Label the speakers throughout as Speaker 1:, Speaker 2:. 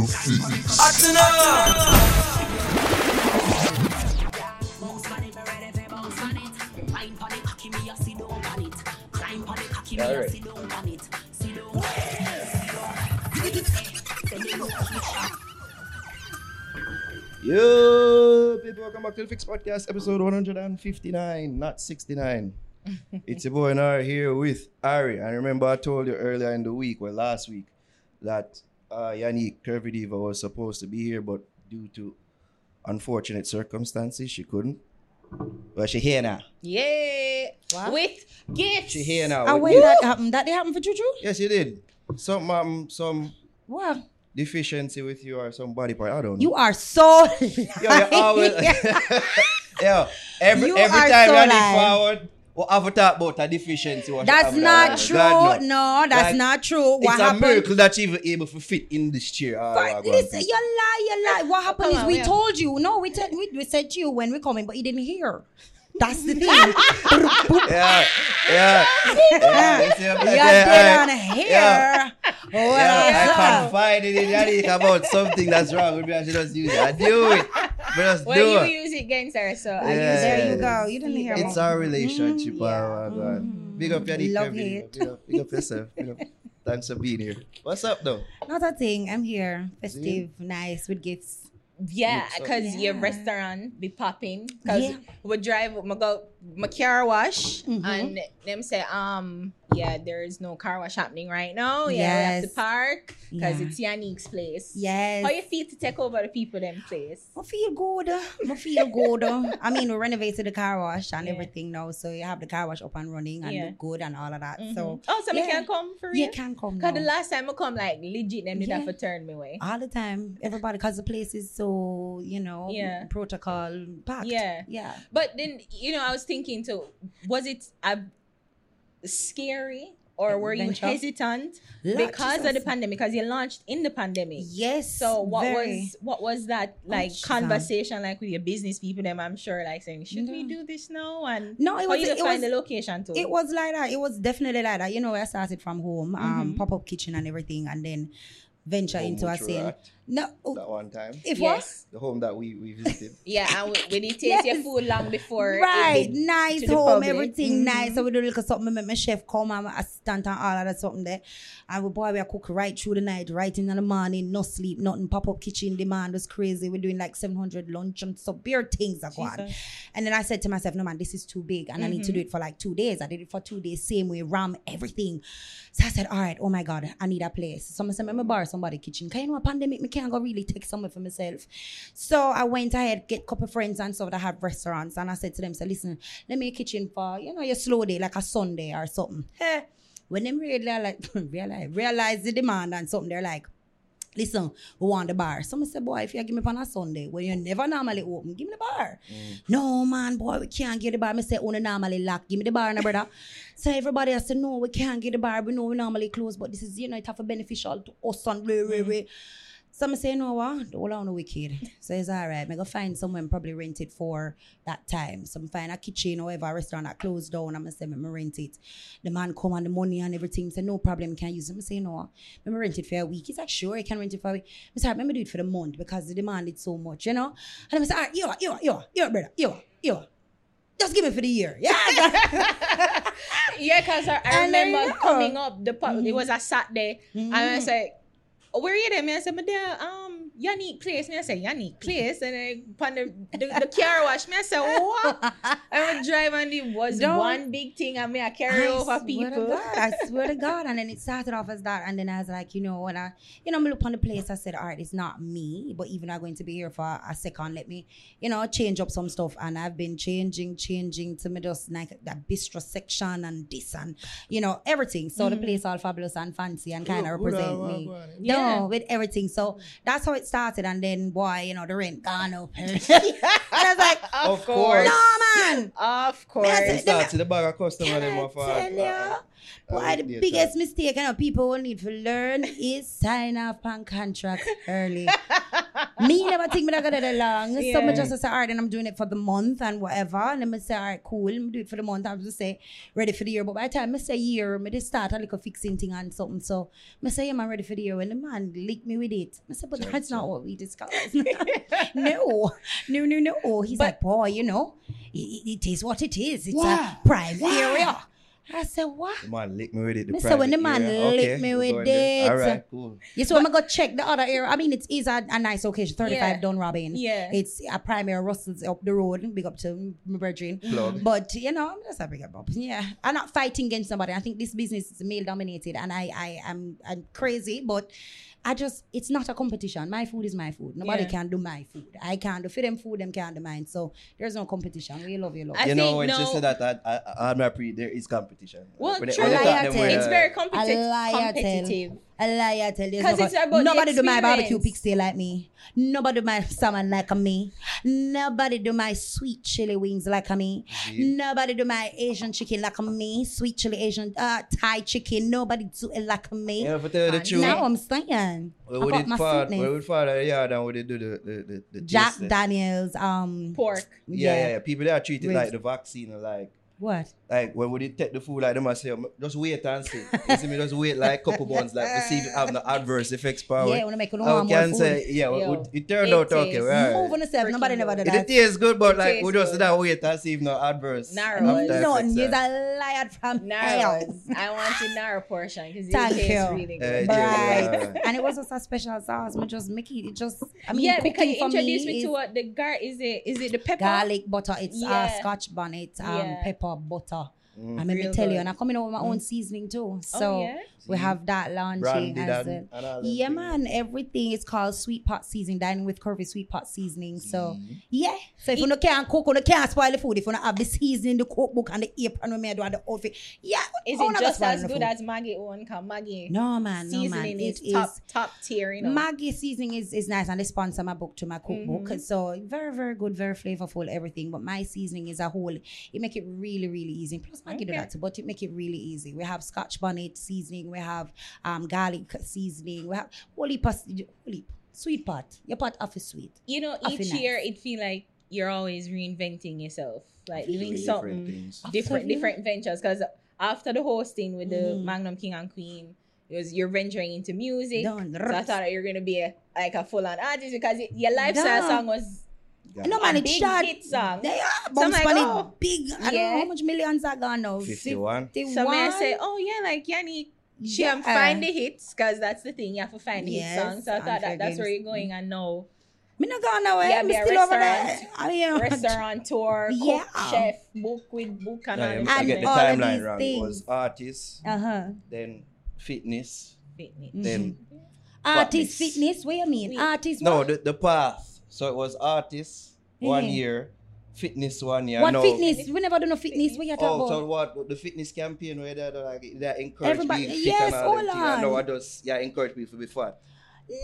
Speaker 1: the fix.
Speaker 2: Alright. Yo, people, welcome back to the Fix Podcast, episode 159, not 69. it's your boy Naro here with Ari. And remember, I told you earlier in the week, well, last week, that uh, Yanique Curvy was supposed to be here, but due to unfortunate circumstances, she couldn't. Well, she here now.
Speaker 3: Yeah.
Speaker 4: What?
Speaker 3: With gifts.
Speaker 2: She here now.
Speaker 4: And
Speaker 2: with
Speaker 4: when
Speaker 2: you.
Speaker 4: that happened, that did happen for Juju?
Speaker 2: Yes, you did. Some um, some
Speaker 4: What?
Speaker 2: deficiency with you or some body part. I don't know.
Speaker 4: You are so
Speaker 2: Yo, you always, yo, every
Speaker 4: You
Speaker 2: every
Speaker 4: are
Speaker 2: time
Speaker 4: so
Speaker 2: you need
Speaker 4: lying.
Speaker 2: forward, we have a talk about a deficiency. what
Speaker 4: That's not
Speaker 2: her.
Speaker 4: true.
Speaker 2: God,
Speaker 4: no. that's
Speaker 2: Like,
Speaker 4: not true. What
Speaker 2: it's a miracle that you even able to fit in this chair. Ah,
Speaker 4: but
Speaker 2: wow,
Speaker 4: listen, you lie, you lie. What happened
Speaker 3: Come
Speaker 4: is we
Speaker 3: we
Speaker 4: told you. No, we, te- we we said to you when we coming, but you didn't hear. That's the thing.
Speaker 2: yeah, yeah, yeah. you see what I'm
Speaker 4: You're
Speaker 2: saying?
Speaker 4: dead
Speaker 2: I-
Speaker 4: on here.
Speaker 2: Yeah.
Speaker 4: Well,
Speaker 2: Yeah, I confided in Yanique about something that's wrong with me. I should just use it. I do it. But just
Speaker 3: Well,
Speaker 2: do
Speaker 3: you
Speaker 2: it.
Speaker 3: use it against her, so I
Speaker 2: Yeah.
Speaker 3: use
Speaker 4: There
Speaker 3: it.
Speaker 4: you go. You didn't hear
Speaker 2: It's
Speaker 4: me.
Speaker 2: our relationship.
Speaker 3: Mm, yeah.
Speaker 2: oh, my God. Big up Yanique.
Speaker 4: Love
Speaker 2: Kevin.
Speaker 4: hate.
Speaker 2: Big up, big up yourself. Big up. Thanks for being here. What's up, though?
Speaker 4: Not a thing. I'm here. Festive, nice, with gifts.
Speaker 3: Yeah,
Speaker 2: So-
Speaker 3: because your restaurant be popping. Because
Speaker 4: Yeah.
Speaker 3: we drive, we go, my car wash,
Speaker 4: Mhm.
Speaker 3: and them say, um, yeah, there is no car wash happening right now. Yeah, we have to park because
Speaker 4: Yeah.
Speaker 3: it's Yanique's place.
Speaker 4: Yes.
Speaker 3: How you feel to take over the people them place?
Speaker 4: I feel good. I feel good. I mean, we renovated the car wash and
Speaker 3: Yeah.
Speaker 4: everything now, so you have the car wash up and running and
Speaker 3: Yeah.
Speaker 4: look good and all of that.
Speaker 3: Mhm.
Speaker 4: So
Speaker 3: oh, so me
Speaker 4: yeah.
Speaker 3: can come for
Speaker 4: you
Speaker 3: real?
Speaker 4: can come
Speaker 3: Because the last time I come, like legit, them did
Speaker 4: Yeah.
Speaker 3: have to turn me away.
Speaker 4: all the time, everybody, because the place is so you know
Speaker 3: Yeah.
Speaker 4: protocol packed.
Speaker 3: Yeah.
Speaker 4: yeah.
Speaker 3: But then, you know, I was thinking too, was it uh, scary or were you hesitant
Speaker 4: Lord
Speaker 3: because of the pandemic? Because you launched in the pandemic.
Speaker 4: Yes.
Speaker 3: So what
Speaker 4: very.
Speaker 3: was what was that like
Speaker 4: Shazam.
Speaker 3: conversation like with your business people? Them I'm sure like saying, should we do this now? And
Speaker 4: No, it was
Speaker 3: you
Speaker 4: it
Speaker 3: find
Speaker 4: was
Speaker 3: the location too?
Speaker 4: it was like that. It was definitely like that. You know, I started from home, um,
Speaker 3: Mhm.
Speaker 4: pop up kitchen and everything, and then venture
Speaker 2: Home
Speaker 4: into a
Speaker 2: which we're
Speaker 4: scene.
Speaker 2: At
Speaker 4: No, oh,
Speaker 2: That one time.
Speaker 4: if what?
Speaker 3: yes.
Speaker 2: The home that we, we visited.
Speaker 3: Yeah, and we, we did taste your food long before.
Speaker 4: Right, nice home,
Speaker 3: public.
Speaker 4: everything
Speaker 3: Mhm.
Speaker 4: nice. So we do little something, make my chef come and my assistant and all of that something there. And we boy, we are cook right through the night, right in the morning, no sleep, nothing. Pop up kitchen demand was crazy. We're doing like 700 lunch and so beer things are going.
Speaker 3: Jesus.
Speaker 4: And then I said to myself, no man, this is too big and I need to
Speaker 3: Mhm.
Speaker 4: do it for like two days. I did it for two days, same way, ram everything. So I said, all right, oh my God, I need a place. So I said, let me borrow somebody kitchen. Can you know a pandemic, me can't go really take somewhere for myself. So I went ahead, get a couple friends and stuff that have restaurants. And I said to them, so listen, let me a kitchen for, you know, your slow day, like a Sunday or something. Hey, when them realize, like, realize, realize the demand and something, they're like, listen, we want the bar. Someone said, boy, if you give me on a Sunday, when you never normally open, give me the bar. Mm. No, man, boy, we can't get the bar. Me say, only normally lock. Give me the bar, no, brother. so everybody has to know we can't get the bar. We know we normally close, but this is, you know, it have a beneficial to us and blah. So I say, no, what? All on the wicked. So it's all right. I go find somewhere and probably rent it for that time. So I'm find a kitchen or whatever, a restaurant that closed down. I'm going to say, me rent it. The man come and the money and everything. Say, no problem, can use it. I say, no, let me rent it for a week. He's like, sure, I can rent it for a week. I say, let me do it for the month because the demand is so much, you know? And I say, all right, you, are, you, are, you, are, you, are, brother, you, are, you. are. Just give me for the year. Yeah.
Speaker 3: yeah, because I, I
Speaker 4: And there you
Speaker 3: remember
Speaker 4: go.
Speaker 3: coming up, the pub, it
Speaker 4: Mhm.
Speaker 3: was a Saturday, and I said, where you at, Me, I said, there, um, Yanique place. Me, I said, Yanique mm-hmm. place. And then upon the, the, the car wash, me, I said, what? I would drive and it was
Speaker 4: Don't-
Speaker 3: one big thing and me, I carry over
Speaker 4: swear to
Speaker 3: people.
Speaker 4: God, I swear to God. And then it started off as that. And then I was like, you know, when I, you know, I look on the place, I said, all right, it's not me, but even I'm going to be here for a second, let me, you know, change up some stuff. And I've been changing, changing to me just like that bistro section and this and, you know, everything. So the mm. place all fabulous and fancy and kind of
Speaker 2: Good, good,
Speaker 4: represent me.
Speaker 2: well, well,
Speaker 3: Yeah.
Speaker 4: No, with everything. So mm. that's how it started. And then, boy, you know, the rent gone up. and I was like,
Speaker 3: Of
Speaker 2: Of
Speaker 3: course.
Speaker 4: no, man.
Speaker 3: Of course.
Speaker 4: That's
Speaker 2: It starts to the bag of customer
Speaker 4: Can
Speaker 2: them off,
Speaker 4: Why the biggest mistake you know, people will need to learn is sign off on contract early. me never think me not gonna that long. So
Speaker 3: Yeah.
Speaker 4: me just say, all right, and I'm doing it for the month and whatever. And then me say, all right, cool. Me do it for the month. I'm just say ready for the year. But by the time me say year, me just start a little fixing thing and something. So me say, yeah, I'm ready for the year. When the man lick me with it, I said, but that's not what we discussed. no, no, no, no. He's
Speaker 3: But-
Speaker 4: like, boy, you know, it, it is what it is. It's
Speaker 2: Wow.
Speaker 4: a prime area. I said, what?
Speaker 2: The man lick me with it. The
Speaker 4: Me say when the man
Speaker 2: area.
Speaker 4: lick
Speaker 2: Okay,
Speaker 4: me with it.
Speaker 2: All right, cool.
Speaker 4: Yeah, so I'm gonna go check the other area. I mean, it is a, a nice location. 35
Speaker 3: Yeah.
Speaker 4: Dunrobin.
Speaker 3: Yeah.
Speaker 4: It's a primary Russell's up the road. Big up to my brethren.
Speaker 2: Plug.
Speaker 4: But you know, I'm just a big up. Yeah. I'm not fighting against somebody. I think this business is male dominated and I I am I'm crazy, but I just it's not a competition. My food is my food. Nobody
Speaker 3: Yeah.
Speaker 4: can do my food. I can't do for them food, them can't do mine. So there's no competition. We love you, love.
Speaker 3: I
Speaker 2: you know,
Speaker 3: think
Speaker 2: when
Speaker 3: no-
Speaker 2: she said that, I, I, I, I pre, there is competition.
Speaker 3: Well,
Speaker 2: When
Speaker 3: true.
Speaker 2: when they
Speaker 4: Liar
Speaker 2: talk them
Speaker 4: tell.
Speaker 2: with,
Speaker 3: It's very
Speaker 4: A
Speaker 3: competi- competitive.
Speaker 4: A liar tell
Speaker 3: you.
Speaker 4: no
Speaker 3: it's about the
Speaker 4: nobody do my barbecue
Speaker 3: experience.
Speaker 4: pig stay like me. Nobody do my salmon like me. Nobody do my sweet chili wings like me.
Speaker 2: See?
Speaker 4: Nobody do my Asian chicken like me. Sweet chili Asian uh, Thai chicken. Nobody do it like me.
Speaker 2: Yeah, but tell the truth.
Speaker 4: Now I'm saying.
Speaker 2: Where
Speaker 4: I
Speaker 2: would
Speaker 4: got
Speaker 2: it
Speaker 4: my
Speaker 2: fall?
Speaker 4: sweetness.
Speaker 2: Where would fall out of the yard and would they do the the the, the
Speaker 4: Jack? Daniels. Um.
Speaker 3: Pork.
Speaker 2: Yeah, yeah, yeah. People that are treated
Speaker 4: Ribs.
Speaker 2: like the vaccine, or like
Speaker 4: What?
Speaker 2: Like when would they take the food like them I say, just wait and see. You see me, just wait like a couple months, like to see if it have no adverse effects power.
Speaker 4: Yeah, wanna make it
Speaker 2: I
Speaker 4: warm more
Speaker 2: can
Speaker 4: food.
Speaker 2: say, yeah, well,
Speaker 3: Yo,
Speaker 2: it, it turned
Speaker 3: it
Speaker 2: out okay. Right.
Speaker 4: Move on yourself.
Speaker 3: Freaking
Speaker 4: Nobody never
Speaker 3: good.
Speaker 4: did
Speaker 2: It,
Speaker 4: that.
Speaker 2: tastes good, but
Speaker 3: It
Speaker 2: like we just
Speaker 3: good.
Speaker 2: that wait and see if no adverse.
Speaker 3: Narrow.
Speaker 2: after
Speaker 4: No,
Speaker 2: effects
Speaker 4: you're
Speaker 2: are.
Speaker 4: a liar from
Speaker 3: Narrows.
Speaker 4: hell.
Speaker 3: I want the narrow portion because it tastes
Speaker 4: you.
Speaker 3: really
Speaker 2: Uh,
Speaker 3: good.
Speaker 2: yeah,
Speaker 4: Right.
Speaker 2: yeah.
Speaker 4: and it was just a special sauce. Me just make it. It just. I mean,
Speaker 3: yeah, because you
Speaker 4: for
Speaker 3: introduced me,
Speaker 4: is
Speaker 3: to what the gar is it is it the pepper?
Speaker 4: garlic butter. It's uh,
Speaker 3: Yeah.
Speaker 4: Scotch bonnet, um,
Speaker 3: Yeah.
Speaker 4: pepper butter.
Speaker 2: Mm.
Speaker 4: I mean,
Speaker 3: Real
Speaker 4: me tell you, and I'm coming out with my own seasoning too. So
Speaker 3: oh yeah.
Speaker 4: we
Speaker 2: See?
Speaker 4: have that launching
Speaker 2: Brandy
Speaker 4: as
Speaker 2: and,
Speaker 4: well.
Speaker 2: and
Speaker 4: Yeah,
Speaker 2: things.
Speaker 4: man. Everything is called sweet pot seasoning. Dining with curvy sweet pot seasoning. So
Speaker 2: See?
Speaker 4: yeah. So if you no can't cook, you no can't spoil the food. If you not have the seasoning, the cookbook, and the apron when me do and the outfit, yeah.
Speaker 3: Is it just as good
Speaker 4: food?
Speaker 3: as Maggi one? Cause Maggi
Speaker 4: No man, no man.
Speaker 3: seasoning
Speaker 4: It
Speaker 3: is top top tier. You know.
Speaker 4: Maggi seasoning is, is nice and they sponsor my book to my cookbook.
Speaker 3: Mhm.
Speaker 4: So very, very good, very flavorful, everything. But my seasoning is a whole it make it really, really easy. Plus Maggi do
Speaker 3: Okay.
Speaker 4: that too, but it make it really easy. We have scotch bonnet seasoning, we have um garlic seasoning, we have whole heap of whole heap. Sweet pot. Your pot off is sweet.
Speaker 3: you know, each
Speaker 4: feel
Speaker 3: year
Speaker 4: nice.
Speaker 3: it feel like you're always reinventing yourself, like doing
Speaker 2: Different
Speaker 3: something
Speaker 2: things.
Speaker 3: different, different ventures. Because after the hosting with the
Speaker 4: Mhm.
Speaker 3: Magnum King and Queen, it was you're venturing into music.
Speaker 4: Done.
Speaker 3: So I thought you're gonna be a, like a full on artist because it, your lifestyle
Speaker 4: Done.
Speaker 3: song was
Speaker 2: Yeah.
Speaker 4: No man,
Speaker 3: a
Speaker 4: it's
Speaker 3: big
Speaker 4: shot.
Speaker 3: hit song.
Speaker 4: They are
Speaker 3: So
Speaker 4: bounce
Speaker 3: like, oh,
Speaker 4: big. I don't know how much millions are gone now.
Speaker 2: 51.
Speaker 4: 51.
Speaker 3: So may I say, oh yeah, like Yanni, she um,
Speaker 4: Yeah.
Speaker 3: am find the hits because that's the thing. You have to find the hit songs. So I thought that that's where you're going mm. and no
Speaker 4: Me not gone nowhere. Eh?
Speaker 3: Yeah,
Speaker 4: I'm still over there.
Speaker 3: restaurant.
Speaker 4: I mean,
Speaker 3: restaurateur,
Speaker 4: Yeah.
Speaker 3: cook, chef, book with book and
Speaker 2: No,
Speaker 3: all
Speaker 2: you
Speaker 3: them
Speaker 2: must
Speaker 4: And
Speaker 2: get the
Speaker 4: all of
Speaker 2: timeline
Speaker 4: these
Speaker 2: wrong. It was
Speaker 4: things.
Speaker 2: artists,
Speaker 4: Uh huh.
Speaker 2: then fitness,
Speaker 3: Fitness.
Speaker 2: then
Speaker 4: mm-hmm.
Speaker 2: Artist
Speaker 4: fitness. What you mean? Artist.
Speaker 2: no
Speaker 4: what?
Speaker 2: the, the path. So it was artists one
Speaker 4: Mhm.
Speaker 2: year, fitness one year.
Speaker 4: what
Speaker 2: no.
Speaker 4: fitness? We never do no fitness. What you talking
Speaker 2: Oh,
Speaker 4: about?
Speaker 2: so what the fitness campaign where they like they encourage
Speaker 4: Everybody- yes,
Speaker 2: all
Speaker 4: hold
Speaker 2: thing. I
Speaker 4: on.
Speaker 2: Just yeah encourage people to be fat.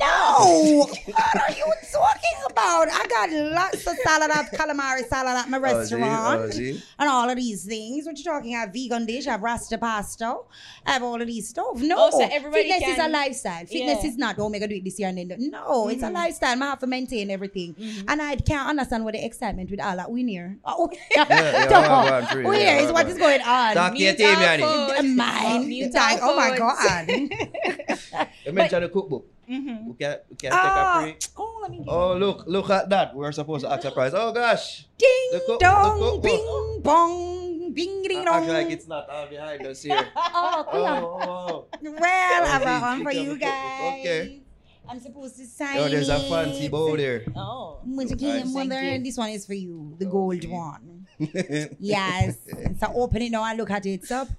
Speaker 4: No! what are you talking about? I got lots of salad at calamari salad at my
Speaker 2: Oh, see?
Speaker 4: restaurant.
Speaker 2: Oh, see?
Speaker 4: and all of these things. What you talking? I have vegan dish, I have rasta pasta, I have all of these stuff. No,
Speaker 3: Oh, so everybody
Speaker 4: fitness is a lifestyle. Fitness
Speaker 3: Yeah.
Speaker 4: is not, oh, mega do it this year and then. do-" No, it's a
Speaker 3: Mhm.
Speaker 4: lifestyle. I have to maintain everything.
Speaker 3: Mhm.
Speaker 4: And I can't understand what the excitement with all that we near. Oh,
Speaker 2: yeah, yeah,
Speaker 4: Dog.
Speaker 2: go on, through it,
Speaker 4: Where
Speaker 2: yeah,
Speaker 4: is
Speaker 2: go
Speaker 4: what
Speaker 2: on.
Speaker 4: is going on?
Speaker 2: Talk to your team,
Speaker 3: our
Speaker 2: Yanni.
Speaker 3: phones.
Speaker 4: Mine.
Speaker 3: Mute
Speaker 4: oh my
Speaker 3: phones.
Speaker 4: God.
Speaker 2: You mentioned the cookbook.
Speaker 3: Mhm.
Speaker 2: We can, we can
Speaker 4: Ah,
Speaker 2: take a break.
Speaker 4: oh, let me
Speaker 2: Oh, look, look at that. We're supposed to ask a prize. Oh, gosh.
Speaker 4: Ding
Speaker 2: cook-
Speaker 4: dong,
Speaker 2: the cookbook.
Speaker 4: bing bong, bing ding dong.
Speaker 2: Act like it's not all behind us here.
Speaker 4: Oh, cool.
Speaker 2: Oh, oh,
Speaker 4: Well, I have one for you guys.
Speaker 2: Okay.
Speaker 4: I'm supposed to sign
Speaker 2: oh, there's a fancy bowl there.
Speaker 3: Oh.
Speaker 2: Nice.
Speaker 4: mother, this one is for you, the
Speaker 2: Oh,
Speaker 4: gold one. Yes. so open it now and look at it. Surprise.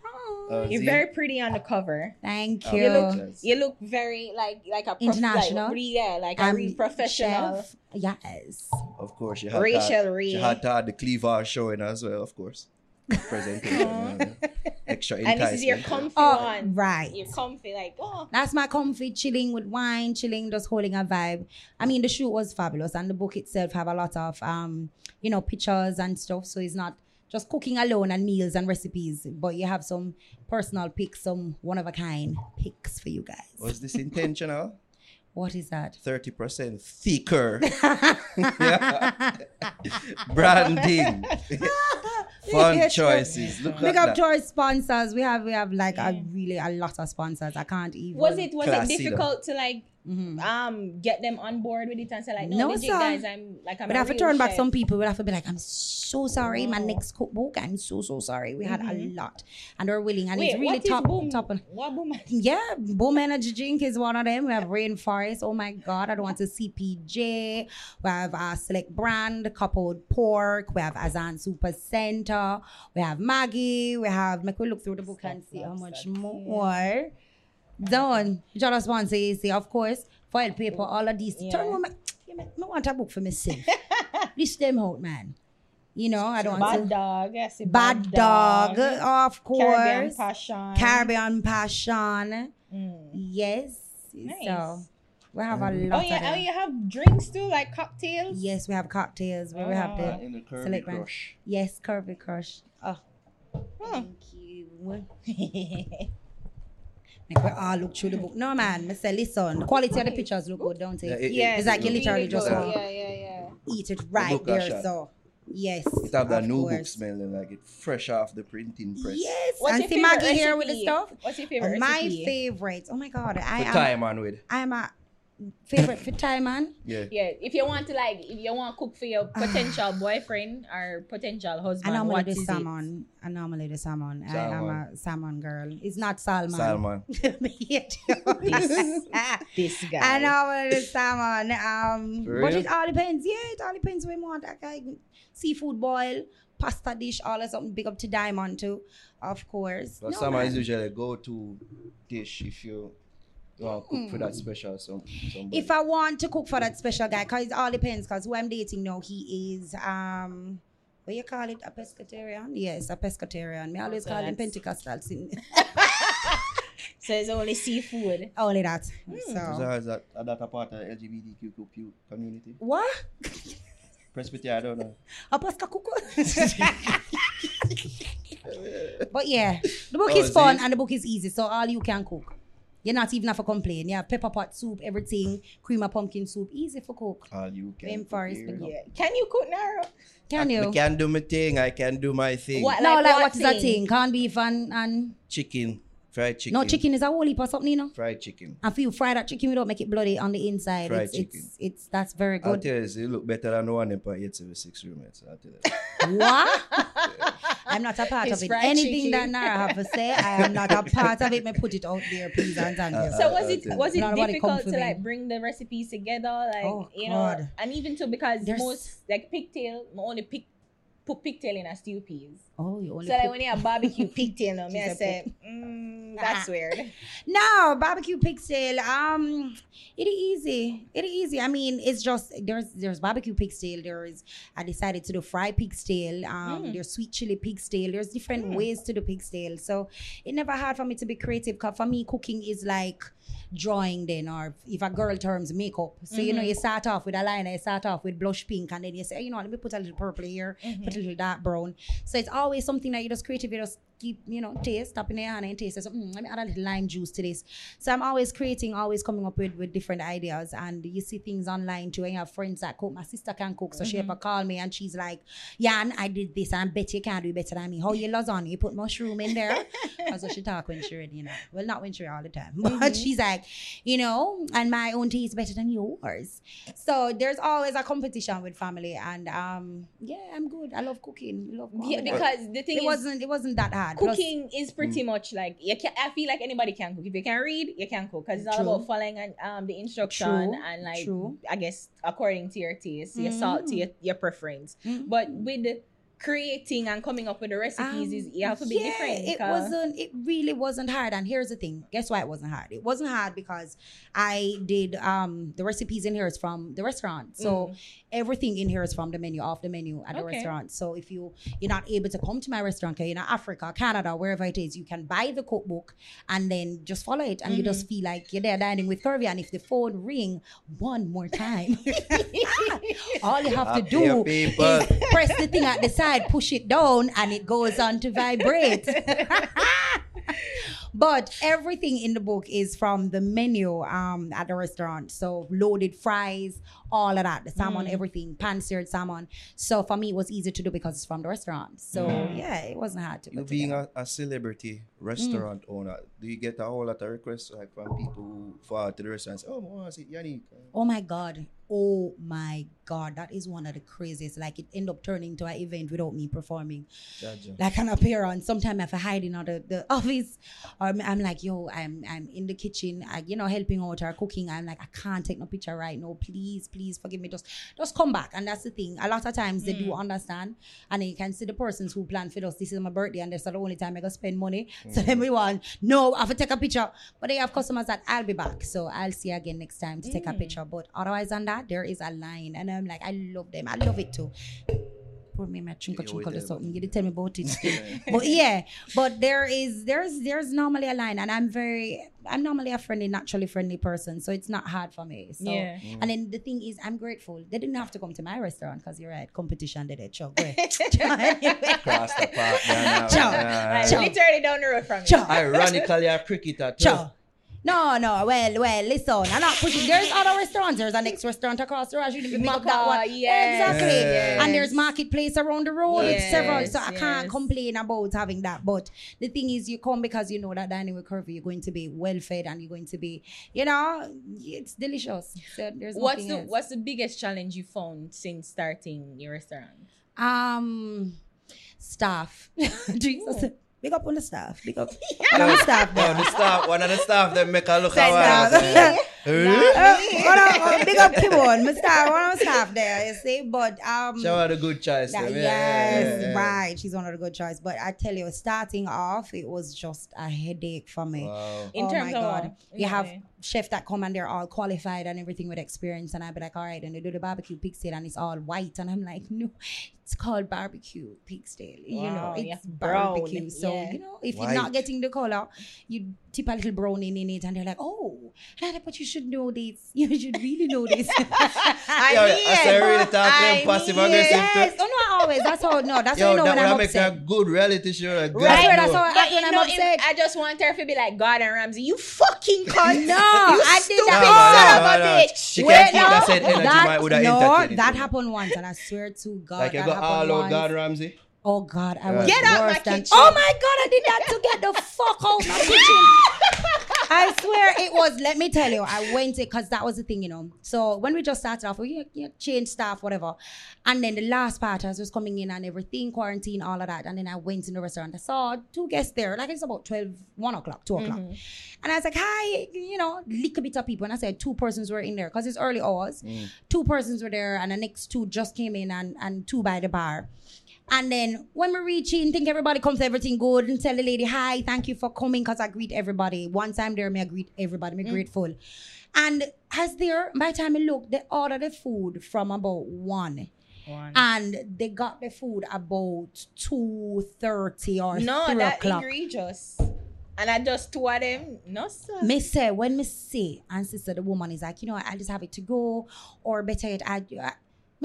Speaker 2: Oh,
Speaker 3: You're
Speaker 2: see?
Speaker 3: very pretty on the cover.
Speaker 4: Thank you.
Speaker 3: You look
Speaker 2: Yes.
Speaker 3: you look very like like a prof-
Speaker 4: International.
Speaker 3: Like, yeah, like a
Speaker 4: I'm
Speaker 3: real professional.
Speaker 4: chef. Yes.
Speaker 2: Of course, you had
Speaker 3: Rachel
Speaker 2: to,
Speaker 3: Ray.
Speaker 2: She had to have the cleavage showing as well, of course. Presentation. yeah. Extra
Speaker 3: And this is your
Speaker 2: enticement.
Speaker 3: comfy
Speaker 4: Oh,
Speaker 3: one.
Speaker 4: right.
Speaker 3: You're comfy, like oh.
Speaker 4: That's my comfy chilling with wine, chilling, just holding a vibe. I mean, the shoot was fabulous, and the book itself have a lot of um, you know, pictures and stuff. So it's not just cooking alone and meals and recipes, but you have some personal picks, some one of a kind picks for you guys.
Speaker 2: Was this intentional?
Speaker 4: What is that?
Speaker 2: 30% thicker. Yeah. Branding. Fun
Speaker 4: Yes,
Speaker 2: choices. Look
Speaker 4: Big
Speaker 2: at
Speaker 4: up
Speaker 2: that.
Speaker 4: to our sponsors. We have we have like a really a lot of sponsors. I can't even.
Speaker 3: Was it was
Speaker 2: Classy
Speaker 3: it
Speaker 2: though.
Speaker 3: difficult to like
Speaker 4: Mhm.
Speaker 3: um get them on board with it and say like no,
Speaker 4: No,
Speaker 3: legit guys I'm like I'm
Speaker 4: But
Speaker 3: a
Speaker 4: I have to turn back some people. We have to be like, I'm so sorry. My next cookbook, I'm so so sorry. We had a
Speaker 3: Mhm.
Speaker 4: lot, and they're willing, and
Speaker 3: Wait,
Speaker 4: it's really top
Speaker 3: boom,
Speaker 4: top.
Speaker 3: What boom?
Speaker 4: Yeah, Boom Energy Drink is one of them. We have Rainforest. Oh my God, I don't want to CPJ. We have uh, Select Brand, Coupled Pork. We have Azan Super Center. We have Maggi. We have, make we look through the book and see how much more. Done. Just want to say, see, of course, foil paper, all of these.
Speaker 3: Yeah.
Speaker 4: Turn on, I want a book for myself. this them out, man. You know, I don't want
Speaker 3: Bad
Speaker 4: to.
Speaker 3: dog. Yes,
Speaker 4: Bad dog, of course.
Speaker 3: Caribbean
Speaker 4: course.
Speaker 3: passion.
Speaker 4: Caribbean Passion.
Speaker 3: Mm.
Speaker 4: Yes.
Speaker 3: Nice.
Speaker 4: So we have a lot
Speaker 3: Oh
Speaker 4: of
Speaker 3: yeah,
Speaker 4: them.
Speaker 3: oh you have drinks too, like cocktails.
Speaker 4: Yes, we have cocktails where we have
Speaker 3: Ah.
Speaker 4: The
Speaker 2: in the curvy
Speaker 4: select brand.
Speaker 2: crush.
Speaker 4: yes, curvy crush. Oh,
Speaker 3: Hmm.
Speaker 4: thank you. Make we all look through the book. No man, I say listen, the quality of the pictures look good, don't
Speaker 2: Yeah,
Speaker 4: it?
Speaker 2: it-
Speaker 3: yeah,
Speaker 4: It's like you
Speaker 3: really
Speaker 4: literally just want-
Speaker 3: yeah, yeah, yeah.
Speaker 4: Eat it right
Speaker 2: book
Speaker 4: there. So yes.
Speaker 2: It have that
Speaker 4: of
Speaker 2: new book
Speaker 4: course.
Speaker 2: smelling like it fresh off the printing press.
Speaker 4: Yes,
Speaker 3: What's
Speaker 4: and
Speaker 3: your
Speaker 4: see
Speaker 3: favorite
Speaker 4: Maggi here with the stuff.
Speaker 3: What's your favorite
Speaker 4: my
Speaker 3: recipe?
Speaker 4: favorite. Oh my god, I
Speaker 2: The
Speaker 4: am.
Speaker 2: time on with.
Speaker 4: I am a favorite for time man.
Speaker 2: Yeah.
Speaker 3: Yeah, if you want to like, if you want to cook for your potential boyfriend or potential husband, I
Speaker 4: normally
Speaker 3: what
Speaker 4: do
Speaker 3: is
Speaker 4: salmon. I normally do salmon. I am
Speaker 2: Salmon.
Speaker 4: a salmon girl. It's not salmon.
Speaker 2: Salmon.
Speaker 3: it? This guy.
Speaker 4: I normally do salmon. Um,
Speaker 2: For
Speaker 4: but
Speaker 2: real?
Speaker 4: it all depends. Yeah, it all depends what you want. Like, like seafood boil, pasta dish, all of something big up to diamond too, of course.
Speaker 2: But
Speaker 4: No,
Speaker 2: salmon
Speaker 4: man.
Speaker 2: is usually a go-to dish if you want to cook for that special some somebody.
Speaker 4: Hmm. If I want to cook for that special guy, cause it all depends. Cause who I'm dating now, he is um, what you call it, a pescatarian? Yes, a pescatarian. Me always
Speaker 3: So
Speaker 4: call him Pentecostal.
Speaker 3: so it's only seafood.
Speaker 4: Only that.
Speaker 2: Is
Speaker 4: So
Speaker 2: that, is that, are that a part of the LGBTQ community?
Speaker 4: what?
Speaker 2: Presbyterian, I don't know.
Speaker 4: A pesca cuckoo. but yeah, the book
Speaker 2: Oh,
Speaker 4: is
Speaker 2: is
Speaker 4: fun
Speaker 2: it?
Speaker 4: and the book is easy, so all you can cook. You're not even have to complain. You have pepper pot soup, everything, cream of pumpkin soup, easy for cook.
Speaker 2: All you can.
Speaker 4: Aim for is
Speaker 2: prepare.
Speaker 4: big up.
Speaker 3: Yeah. Can you cook now?
Speaker 4: Can
Speaker 2: I,
Speaker 4: you?
Speaker 2: I can do my thing. I can do my thing.
Speaker 3: What?
Speaker 4: no,
Speaker 3: like
Speaker 4: like
Speaker 3: what
Speaker 4: what is that
Speaker 3: thing?
Speaker 4: thing? Corned beef and, and
Speaker 2: Chicken. Fried chicken.
Speaker 4: no chicken is a whole heap of something, you know.
Speaker 2: Fried chicken.
Speaker 4: And if you fry that chicken, we don't make it bloody on the inside.
Speaker 2: Fried
Speaker 4: it's,
Speaker 2: chicken.
Speaker 4: it's it's that's very good.
Speaker 2: I'll
Speaker 4: good.
Speaker 2: tell you, this, you look better than the one in part 876 roommates. I'll tell you.
Speaker 4: what? I'm not a part
Speaker 3: His
Speaker 4: of it.
Speaker 3: fried
Speaker 4: Anything that
Speaker 3: chicken.
Speaker 4: Naro have to say, I am not a part of it. Me put it out there, please and thank you.
Speaker 2: Uh,
Speaker 3: So was it
Speaker 2: uh,
Speaker 3: was it
Speaker 4: Not nobody come
Speaker 3: difficult to
Speaker 4: me.
Speaker 3: like bring the recipes together, like
Speaker 4: Oh,
Speaker 3: you know, and even too because
Speaker 4: There's-
Speaker 3: most like pigtail, I only pick put pigtail in a stew peas.
Speaker 4: Oh, you only
Speaker 3: So like when you have barbecue pigtail, no, me I
Speaker 4: said
Speaker 3: say, mm, that's weird.
Speaker 4: No, barbecue pigtail. Um, it is easy. It is easy. I mean, it's just there's there's barbecue pigtail. There's I decided to do fried pigtail. Um,
Speaker 3: Mm.
Speaker 4: there's sweet chili pigtail. There's different
Speaker 3: Mm.
Speaker 4: ways to do pigtail. So it never hard for me to be creative. Cause for me, cooking is like drawing then or if a girl terms makeup so you know
Speaker 3: Mhm.
Speaker 4: you start off with a liner you start off with blush pink and then you say you know let me put a little purple here put a little dark brown so it's always something that you just creative you just keep you know taste tap in your hand and taste so mm, let me add a little lime juice to this. So I'm always creating always coming up with with different ideas. And you see things online too. And you have friends that cook. My sister can cook so she ever call me and she's like Yan I did this and I bet you can do better than me. How you lasagna you put mushroom in there? That's what she talk when she ready you know. Well not when she ready all the time. But she's like you know and my own tea is better than yours. So there's always a competition with family and um yeah I'm good. I love cooking. Love
Speaker 3: Yeah, because the thing
Speaker 4: it
Speaker 3: is,
Speaker 4: wasn't it wasn't that hard Plus-
Speaker 3: cooking is pretty much like you can. I feel like anybody can cook. If you can read, you can cook because it's all
Speaker 4: True.
Speaker 3: about following and um the instruction
Speaker 4: True,
Speaker 3: and like
Speaker 4: true.
Speaker 3: I guess according to your taste, your salt to
Speaker 4: Mm.
Speaker 3: your, your preference.
Speaker 4: Mm.
Speaker 3: But with the creating and coming up with the recipes,
Speaker 4: Um,
Speaker 3: is you have to be
Speaker 4: yeah,
Speaker 3: different.
Speaker 4: It
Speaker 3: 'cause-
Speaker 4: wasn't. It really wasn't hard. And here's the thing. Guess why it wasn't hard? It wasn't hard because I did um the recipes in here is from the restaurant. So
Speaker 3: Mm.
Speaker 4: everything in here is from the menu, off the menu at the
Speaker 3: Okay.
Speaker 4: restaurant. So if you you're not able to come to my restaurant, you're in Africa, Canada, wherever it is, you can buy the cookbook and then just follow it, and you
Speaker 3: Mm-hmm.
Speaker 4: just feel like you're there dining with Curvy. And if the phone ring one more time, all you have to do is press the thing at the side, push it down, and it goes on to vibrate. But everything in the book is from the menu um, at the restaurant. So loaded fries, all of that, the salmon,
Speaker 3: Mm.
Speaker 4: everything, pan-seared salmon. So for me, it was easy to do because it's from the restaurant. So
Speaker 3: Mm.
Speaker 4: yeah, it wasn't hard to
Speaker 2: You
Speaker 4: put
Speaker 2: being a, a celebrity restaurant owner, do you get a whole lot of requests like from people who fall to the restaurant? and say, Oh, I want to see Yanique.
Speaker 4: Oh my god. Oh my god. That is one of the craziest. Like it end up turning to an event without me performing.
Speaker 2: Jaja.
Speaker 4: Like an appearance. Sometimes if I hide in the, the office or I'm, I'm like, yo, I'm I'm in the kitchen, I, you know, helping out or cooking. I'm like, I can't take no picture right now. Please, please forgive me. Just just come back. And that's the thing. A lot of times they do mm. understand. And then you can see the persons who plan for us. This is my birthday and this is the only time I go spend money. So mm. then we want, no, I have to take a picture. But they have customers that I'll be back. So I'll see you again next time to take a mm. picture. But otherwise than that, there is a line. And I'm like, I love them. I love it too. Put me my chunka
Speaker 2: Yeah,
Speaker 4: or something. You didn't tell me about it. but yeah, but there is there's there's normally a line, and I'm very I'm normally a friendly, naturally friendly person, so it's not hard for me. So
Speaker 3: Yeah. Mm.
Speaker 4: and then the thing is, I'm grateful they didn't have to come to my restaurant because you're right, competition did it. Sure, great.
Speaker 2: Cross the park. Yeah, now,
Speaker 4: Ciao.
Speaker 2: yeah.
Speaker 3: Like,
Speaker 4: Ciao.
Speaker 3: literally down the road from you.
Speaker 4: Ciao.
Speaker 2: Ironically, a cricketer too.
Speaker 4: Ciao. No, no, well, well, listen, I'm not pushing. There's other restaurants. There's a next restaurant across the road. You didn't that one.
Speaker 3: yes,
Speaker 4: Exactly.
Speaker 2: yes.
Speaker 4: And there's marketplace around the road. It's
Speaker 3: Yes,
Speaker 4: several. So I can't complain about having that. But the thing is, you come because you know that dining with curvy, you're going to be well fed and you're going to be, you know, it's delicious. So there's
Speaker 3: What's the
Speaker 4: else.
Speaker 3: What's the biggest challenge you found since starting your restaurant?
Speaker 4: um staff. Jesus. Big up on the staff. Big up on the staff.
Speaker 2: No, the staff, one of the staff, them make a look
Speaker 3: Say
Speaker 2: around.
Speaker 3: that.
Speaker 2: "Eh?"
Speaker 4: Uh, one of- uh, big up Kimon, my staff, one of the staff there, you see. But um
Speaker 2: Show her the good choice.
Speaker 4: that-
Speaker 2: Yeah,
Speaker 4: yes,
Speaker 2: yeah, yeah.
Speaker 4: right. She's one of the good choice. But I tell you, starting off, it was just a headache for me.
Speaker 2: Wow.
Speaker 3: In
Speaker 4: oh
Speaker 3: terms
Speaker 4: my
Speaker 3: of
Speaker 4: god.
Speaker 3: what?
Speaker 4: You have
Speaker 3: Yeah.
Speaker 4: chef that come and they're all qualified and everything with experience. And I'd be like, all right, and they do the barbecue pig and it's all white. And I'm like, no, it's called barbecue pig tail. You know, it's
Speaker 3: yeah, brown,
Speaker 4: barbecue. So,
Speaker 3: yeah.
Speaker 4: you know, if
Speaker 2: White.
Speaker 4: you're not getting the color, you tip a little browning in it and they're like, oh, and but you should know this. You should really know this.
Speaker 3: I
Speaker 2: Yo,
Speaker 3: mean,
Speaker 2: I say really talk
Speaker 3: I
Speaker 2: passive
Speaker 3: mean,
Speaker 2: aggressive.
Speaker 4: yes. Oh, not always. That's how, no, that's how you know
Speaker 2: that
Speaker 4: when I'm
Speaker 2: would make
Speaker 4: upset.
Speaker 2: a good reality show. Like,
Speaker 4: Right,
Speaker 2: God
Speaker 4: that's
Speaker 2: know.
Speaker 4: how
Speaker 3: But
Speaker 4: when
Speaker 3: you
Speaker 4: I'm
Speaker 3: know,
Speaker 4: upset.
Speaker 3: I just want her to be like Gordon Ramsay. You fucking cunt.
Speaker 4: No,
Speaker 3: you
Speaker 4: I did
Speaker 3: stupid
Speaker 4: that.
Speaker 3: son of a
Speaker 2: No, no, no.
Speaker 3: bitch.
Speaker 2: She
Speaker 4: Wait,
Speaker 2: can't keep
Speaker 4: no,
Speaker 2: that said energy, might would
Speaker 4: no, that happened once, and I swear to God,
Speaker 2: Like you go
Speaker 4: happened
Speaker 2: all out
Speaker 4: once.
Speaker 2: Gordon Ramsay.
Speaker 4: Oh God, I
Speaker 2: Yeah.
Speaker 4: was
Speaker 3: Get out my
Speaker 4: worse than.
Speaker 3: kitchen.
Speaker 4: Oh my God, I did that to get the fuck out of my kitchen. I swear it was. Let me tell you, I went it because that was the thing, you know. So when we just started off, we you know, changed staff, whatever, and then the last part, I was just coming in and everything, quarantine, all of that, and then I went in the restaurant. I saw two guests there, like it's about 12, 1 o'clock, 2 o'clock. Mm-hmm. And I was like, hi, you know, little bit of people. And I said two persons were in there because it's early hours. Mm. Two persons were there, and the next two just came in and, and two by the bar. And then when we reach in, think everybody comes, everything good, and tell the lady, hi, thank you for coming, because I greet everybody. Once I'm there, me I greet everybody, me mm. grateful. And as there, by the time I look, they ordered the food from about one.
Speaker 3: One.
Speaker 4: And they got the food about 2.30 or
Speaker 3: No,
Speaker 4: 3
Speaker 3: that
Speaker 4: o'clock.
Speaker 3: egregious. And I just two of them. No, sir.
Speaker 4: Me say when me say and sister the woman is like, you know, I just have it to go, or better yet, I, I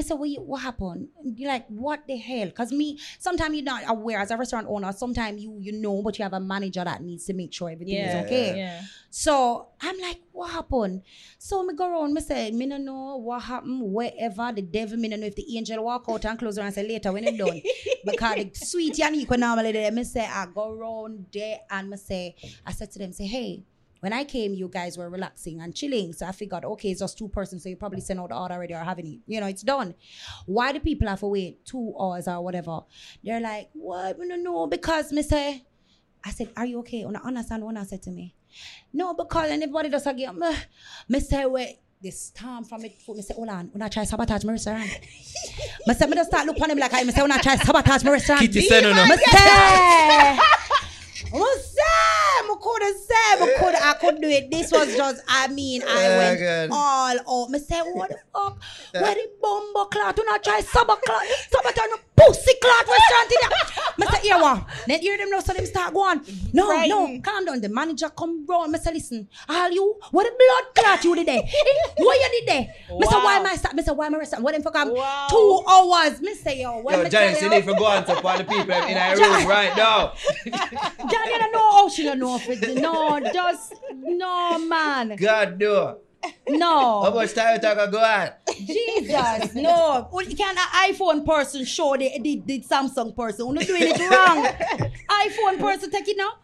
Speaker 4: say, what, what happened? You're like, what the hell? Because me, sometimes you're not aware as a restaurant owner. Sometimes you you know, but you have a manager that needs to make sure everything
Speaker 3: Yeah.
Speaker 4: is okay.
Speaker 3: Yeah.
Speaker 4: So I'm like, what happened? So me go around, me say, me no know what happened, wherever the devil, me no know if the angel walk out and close her and say later when it done. because the sweet Yanique when normally there, me say, I go around there and me say, I said to them, say, hey, when I came, you guys were relaxing and chilling. So I figured, okay, it's just two persons. So you probably sent out the order already or having it. You know, it's done. Why do people have to wait two hours or whatever? They're like, what? No, don't. Because me say, I said, are you okay? And I understand what I said to me. No, because and everybody does again. Me, me say, wait. this storm from it foot. Me say, hold on. When I try sabotage my restaurant. me say, me just start look on him like I. Me say, when I try sabotage my restaurant.
Speaker 2: Kitty said no, no.
Speaker 4: Me say, me say, me could say, me could, I could do it. This was just, I mean, I
Speaker 2: Yeah,
Speaker 4: went
Speaker 2: good.
Speaker 4: all out. Me say, what the fuck? Where the bumbo clot? Do not try sabotage, sabotage no pussy clot restaurant in here. Me say, here what? Then hear them now, so them start going. No, no,
Speaker 3: Frightened.
Speaker 4: calm down. The manager come round. Me say, listen, all you, what the blood clot you did there? Eh, what you did there? Me say, why
Speaker 3: Wow.
Speaker 4: am I start? Me say, why am I restaurant? What them for come?
Speaker 3: Wow.
Speaker 4: Two hours. Me say, yo, when
Speaker 2: Yo,
Speaker 4: me
Speaker 2: Giants,
Speaker 4: tell
Speaker 2: you need to go on top of the people in our room right now.
Speaker 4: John, you don't know Oh, she don't know if it. No, just no, man.
Speaker 2: God no.
Speaker 4: No.
Speaker 2: How much time you talk go on?
Speaker 4: Jesus, no. Can't an iPhone person show the, the, the Samsung person. You're not doing it wrong. iPhone person take it now.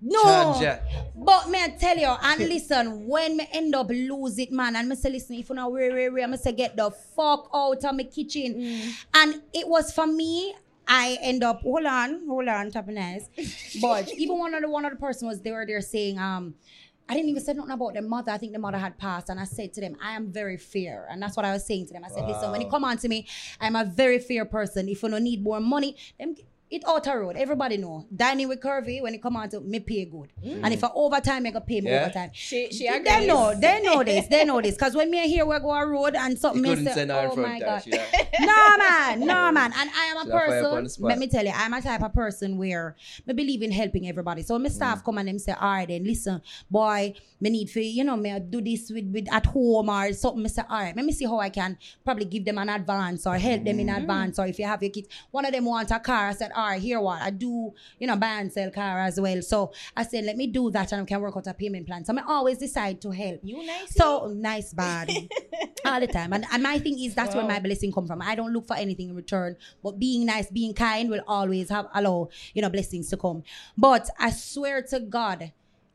Speaker 4: No. But may I tell you, and listen, when me end up lose it, man, and me say, listen, if you know where, where, where, me say, get the fuck out of my kitchen. Mm. And it was for me, I end up, hold on, hold on, top of nice. But even one of the one of the person was there, they're saying, um, I didn't even say nothing about the mother. I think the mother had passed, and I said to them, I am very fair, and that's what I was saying to them. I said, listen, when you come on to me, I'm a very fair person. If you don't need more money, them it out a road. Everybody know. Dining with Curvy, when it come out to me pay good. And if I overtime, I go pay me
Speaker 2: Yeah.
Speaker 4: overtime.
Speaker 3: She she
Speaker 4: They
Speaker 3: agrees.
Speaker 4: know, they know this, they know this. Cause when me here we go a road and something,
Speaker 2: You
Speaker 4: me
Speaker 2: couldn't
Speaker 4: say,
Speaker 2: send her
Speaker 4: oh my god,
Speaker 2: she
Speaker 4: no man, no man. And I am a
Speaker 2: Should I fire up on the
Speaker 4: person. Let me tell you, I'm a type of person where me believe in helping everybody. So my
Speaker 2: Mm.
Speaker 4: staff come and them say, all right, then listen, boy, me need for you know me do this with, with at home or something. Me say, all right, let me see how I can probably give them an advance or help them in
Speaker 2: Mm.
Speaker 4: advance. Or if you have your kids, one of them want a car. I said, right, here what I do, you know, buy and sell car as well. So I said, let me do that and I can work out a payment plan. So I always decide to help.
Speaker 3: You nice.
Speaker 4: So nice, bad, all the time. And, and my thing is that's where my blessing come from. I don't look for anything in return, but being nice, being kind will always have allow you know blessings to come. But I swear to God.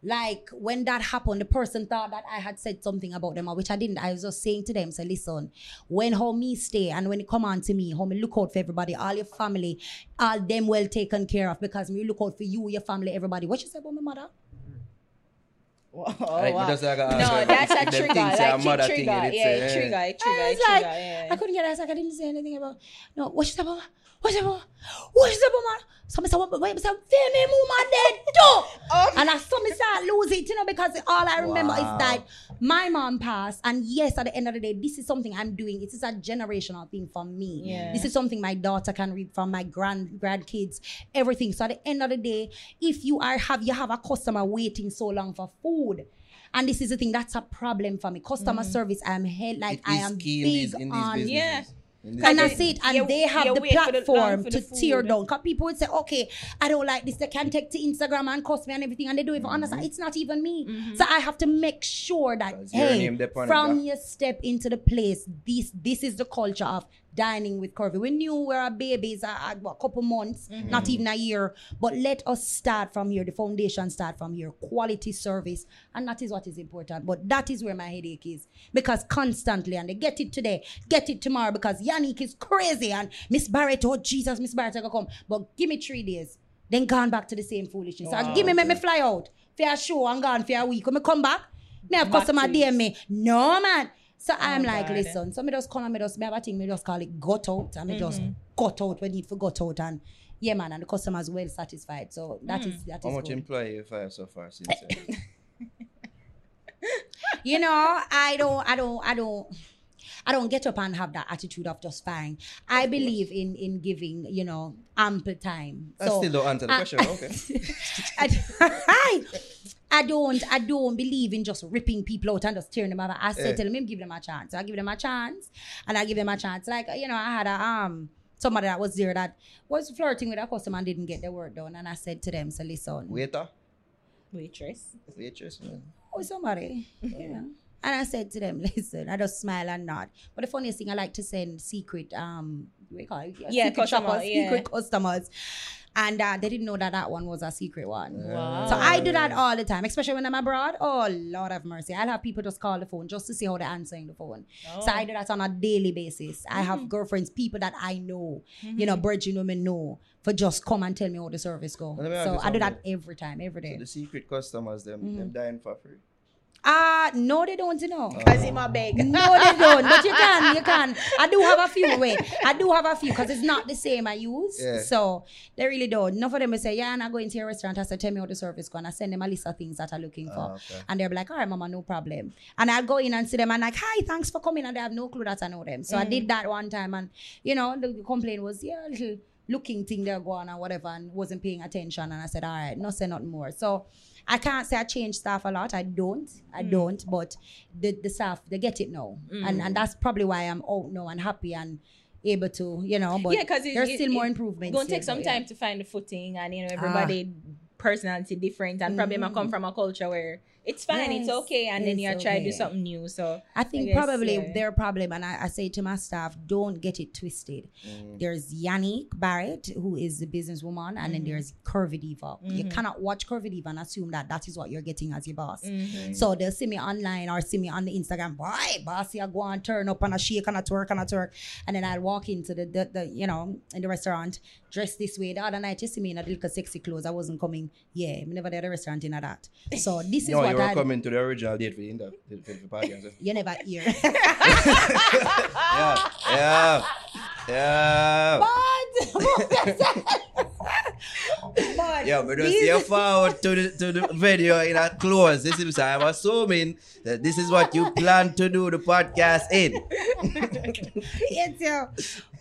Speaker 4: Like when that happened, the person thought that I had said something about them, which I didn't. I was just saying to them, say, listen, when how me stay and when it come on to me, how me look out for everybody, all your family, all them well taken care of because me look out for you, your family, everybody. What you say about my mother?
Speaker 3: Oh,
Speaker 2: Like,
Speaker 3: wow.
Speaker 2: just like, uh,
Speaker 3: No,
Speaker 2: so
Speaker 3: that's
Speaker 2: if
Speaker 3: a
Speaker 2: them
Speaker 3: trigger.
Speaker 2: things say a
Speaker 3: Like
Speaker 2: mother
Speaker 3: trigger.
Speaker 2: thing,
Speaker 3: Yeah,
Speaker 2: it's,
Speaker 3: trigger,
Speaker 2: uh,
Speaker 3: trigger,
Speaker 4: I
Speaker 3: trigger,
Speaker 4: was
Speaker 3: trigger.
Speaker 4: like,
Speaker 3: Yeah.
Speaker 4: I couldn't get it. I was like, I didn't say anything about. No, what she said about? What up, said about? What she said about? Man? So I said? Wait, said, feel me, my dead too. and I saw me start lose it, you know, because all I remember
Speaker 2: Wow.
Speaker 4: is that my mom passed, and yes, at the end of the day, this is something I'm doing. It is a generational thing for me.
Speaker 3: Yeah.
Speaker 4: This is something my daughter can read from my grand grandkids, everything. So at the end of the day, if you are have you have a customer waiting so long for food. And this is the thing that's a problem for me. Customer service, I'm held like I am big on
Speaker 2: businesses.
Speaker 3: Yeah.
Speaker 2: In
Speaker 4: and I
Speaker 3: you-
Speaker 4: see it, and
Speaker 3: you-
Speaker 4: they have the
Speaker 3: wait for the-
Speaker 4: platform to
Speaker 3: the
Speaker 4: tear down. Because people would say, okay, I don't like this. They can take to Instagram and cost me and everything, and they do it for
Speaker 2: Mm-hmm.
Speaker 4: honest. It's not even me. So I have to make sure that hey,
Speaker 2: name depend on
Speaker 4: from
Speaker 2: it,
Speaker 4: you step into the place, this this is the culture of dining with Curvy. We knew we were babies a, a, what, couple months,
Speaker 2: Mm-hmm.
Speaker 4: not even a year. But let us start from here. The foundation start from here. Quality service, and that is what is important. But that is where my headache is because constantly, and they get it today, get it tomorrow because Yanique is crazy and Miss Barrett. Oh Jesus, Miss Barrett, I go come. But give me three days, then gone back to the same foolishness. So give me, make me fly out for a show and gone for a week. When me come back, me have customer. DM me. No man. So I'm oh, like,
Speaker 3: God.
Speaker 4: listen. So me just come and me just me have a thing. Me just call it got out and me mm-hmm. just got out when need for got out and yeah man and the customers well satisfied. So that is that
Speaker 2: How
Speaker 4: is
Speaker 2: much
Speaker 4: good.
Speaker 2: employee you fire so far since then?
Speaker 4: you know, I don't, I don't, I don't. I don't get up and have that attitude of just fine. I believe in in giving, you know, ample time.
Speaker 2: I
Speaker 4: So,
Speaker 2: still don't answer the
Speaker 4: I-
Speaker 2: question. Okay.
Speaker 4: I, I don't I don't believe in just ripping people out and just tearing them out. I said
Speaker 2: Yeah.
Speaker 4: to them, give them a chance. I give them a chance and I give them a chance. Like, you know, I had a um somebody that was there that was flirting with a customer and didn't get their work done. And I said to them, so listen,
Speaker 2: Waiter?
Speaker 3: Waitress.
Speaker 2: Waitress? man.
Speaker 4: oh somebody. yeah. And I said to them, listen, I just smile and nod. But the funniest thing, I like to send secret, um, what do you call it?
Speaker 3: Yeah,
Speaker 4: secret
Speaker 3: customer,
Speaker 4: shoppers,
Speaker 3: yeah.
Speaker 4: secret customers. And uh, they didn't know that that one was a secret one.
Speaker 3: Wow.
Speaker 4: So I do that all the time, especially when I'm abroad. Oh, Lord have mercy. I'll have people just call the phone just to see how they're answering the phone. So I do that on a daily basis. I have girlfriends, people that I know, you know, bridging women know, for just come and tell me how the service go.
Speaker 2: Let me ask
Speaker 4: So I do that every time, every day.
Speaker 2: So the secret customers, them,
Speaker 4: Mm-hmm.
Speaker 2: them dying for free.
Speaker 4: Ah, no, they don't, you know.
Speaker 3: Cause him a beg.
Speaker 4: No, they don't. But you can, you can. I do have a few. Wait, I do have a few because it's not the same I use.
Speaker 2: Yeah.
Speaker 4: So they really don't. Enough of them will say, "Yeah, and I go into your restaurant." I say, "Tell me how the service go," and I send them a list of things that I'm looking for,
Speaker 2: Ah, okay.
Speaker 4: and they'll be like, "All right, mama, no problem." And I'll go in and see them and like, "Hi, thanks for coming," and they have no clue that I know them. So I did that one time, and you know, the complaint was, "Yeah, a little." Looking thing they're going or whatever, and wasn't paying attention. And I said, "All right, no say nothing more." So I can't say I change staff a lot. I don't. I
Speaker 3: Mm.
Speaker 4: don't. But the, the staff they get it now, and mm. and that's probably why I'm out now and happy and able to you know. But
Speaker 3: yeah, because
Speaker 4: there's still more improvements.
Speaker 3: It's
Speaker 4: gonna
Speaker 3: take some
Speaker 4: but yeah.
Speaker 3: time to find the footing, and you know everybody ah. personality different and probably I come mm. from a culture where it's fine, it's okay, and then
Speaker 4: it's
Speaker 3: you try to do something new. So
Speaker 4: I think
Speaker 3: guess,
Speaker 4: probably
Speaker 3: yeah.
Speaker 4: their problem, and I, I say to my staff, don't get it twisted.
Speaker 2: Mm.
Speaker 4: There's Yanique Barrett, who is the businesswoman, and
Speaker 3: Mm-hmm.
Speaker 4: then there's Curvy Diva. You cannot watch Curvy Diva and assume that that is what you're getting as your boss.
Speaker 3: Mm-hmm.
Speaker 4: So they'll see me online or see me on the Instagram, boy, bossy, I go and turn up and I shake and I twerk and I twerk. And then I'll walk into the, the, the, you know, in the restaurant, dressed this way. The other night, you see me in a little sexy clothes. I wasn't coming, yeah, I never did a restaurant in a that. So this is
Speaker 2: No,
Speaker 4: what
Speaker 2: you were coming to the original date for the, inter- for the podcast.
Speaker 4: You never hear.
Speaker 2: yeah, yeah, yeah.
Speaker 4: but, but
Speaker 2: Yeah, but just you forward to the to the video in a close. This is I'm assuming that this is what you plan to do the podcast in.
Speaker 4: it's you.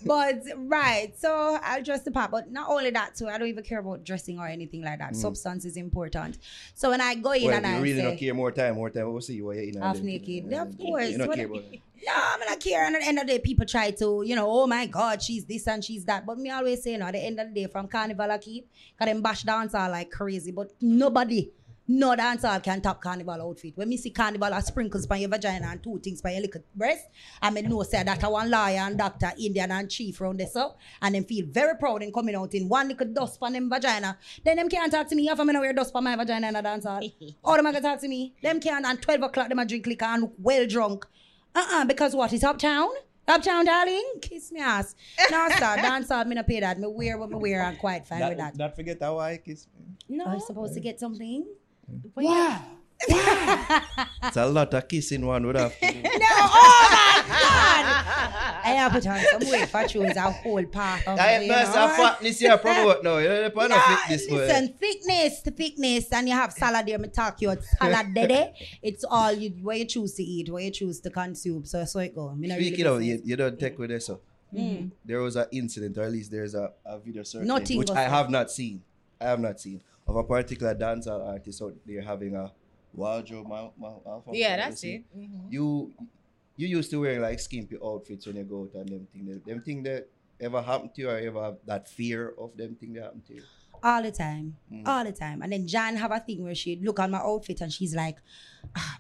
Speaker 4: But right, so I'll dress the part. But not only that, too. I don't even care about dressing or anything like that. Substance is important. So when I go in
Speaker 2: Mm. Well,
Speaker 4: and
Speaker 2: you
Speaker 4: I
Speaker 2: really
Speaker 4: say,
Speaker 2: don't care more time, more time. We'll see you in. and
Speaker 4: Half naked.
Speaker 2: Yeah,
Speaker 4: Of course.
Speaker 2: You don't
Speaker 4: What-
Speaker 2: care about it.
Speaker 4: No, I'm not care. And at the end of the day, people try to, you know, oh my God, she's this and she's that. But me always say, you know, at the end of the day, from Carnival I keep, because them bash dance are like crazy. But nobody, no dancer can top Carnival outfit. When me see Carnival, I sprinkles by your vagina and two things by your little breast. I mean, no, say that I one lawyer and doctor, Indian and chief round this up. And them feel very proud in coming out in one little dust on them vagina. Then them can't talk to me if I'm gonna wear dust on my vagina in a dance hall. Or them gonna talk to me. Them can't, and 12 o'clock, them a drink liquor and look well drunk. Uh-uh, because what? It's uptown? Uptown, darling? Kiss me ass. No, sir, dance hall, me not pay that. Me wear what me wear and quite fine with that.
Speaker 2: Not forget how I kiss. me.
Speaker 3: no,
Speaker 4: Are you supposed to get something?
Speaker 3: Wow.
Speaker 2: It's a lot of kissing one would have.
Speaker 4: No, oh my God! I have put on some weight for choose a whole part of
Speaker 2: I
Speaker 4: it, you
Speaker 2: must
Speaker 4: know?
Speaker 2: have fatness here promote now. You know, the
Speaker 4: No,
Speaker 2: fitness boy.
Speaker 4: listen, thickness to thickness, and you have salad there. Me talk you salad there. It's all you where you choose to eat, where you choose to consume. So so it go. Me not really
Speaker 2: Speaking of, you, you don't take with this. So.
Speaker 4: Mm.
Speaker 2: There was an incident, or at least there's a, a video circulating,
Speaker 4: Nothing
Speaker 2: which I have not seen. I have not seen of a particular dancehall artist out there having a wardrobe mal- mal- malfunction.
Speaker 3: Yeah,
Speaker 2: You
Speaker 3: that's
Speaker 2: see?
Speaker 3: it. Mhm.
Speaker 2: You you used to wear like skimpy outfits when you go out and them thing. Them, them thing that ever happened to you, or ever have that fear of them thing that happened to you.
Speaker 4: all the time,
Speaker 2: Mm.
Speaker 4: all the time. And then Jan have a thing where she look at my outfit and she's like,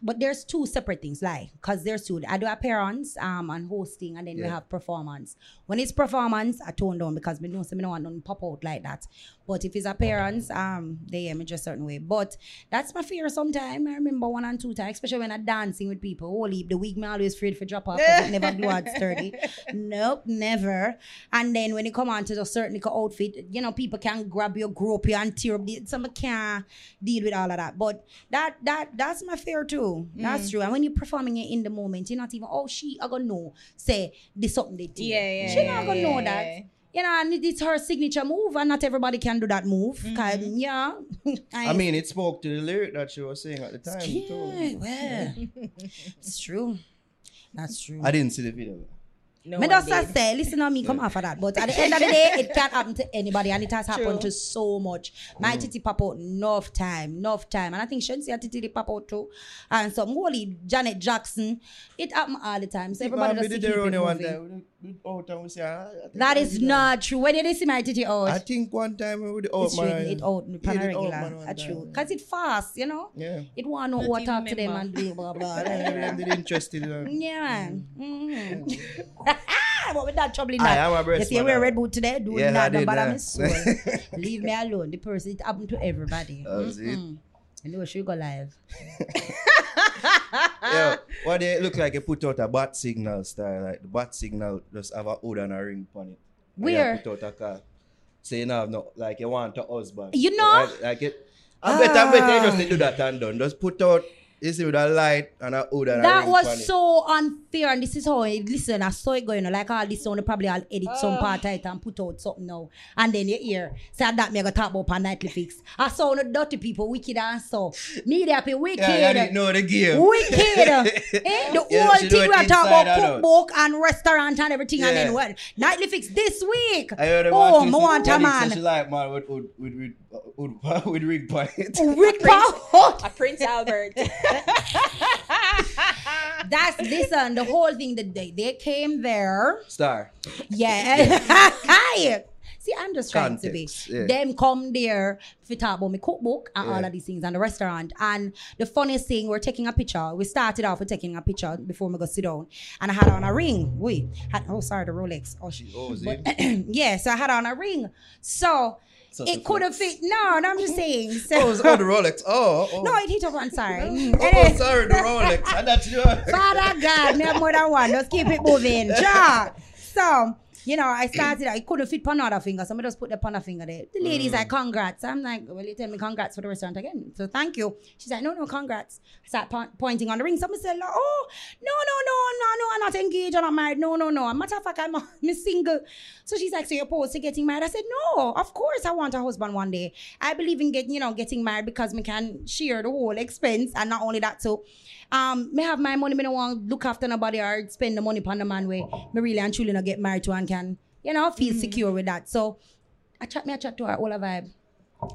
Speaker 4: but there's two separate things, like, cause there's two. I do appearance, um, and hosting, and then we have performance. When it's performance, I tone down because me know so me don't want nothing pop out like that. But if it's appearance, um, they hear me just certain way. But that's my fear sometimes. I remember one and two times, especially when I'm dancing with people. Holy, the wig me always afraid for drop off because it never blew out sturdy. Nope, never. And then when you come on to the certain outfit, you know, people can grab you, grope you, and tear up. The, some can't deal with all of that. But that that that's my fear too. That's mm. true. And when you're performing it in the moment, you're not even, oh, she I gonna know. Say this something they tear.
Speaker 3: Yeah, yeah,
Speaker 4: She not gonna
Speaker 3: yeah,
Speaker 4: know
Speaker 3: yeah,
Speaker 4: that.
Speaker 3: yeah.
Speaker 4: You know, and it's her signature move, and not everybody can do that move. 'Cause, mm-hmm. yeah.
Speaker 2: I mean, it spoke to the lyric that she was saying at the time.
Speaker 4: yeah,
Speaker 2: too.
Speaker 4: well, it's true. That's true.
Speaker 2: I didn't see the video.
Speaker 3: No
Speaker 4: Me
Speaker 3: one
Speaker 4: just
Speaker 3: did.
Speaker 4: say, listen on me, come off of that. But at the end of the day, it can't happen to anybody, and it has happened to so much. My titty pop out enough time, enough time, and I think Shenseea had titty pop out too. And some holy Janet Jackson, it happen all the time. So everybody
Speaker 2: Man, we
Speaker 4: just keep it
Speaker 2: Rooney one
Speaker 4: moving.
Speaker 2: Time. We did out and we say, I think
Speaker 4: That
Speaker 2: I
Speaker 4: is
Speaker 2: did that.
Speaker 4: not true. When did you see my titty out?
Speaker 2: I think one time we did out
Speaker 4: it's
Speaker 2: man.
Speaker 4: written it out
Speaker 2: Yeah,
Speaker 4: pan
Speaker 2: it out,
Speaker 4: regular. That's true. Cause it fast, you know.
Speaker 2: Yeah.
Speaker 4: It want no
Speaker 3: Don't
Speaker 4: what
Speaker 3: even
Speaker 4: talk to them
Speaker 3: remember.
Speaker 4: and do blah blah.
Speaker 2: Yeah, them
Speaker 4: blah.
Speaker 2: did interested in.
Speaker 4: Yeah, man. Mhm. what with that trouble in
Speaker 2: I
Speaker 4: that?
Speaker 2: am a breast You
Speaker 4: see, I
Speaker 2: man,
Speaker 4: wear
Speaker 2: uh,
Speaker 4: red boot today. Do
Speaker 2: Yeah, I
Speaker 4: not
Speaker 2: did
Speaker 4: bother
Speaker 2: that.
Speaker 4: me soul. Leave me alone. The person it happened to everybody.
Speaker 2: That was it.
Speaker 4: Mhm. I know she go live.
Speaker 2: Yeah, what they look like? They put out a bat signal style, like the bat signal just have a hood and a ring on it.
Speaker 4: Where?
Speaker 2: put out a car. So you know, no, like you want a husband.
Speaker 4: You know?
Speaker 2: Like, like it. I bet, I bet they just need to do that and done. Just put out, you see, with a light and a hood and
Speaker 4: That
Speaker 2: ring
Speaker 4: was so unfair, and this is how it listen. I saw it going on like all this. Only probably I'll edit some
Speaker 3: Ah.
Speaker 4: part of it and put out something now, and then you hear say that me go talk about on nightly fix. I saw the dirty people wicked and so media people wicked.
Speaker 2: Yeah, I didn't know the game.
Speaker 4: Wicked. eh? The
Speaker 2: Yeah,
Speaker 4: whole
Speaker 2: she
Speaker 4: thing
Speaker 2: it
Speaker 4: we are talking about cookbook and restaurant and everything, and then what? Nightly fix this week.
Speaker 2: I heard
Speaker 4: Oh,
Speaker 2: about
Speaker 4: me want a
Speaker 2: She
Speaker 4: man.
Speaker 2: like man with with with with, with, with ring on it.
Speaker 4: Oh, Rick
Speaker 3: Prince- A Prince Albert.
Speaker 4: That's listen. Uh, the whole thing that they they came there.
Speaker 2: Star.
Speaker 4: Yeah. Hi. See, I'm just trying
Speaker 2: Context,
Speaker 4: to be.
Speaker 2: yeah.
Speaker 4: Them come there to talk about my cookbook and all of these things and the restaurant. And the funniest thing, we're taking a picture. We started off with taking a picture before we go sit down. And I had on a ring. Wait, had, oh sorry, the Rolex. Oh, she
Speaker 2: Oh, is
Speaker 4: But-
Speaker 2: it?
Speaker 4: yeah, so I had on a ring. So It could have fit. No, no, I'm just saying. So,
Speaker 2: Oh, it's oh, the Rolex. Oh, oh.
Speaker 4: no, it hit up. I'm sorry. Mm,
Speaker 2: Oh,
Speaker 4: anyway.
Speaker 2: sorry, the Rolex. I thought you
Speaker 4: Father God, have more than one. Let's keep it moving. Ja. So, you know, I started, I couldn't fit on another finger, Somebody just put the on finger there. The lady's
Speaker 2: Mm.
Speaker 4: like, congrats. I'm like, well, you tell me congrats for the restaurant again. So thank you. She's like, no, no, congrats. I start po- pointing on the ring. Somebody said, oh, no, no, no, no, no, I'm not engaged, I'm not married. No, no, no. I'm Matter of fact, I'm, I'm single. So she's like, so you're opposed to getting married? I said, no, of course I want a husband one day. I believe in getting, you know, getting married because we can share the whole expense. And not only that, so um, me have my money, me don't want to look after nobody or spend the money upon the man way. Me really and truly not get married to and can, you know, feel secure with that. So I chat me, I chat to her, all a vibe.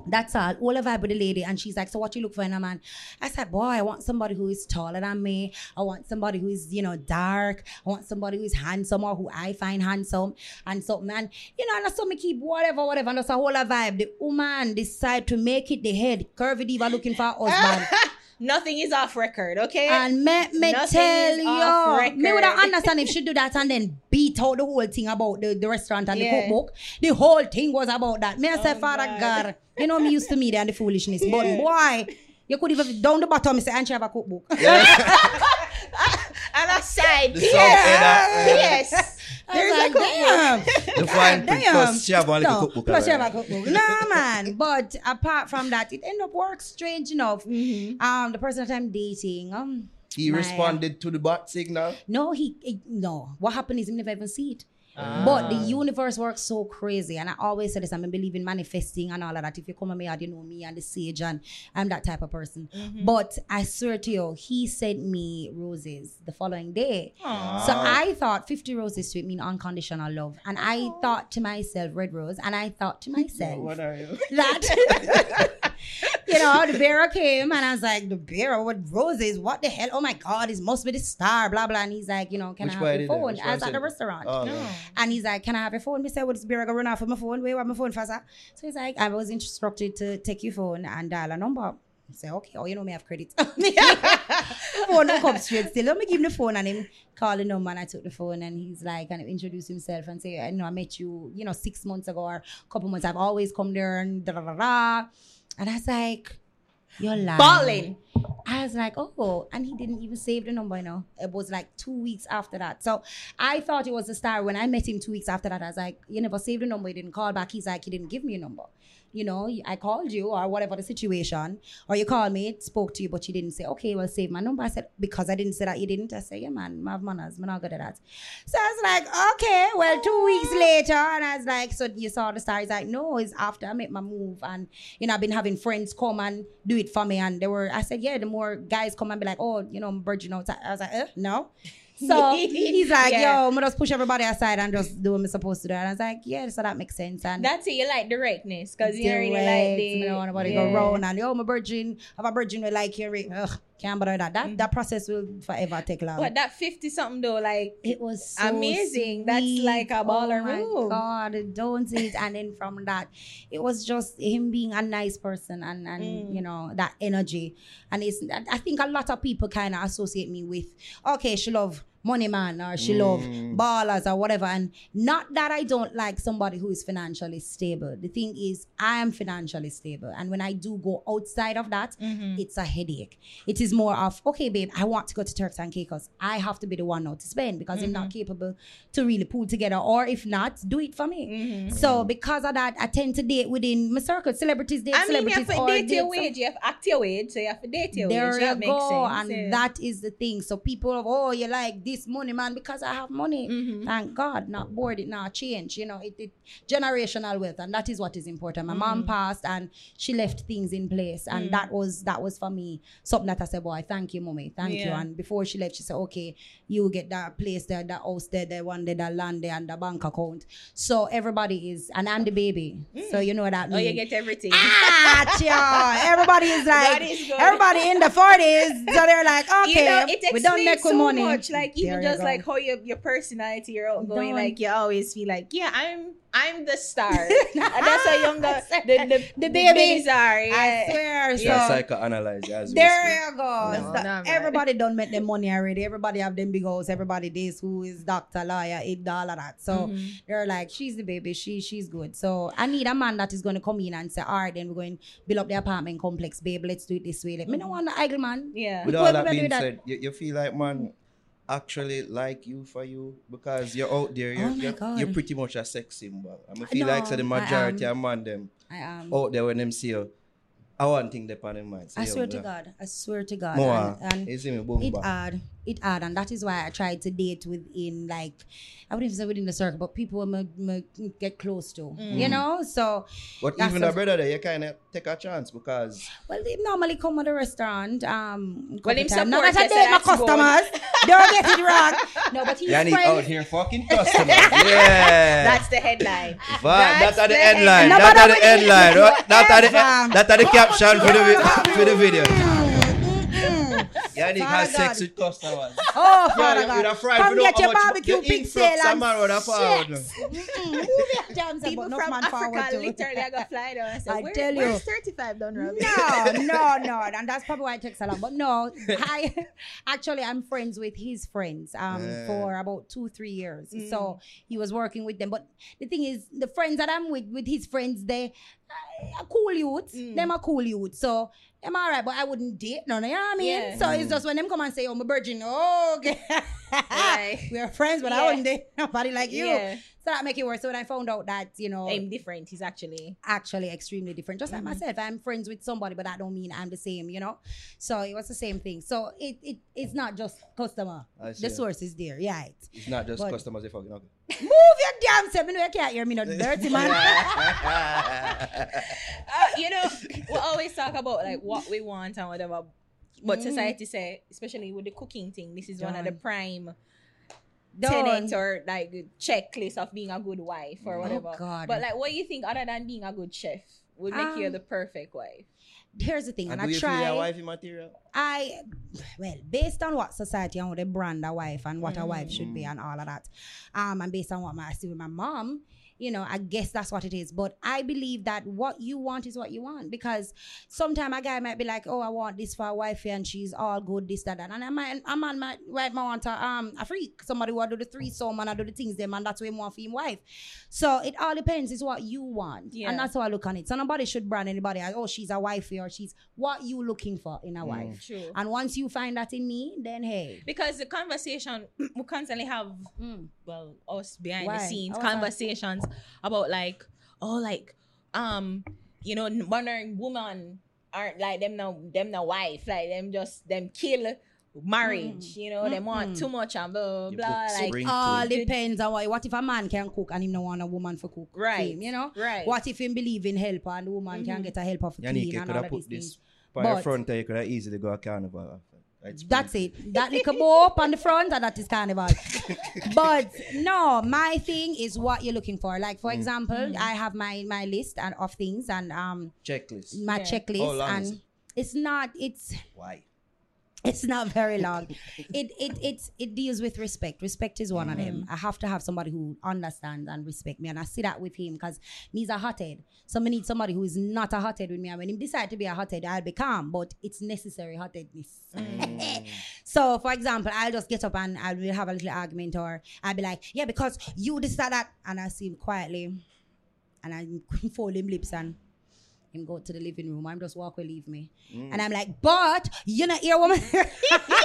Speaker 4: That's all. All a vibe with the lady. And she's like, So what you look for in a man? I said, Boy, I want somebody who is taller than me. I want somebody who is, you know, dark. I want somebody who is handsome or who I find handsome and something. And you know, and so me keep whatever, whatever. And that's a whole a vibe. The woman decide to make it the head. Curvy diva looking for a husband.
Speaker 3: Nothing is off record, okay?
Speaker 4: And me, me
Speaker 3: Nothing
Speaker 4: tell
Speaker 3: is off
Speaker 4: you, me would
Speaker 3: record.
Speaker 4: understand if she do that and then beat out the whole thing about the, the restaurant and
Speaker 3: Yeah.
Speaker 4: the cookbook. The whole thing was about that. Me I say,
Speaker 3: Oh,
Speaker 4: Father
Speaker 3: God.
Speaker 4: God. you know me used to media and the foolishness, but boy, you could even down the bottom me say, and she have a cookbook.
Speaker 3: and I
Speaker 2: The
Speaker 3: yes, yes. There's
Speaker 4: was
Speaker 3: a
Speaker 4: like,
Speaker 3: cookbook.
Speaker 4: damn.
Speaker 2: The fine print
Speaker 4: Damn.
Speaker 2: plus she have
Speaker 4: no,
Speaker 2: cookbook.
Speaker 4: Plus she have a cookbook. No, man. But apart from that, it ended up work strange enough.
Speaker 3: Mm-hmm.
Speaker 4: Um, the person that I'm dating, um,
Speaker 2: He
Speaker 4: my-
Speaker 2: responded to the bot signal.
Speaker 4: No, he, he- no. What happened is he never even see it.
Speaker 2: Ah.
Speaker 4: But the universe works so crazy, and I always say this. I believe in manifesting and all of that. If you come on me out, you know me and the sage, and I'm that type of person.
Speaker 3: Mm-hmm.
Speaker 4: But I swear to you, he sent me roses the following day.
Speaker 3: Aw.
Speaker 4: So I thought 50 roses to it mean unconditional love, and I thought to myself, red rose, and I thought to myself what
Speaker 2: are you?
Speaker 4: that you know the bearer came and I was like the bearer with roses what the hell? Oh my god it must be the star blah blah. And he's like you know can
Speaker 2: Which
Speaker 4: I have your phone? I was at the restaurant.
Speaker 2: Oh,
Speaker 3: No.
Speaker 2: no.
Speaker 4: and he's like can I have your phone? We said well this bearer gonna run off with my phone. Where my phone fast so he's like I was instructed to take your phone and dial a number. I say okay oh you know me have credit. Phone come straight still. Let me give him the phone and him call the number and I took the phone and he's like and introduce himself and say I know I met you you know six months ago or a couple months. I've always come there and da da da da and I was like you're lying
Speaker 3: Balling.
Speaker 4: I was like, oh, and he didn't even save the number, you know. It was like two weeks after that. So I thought it was a star. When I met him two weeks after that, I was like, you never saved the number, you didn't call back. He's like, he didn't give me a number. You know, I called you or whatever the situation, or you called me, spoke to you, but you didn't say, okay, well, save my number. I said, because I didn't say that you didn't. I said, yeah, man, I have manners. I'm not good at that. So I was like, okay, well, two weeks later, and I was like, so you saw the star? He's like, no, it's after I made my move, and you know, I've been having friends come and do it for me, and they were, I said, yeah, the more guys come and be like, oh, you know, I'm virgin out. I was like, eh, no. So he's like,
Speaker 3: Yeah.
Speaker 4: yo, I'm gonna just push everybody aside and just do what I'm supposed to do. And I was like, yeah, so that makes sense. And
Speaker 3: That's it. You like directness because you really like the.
Speaker 4: me don't want nobody
Speaker 3: yeah.
Speaker 4: go round and yo, I'm a virgin, I'm a virgin will like you. Ugh, can't bother that. That that process will forever take long.
Speaker 3: Mm-hmm. But that 50 something though, like,
Speaker 4: It was so
Speaker 3: Amazing. That's like a baller
Speaker 4: oh
Speaker 3: move.
Speaker 4: God, don't say it. And then from that, it was just him being a nice person and and
Speaker 3: Mm.
Speaker 4: you know that energy. And it's I think a lot of people kind of associate me with okay, she love money man or she love
Speaker 2: Mm.
Speaker 4: ballers or whatever. And not that I don't like somebody who is financially stable. The thing is, I am financially stable, and when I do go outside of that,
Speaker 3: Mm-hmm.
Speaker 4: it's a headache. It is more of okay, babe. I want to go to Turks and Caicos. I have to be the one now to spend because I'm
Speaker 3: Mm-hmm.
Speaker 4: not capable to really pull together. Or if not, do it for me.
Speaker 3: Mm-hmm.
Speaker 4: So because of that, I tend to date within my circle. Celebrities date
Speaker 3: I mean, you
Speaker 4: celebrities.
Speaker 3: have to date your
Speaker 4: some-
Speaker 3: wage. You have to act your wage, so you have to date your
Speaker 4: there
Speaker 3: wage.
Speaker 4: you
Speaker 3: That makes
Speaker 4: go,
Speaker 3: sense.
Speaker 4: and
Speaker 3: yeah.
Speaker 4: that is the thing. So people of oh, you like this money, man, because I have money.
Speaker 3: Mhm.
Speaker 4: Thank God, not bored, it not change. You know, it, it generational wealth, and that is what is important. My
Speaker 3: Mm-hmm.
Speaker 4: mom passed, and she left things in place, and
Speaker 3: Mm.
Speaker 4: that was that was for me something that I said, boy, thank you, mommy, thank you. And before she left, she said, okay, you get that place there, that house there, the one there, that land there, and the bank account. So everybody is, and I'm the baby, so you know what that
Speaker 3: Oh,
Speaker 4: means.
Speaker 3: you get everything.
Speaker 4: Ah. Everybody is like,
Speaker 3: is
Speaker 4: everybody in the 40s. So they're like, okay,
Speaker 3: you know, it
Speaker 4: we don't make
Speaker 3: so
Speaker 4: money.
Speaker 3: much. Like even
Speaker 4: There
Speaker 3: just
Speaker 4: go.
Speaker 3: like how your your personality, you're outgoing,
Speaker 4: Don't-
Speaker 3: like you always feel like, yeah, I'm I'm the star, and that's how younger the the,
Speaker 4: The
Speaker 3: the
Speaker 4: baby.
Speaker 3: babies are. Yeah.
Speaker 4: I swear. So
Speaker 2: Yeah, psychoanalyze it as we
Speaker 4: there
Speaker 2: speak.
Speaker 4: you go.
Speaker 3: No,
Speaker 4: So
Speaker 3: nah, man.
Speaker 4: everybody done make them money already. Everybody have them big house. Everybody this who is doctor, lawyer, it, all of that. So
Speaker 3: Mhm.
Speaker 4: they're like, she's the baby. She she's good. So I need a man that is going to come in and say, all right, then we're going to build up the apartment complex, babe. Let's do it this way. Like, me don't want the idle man.
Speaker 3: Yeah.
Speaker 2: With all that
Speaker 4: gonna do
Speaker 2: being
Speaker 4: that?
Speaker 2: said, you, you feel like man actually like you for you because you're out there. You're,
Speaker 4: Oh
Speaker 2: you're, you're pretty much a sex symbol. I mean, feel like so the
Speaker 4: No,
Speaker 2: majority of man them
Speaker 4: I am.
Speaker 2: out there when them see you. I want thing they on their mind.
Speaker 4: I swear to. God. I swear to God.
Speaker 2: More.
Speaker 4: And, and
Speaker 2: you see me boom
Speaker 4: it
Speaker 2: bang.
Speaker 4: hard. It hard, and that is why I tried to date within like I wouldn't even say within the circle, but people me, me get close to. You know? So
Speaker 2: But even
Speaker 4: a-
Speaker 2: a brother there, you kind of take a chance because
Speaker 4: well they normally come at the restaurant. Um
Speaker 3: Well,
Speaker 4: couple
Speaker 3: him
Speaker 4: time. Not
Speaker 3: support
Speaker 4: that I date my
Speaker 3: that's
Speaker 4: customers. Don't get it wrong. No, but he's Yanique
Speaker 2: out here fucking customers. yeah.
Speaker 3: That's the headline.
Speaker 2: Va-
Speaker 3: That's
Speaker 2: That are the
Speaker 3: the
Speaker 2: headline.
Speaker 4: headline.
Speaker 2: That are the
Speaker 4: Nobody
Speaker 2: headline.
Speaker 4: That's
Speaker 2: What- the
Speaker 4: ever.
Speaker 2: that the caption for the for the video. Yanique
Speaker 4: Father
Speaker 2: has sex
Speaker 4: God.
Speaker 2: with customers.
Speaker 4: Oh,
Speaker 2: Yeah,
Speaker 4: Father
Speaker 2: you-
Speaker 4: God.
Speaker 2: you'd fried
Speaker 4: Come get your barbecue
Speaker 2: the
Speaker 4: pig
Speaker 2: influx
Speaker 4: sale
Speaker 2: of man would
Speaker 4: and
Speaker 2: found.
Speaker 4: sex. Mm-mm. Move your jams
Speaker 3: People
Speaker 4: about
Speaker 3: from
Speaker 4: man forward
Speaker 3: Africa
Speaker 4: to-
Speaker 3: literally I got fly down and said,
Speaker 4: I
Speaker 3: Where,
Speaker 4: tell you.
Speaker 3: where's 35 Dunrobin?
Speaker 4: No, no, no. And that's probably why it takes a lot. But no, I actually I'm friends with his friends um
Speaker 2: Yeah.
Speaker 4: for about two, three years.
Speaker 3: Mm.
Speaker 4: So he was working with them. But the thing is, the friends that I'm with, with his friends, they are cool youths.
Speaker 3: Mm.
Speaker 4: Them are cool youths. So I'm alright, but I wouldn't date none. You know what I mean?
Speaker 3: Yeah.
Speaker 4: So it's just when them come and say, Oh, I'm a virgin. Oh, okay.
Speaker 3: Right.
Speaker 4: we are friends, but I wouldn't date nobody like you.
Speaker 3: Yeah.
Speaker 4: So that make it worse. So when I found out that, you know,
Speaker 3: I'm different. He's actually.
Speaker 4: actually extremely different. Just like myself, I'm friends with somebody, but that don't mean I'm the same, you know. So it was the same thing. So it it it's not just customer.
Speaker 2: I see.
Speaker 4: The source is there, yeah. It.
Speaker 2: It's not just
Speaker 4: But-
Speaker 2: customers they fucking okay.
Speaker 4: Move your damn self. Me know you can't hear me, no dirty man.
Speaker 3: Uh, you know, we always talk about like what we want and whatever. But
Speaker 4: Mhm.
Speaker 3: society say, especially with the cooking thing, this is one of the prime
Speaker 4: Done.
Speaker 3: Tenets or like the checklist of being a good wife or
Speaker 2: Oh,
Speaker 3: whatever.
Speaker 4: God.
Speaker 3: But like, what do you think other than being a good chef would make you
Speaker 4: Um,
Speaker 3: the perfect wife?
Speaker 4: Here's the thing,
Speaker 2: and
Speaker 4: and,
Speaker 2: do
Speaker 4: I
Speaker 2: you feel your
Speaker 4: try.
Speaker 2: wifey material?
Speaker 4: I well, based on what society and what they brand a wife and what a wife should be
Speaker 2: Mm.
Speaker 4: and all of that, um, and based on what my, I see with my mom, you know, I guess that's what it is. But I believe that what you want is what you want because sometimes a guy might be like, "Oh, I want this for a wife and she's all good, this that, that," and I might, a man might, right, might want a um a freak, somebody who want do the threesome and I do the things them, and that's what he want for him wife. So it all depends. It's what you want,
Speaker 3: Yeah.
Speaker 4: and that's how I look on it. So nobody should brand anybody as, "Oh, she's a wifey" or "She's what you looking for in a wife."
Speaker 3: True.
Speaker 4: And once you find that in me, then hey.
Speaker 3: Because the conversation we constantly have
Speaker 4: Mm.
Speaker 3: Well us behind
Speaker 4: Why?
Speaker 3: the scenes
Speaker 4: How was that?
Speaker 3: conversations about like oh like um you know modern women aren't like them no them no wife like them just them kill marriage you know them want
Speaker 4: Mm-mm.
Speaker 3: too much and blah
Speaker 2: You
Speaker 3: blah like
Speaker 4: All
Speaker 2: to it.
Speaker 4: depends on what. What if a man can cook and him no want a woman for cook?
Speaker 3: Right.
Speaker 4: him, you know.
Speaker 3: right
Speaker 4: What if him believe in help and the woman can
Speaker 3: Mhm.
Speaker 4: get a helper for
Speaker 2: Yanique,
Speaker 4: clean
Speaker 2: you
Speaker 4: and
Speaker 2: could
Speaker 4: all
Speaker 2: have
Speaker 4: of
Speaker 2: put
Speaker 4: these
Speaker 2: this
Speaker 4: things?
Speaker 2: by your
Speaker 4: But-
Speaker 2: front there, you could have easily go a carnival. After. It's
Speaker 4: That's
Speaker 2: pretty-
Speaker 4: it. That little bow up on the front and that is carnival. but no, my thing is what you're looking for. Like for example, I have my my list and of things and um
Speaker 2: Checklist.
Speaker 4: my
Speaker 3: Yeah.
Speaker 4: checklist
Speaker 2: How long is
Speaker 4: and it's not it's
Speaker 2: Why?
Speaker 4: It's not very long. it it it's it deals with respect. Respect is one of them.
Speaker 3: Mm-hmm.
Speaker 4: I have to have somebody who understands and respect me, and I see that with him because he's a hothead. So I need somebody who is not a hothead with me. And when he decide to be a hothead, I'll be calm, but it's necessary hotheadness.
Speaker 3: Mm.
Speaker 4: so, for example, I'll just get up and I will have a little argument, or I'll be like, "Yeah, because you decide that that," and I see him quietly, and I fold him lips and. Him go to the living room. I'm just walk away, leave me,
Speaker 2: Mm.
Speaker 4: and I'm like, "But you're not here, woman."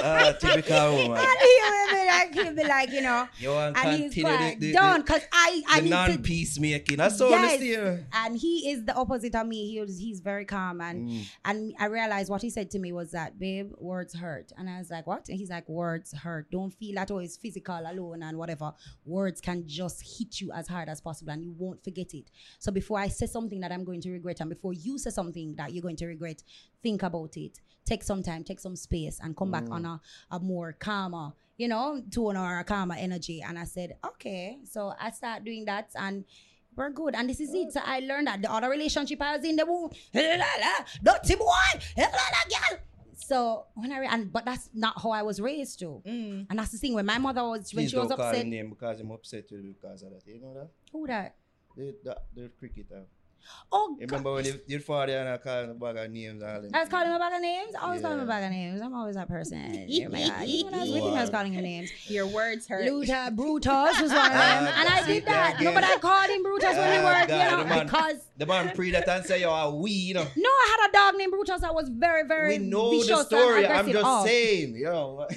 Speaker 2: Ah, typical woman.
Speaker 4: And he'll be like, he'll be like, you know,
Speaker 2: You want to
Speaker 4: and he's
Speaker 2: continue
Speaker 4: quite
Speaker 2: the, the,
Speaker 4: done
Speaker 2: the,
Speaker 4: because I, I
Speaker 2: the
Speaker 4: need to.
Speaker 2: non-peacemaking. That's all
Speaker 4: Yes. And he is the opposite of me. He was, he's very calm, and
Speaker 2: Mm.
Speaker 4: and I realized what he said to me was that, babe, words hurt. And I was like, what? And he's like, words hurt. Don't feel that oh, it's physical alone and whatever. Words can just hit you as hard as possible, and you won't forget it. So before I say something that I'm going to regret, and before you say something that you're going to regret, think about it. Take some time, take some space, and come back on a, a more calmer, you know, tone or a calmer energy. And I said, okay. So I start doing that, and we're good. And this is it. So I learned that the other relationship I was in, the womb, dirty boy, girl. So when I re- and but that's not how I was raised to.
Speaker 3: Mm.
Speaker 4: And that's the thing when my mother was when
Speaker 2: Please
Speaker 4: she was
Speaker 2: call
Speaker 4: upset.
Speaker 2: him name because I'm upset with because of that. You know that?
Speaker 4: Who that?
Speaker 2: The, the, the cricketer.
Speaker 4: Oh,
Speaker 2: You
Speaker 4: God.
Speaker 2: remember when you, your father and I called him a bag of names all?
Speaker 4: I was calling him a bag of names. I always call him a
Speaker 2: Yeah.
Speaker 4: bag of names. I'm always that person. oh my God. Even when I was
Speaker 2: You
Speaker 4: with him, I was
Speaker 2: are.
Speaker 4: calling him names.
Speaker 3: Your words hurt.
Speaker 4: Luther Brutus was one of them.
Speaker 2: Ah,
Speaker 4: and I
Speaker 2: see
Speaker 4: did that.
Speaker 2: that
Speaker 4: No, but I called him Brutus when he worked, you know,
Speaker 2: the man-
Speaker 4: because
Speaker 2: The man pre that and say you're a wee, you know.
Speaker 4: no, I had a dog named Brutus that was very, very
Speaker 2: We know
Speaker 4: vicious
Speaker 2: the story. I'm just
Speaker 4: Oh.
Speaker 2: saying, you know.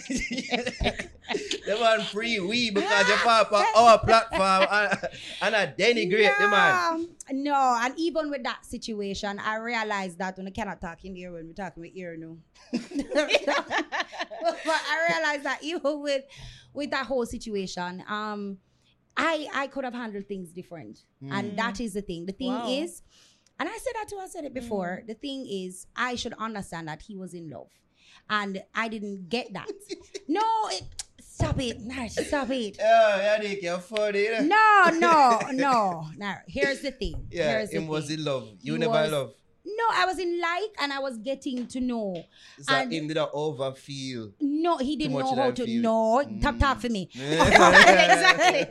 Speaker 2: The man free we because your papa our platform and, and I denigrate the man.
Speaker 4: No, no, and even with that situation, I realized that when I cannot talk in the ear when we're talking with ear no. but I realized that even with with that whole situation, um, I I could have handled things different, and that is the thing. The thing
Speaker 3: Wow.
Speaker 4: is, and I said that too. I said it before. The thing is, I should understand that he was in love, and I didn't get that. no, it, stop it, Nash, stop it.
Speaker 2: Yeah, oh, Yanique, you're funny.
Speaker 4: No, no, no. Now, here's the thing.
Speaker 2: Yeah,
Speaker 4: here's the
Speaker 2: him was in love. You
Speaker 4: He
Speaker 2: never
Speaker 4: was-
Speaker 2: love.
Speaker 4: No, I was in like and I was getting to know.
Speaker 2: So
Speaker 4: And-
Speaker 2: him did not overfeel.
Speaker 4: No, he didn't know how to
Speaker 2: feel.
Speaker 4: know. Tap
Speaker 2: Mm.
Speaker 4: tap for me.
Speaker 3: exactly.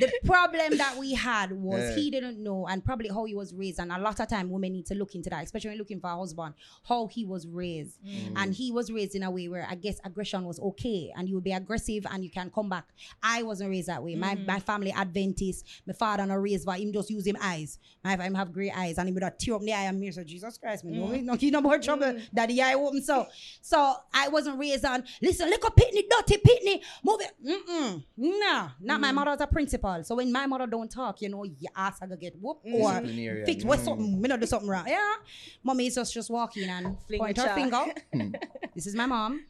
Speaker 4: the problem that we had was
Speaker 2: Yeah.
Speaker 4: he didn't know and probably how he was raised. And a lot of time women need to look into that, especially when looking for a husband, how he was raised. And he was raised in a way where I guess aggression was okay and you would be aggressive and you can come back. I wasn't raised that way. My my family Adventist, my father not raised by him just use him eyes. My him have great eyes and he would have tear up the eye and me so Jesus Christ, man. Mm. No, no, he no more trouble. Mm. Daddy eye open. So so I wasn't raised on listen, look up pitney, dirty pitney, move it. Mm-mm. Nah, not my mm. mother was a principal. So when my mother don't talk, you know, your ass I go get whooped or
Speaker 2: Disciplinarian.
Speaker 4: fix what
Speaker 2: Mm.
Speaker 4: something, me not do something wrong. Yeah. Mommy is just, just walking and
Speaker 3: Fling
Speaker 4: point her finger. this is my mom.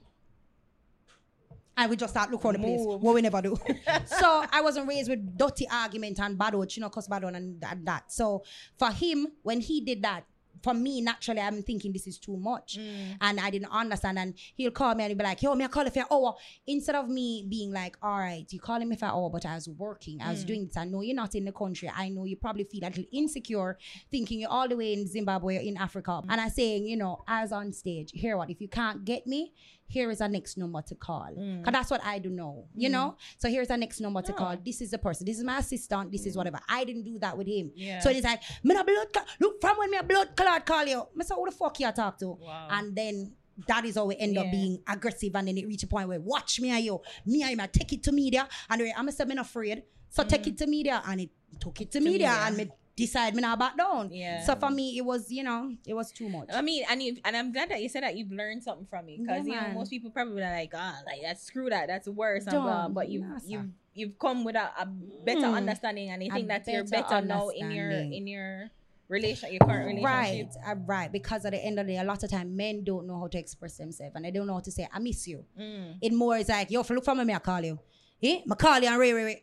Speaker 4: And we just start look around the place.
Speaker 3: Move.
Speaker 4: What we never do. so I wasn't raised with dirty argument and bad words, you know, cause bad one and that, that. So for him, when he did that, for me, naturally, I'm thinking this is too much. Mm. And I didn't understand. And he'll call me and he'll be like, yo, me I call if an hour. Instead of me being like, all right, you calling me for an hour, but I was working. I was mm. doing this. I know you're not in the country. I know you probably feel a little insecure thinking you're all the way in Zimbabwe or in Africa. Mm. And I'm saying, you know, as on stage, here what, if you can't get me, here is a next number to call. Mm. Because that's what I do know, you mm. know? So here's a next number to oh. call. This is the person. This is my assistant. This is mm. whatever. I didn't do that with him.
Speaker 3: Yeah.
Speaker 4: So it's like, me a blood clot. Look, from when me a blood clot call you. Me say, who the fuck you talk to?
Speaker 3: Wow.
Speaker 4: And then that is how we end up being aggressive and then it reach a point where watch me and you. Me and him I take it to media. And I'm say me not afraid. So take it to media. And it took it to, media,
Speaker 3: media.
Speaker 4: and me decide me not back down.
Speaker 3: Yeah.
Speaker 4: So for me it was, you know, it was too much.
Speaker 3: I mean, and you and I'm glad that you said that you've learned something from it because
Speaker 4: Yeah,
Speaker 3: you know most people probably are like, ah, like that's screw that, that's worse, and blah. But you've
Speaker 4: Nah,
Speaker 3: you've you've come with a, a better
Speaker 4: Mm.
Speaker 3: understanding, and I think that you're
Speaker 4: better
Speaker 3: now in your in your relation, your current relationship.
Speaker 4: Right, uh, right. Because at the end of the day, a lot of time men don't know how to express themselves and they don't know how to say, I miss you.
Speaker 3: Mm.
Speaker 4: It more is like, yo, if you look for me, I call you. Eh? I call you and ray, ray, ray.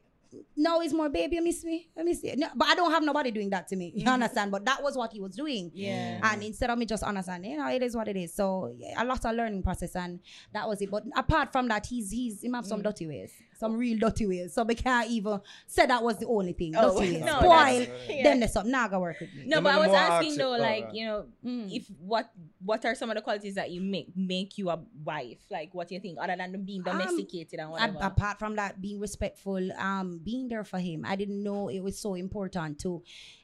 Speaker 4: No, it's more, baby, you miss me. I miss you. No, but I don't have nobody doing that to me. You understand? But that was what he was doing.
Speaker 3: Yeah.
Speaker 4: And instead of me just understanding, you know, it is what it is. So yeah, a lot of learning process, and that was it. But apart from that, he's he's he have
Speaker 3: Mm.
Speaker 4: some dirty ways, some real dirty ways. So we can't even say that was the only thing.
Speaker 3: Oh,
Speaker 4: dirty ways.
Speaker 3: no,
Speaker 4: Spoil.
Speaker 3: that's- yeah.
Speaker 4: Then there's something. Nah, go work with me.
Speaker 3: No,
Speaker 2: Yeah,
Speaker 3: but I was asking
Speaker 2: accept-
Speaker 3: though, like you know,
Speaker 4: Mm.
Speaker 3: if what what are some of the qualities that you make make you a wife? Like, what do you think, other than being
Speaker 4: Um,
Speaker 3: domesticated and
Speaker 4: A-
Speaker 3: whatever?
Speaker 4: apart from that, being respectful, um, being there for him. I didn't know it was so important to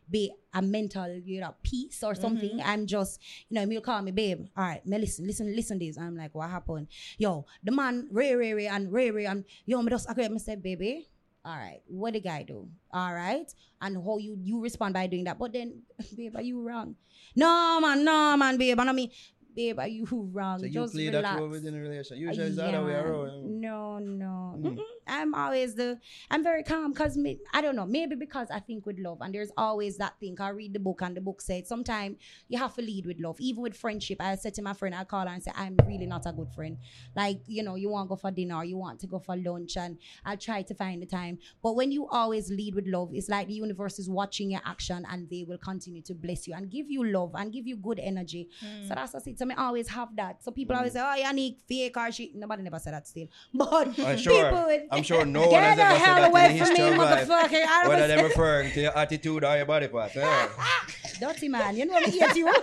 Speaker 4: be a mental, you know, peace or something. I'm just, you know, he'll call me, babe. All right, me listen, listen, listen this. I'm like, what happened? Yo, the man, Ray, Ray, Ray, and Ray, Ray, and yo, me just agree. Me say, baby, all right, what the guy do? All right, and how you you respond by doing that? But then, babe, are you wrong? No, man, no, man, babe. And I mean, babe, are you wrong?
Speaker 2: So you
Speaker 4: just
Speaker 2: play
Speaker 4: relax.
Speaker 2: that role within a relationship.
Speaker 4: Uh,
Speaker 2: Usually it's the other way
Speaker 4: yeah.
Speaker 2: around.
Speaker 4: No, no.
Speaker 2: Mm.
Speaker 4: I'm always the. I'm very calm because I don't know. Maybe because I think with love, and there's always that thing. I read the book, and the book said sometimes you have to lead with love. Even with friendship, I said to my friend, I call her and say, I'm really not a good friend. Like you know, you want to go for dinner, you want to go for lunch, and I'll try to find the time. But when you always lead with love, it's like the universe is watching your action, and they will continue to bless you and give you love and give you good energy. So mm. that's what it. So I always have that. So people mm. always say, "Oh, Yanique, fake or shit." Nobody never said that still, but
Speaker 2: I'm sure.
Speaker 4: people with
Speaker 2: I'm sure no one has ever said that in the history
Speaker 4: me,
Speaker 2: of life.
Speaker 4: I
Speaker 2: Whether they're referring to your attitude or your body part. eh?
Speaker 4: Dirty man, you know me hate you.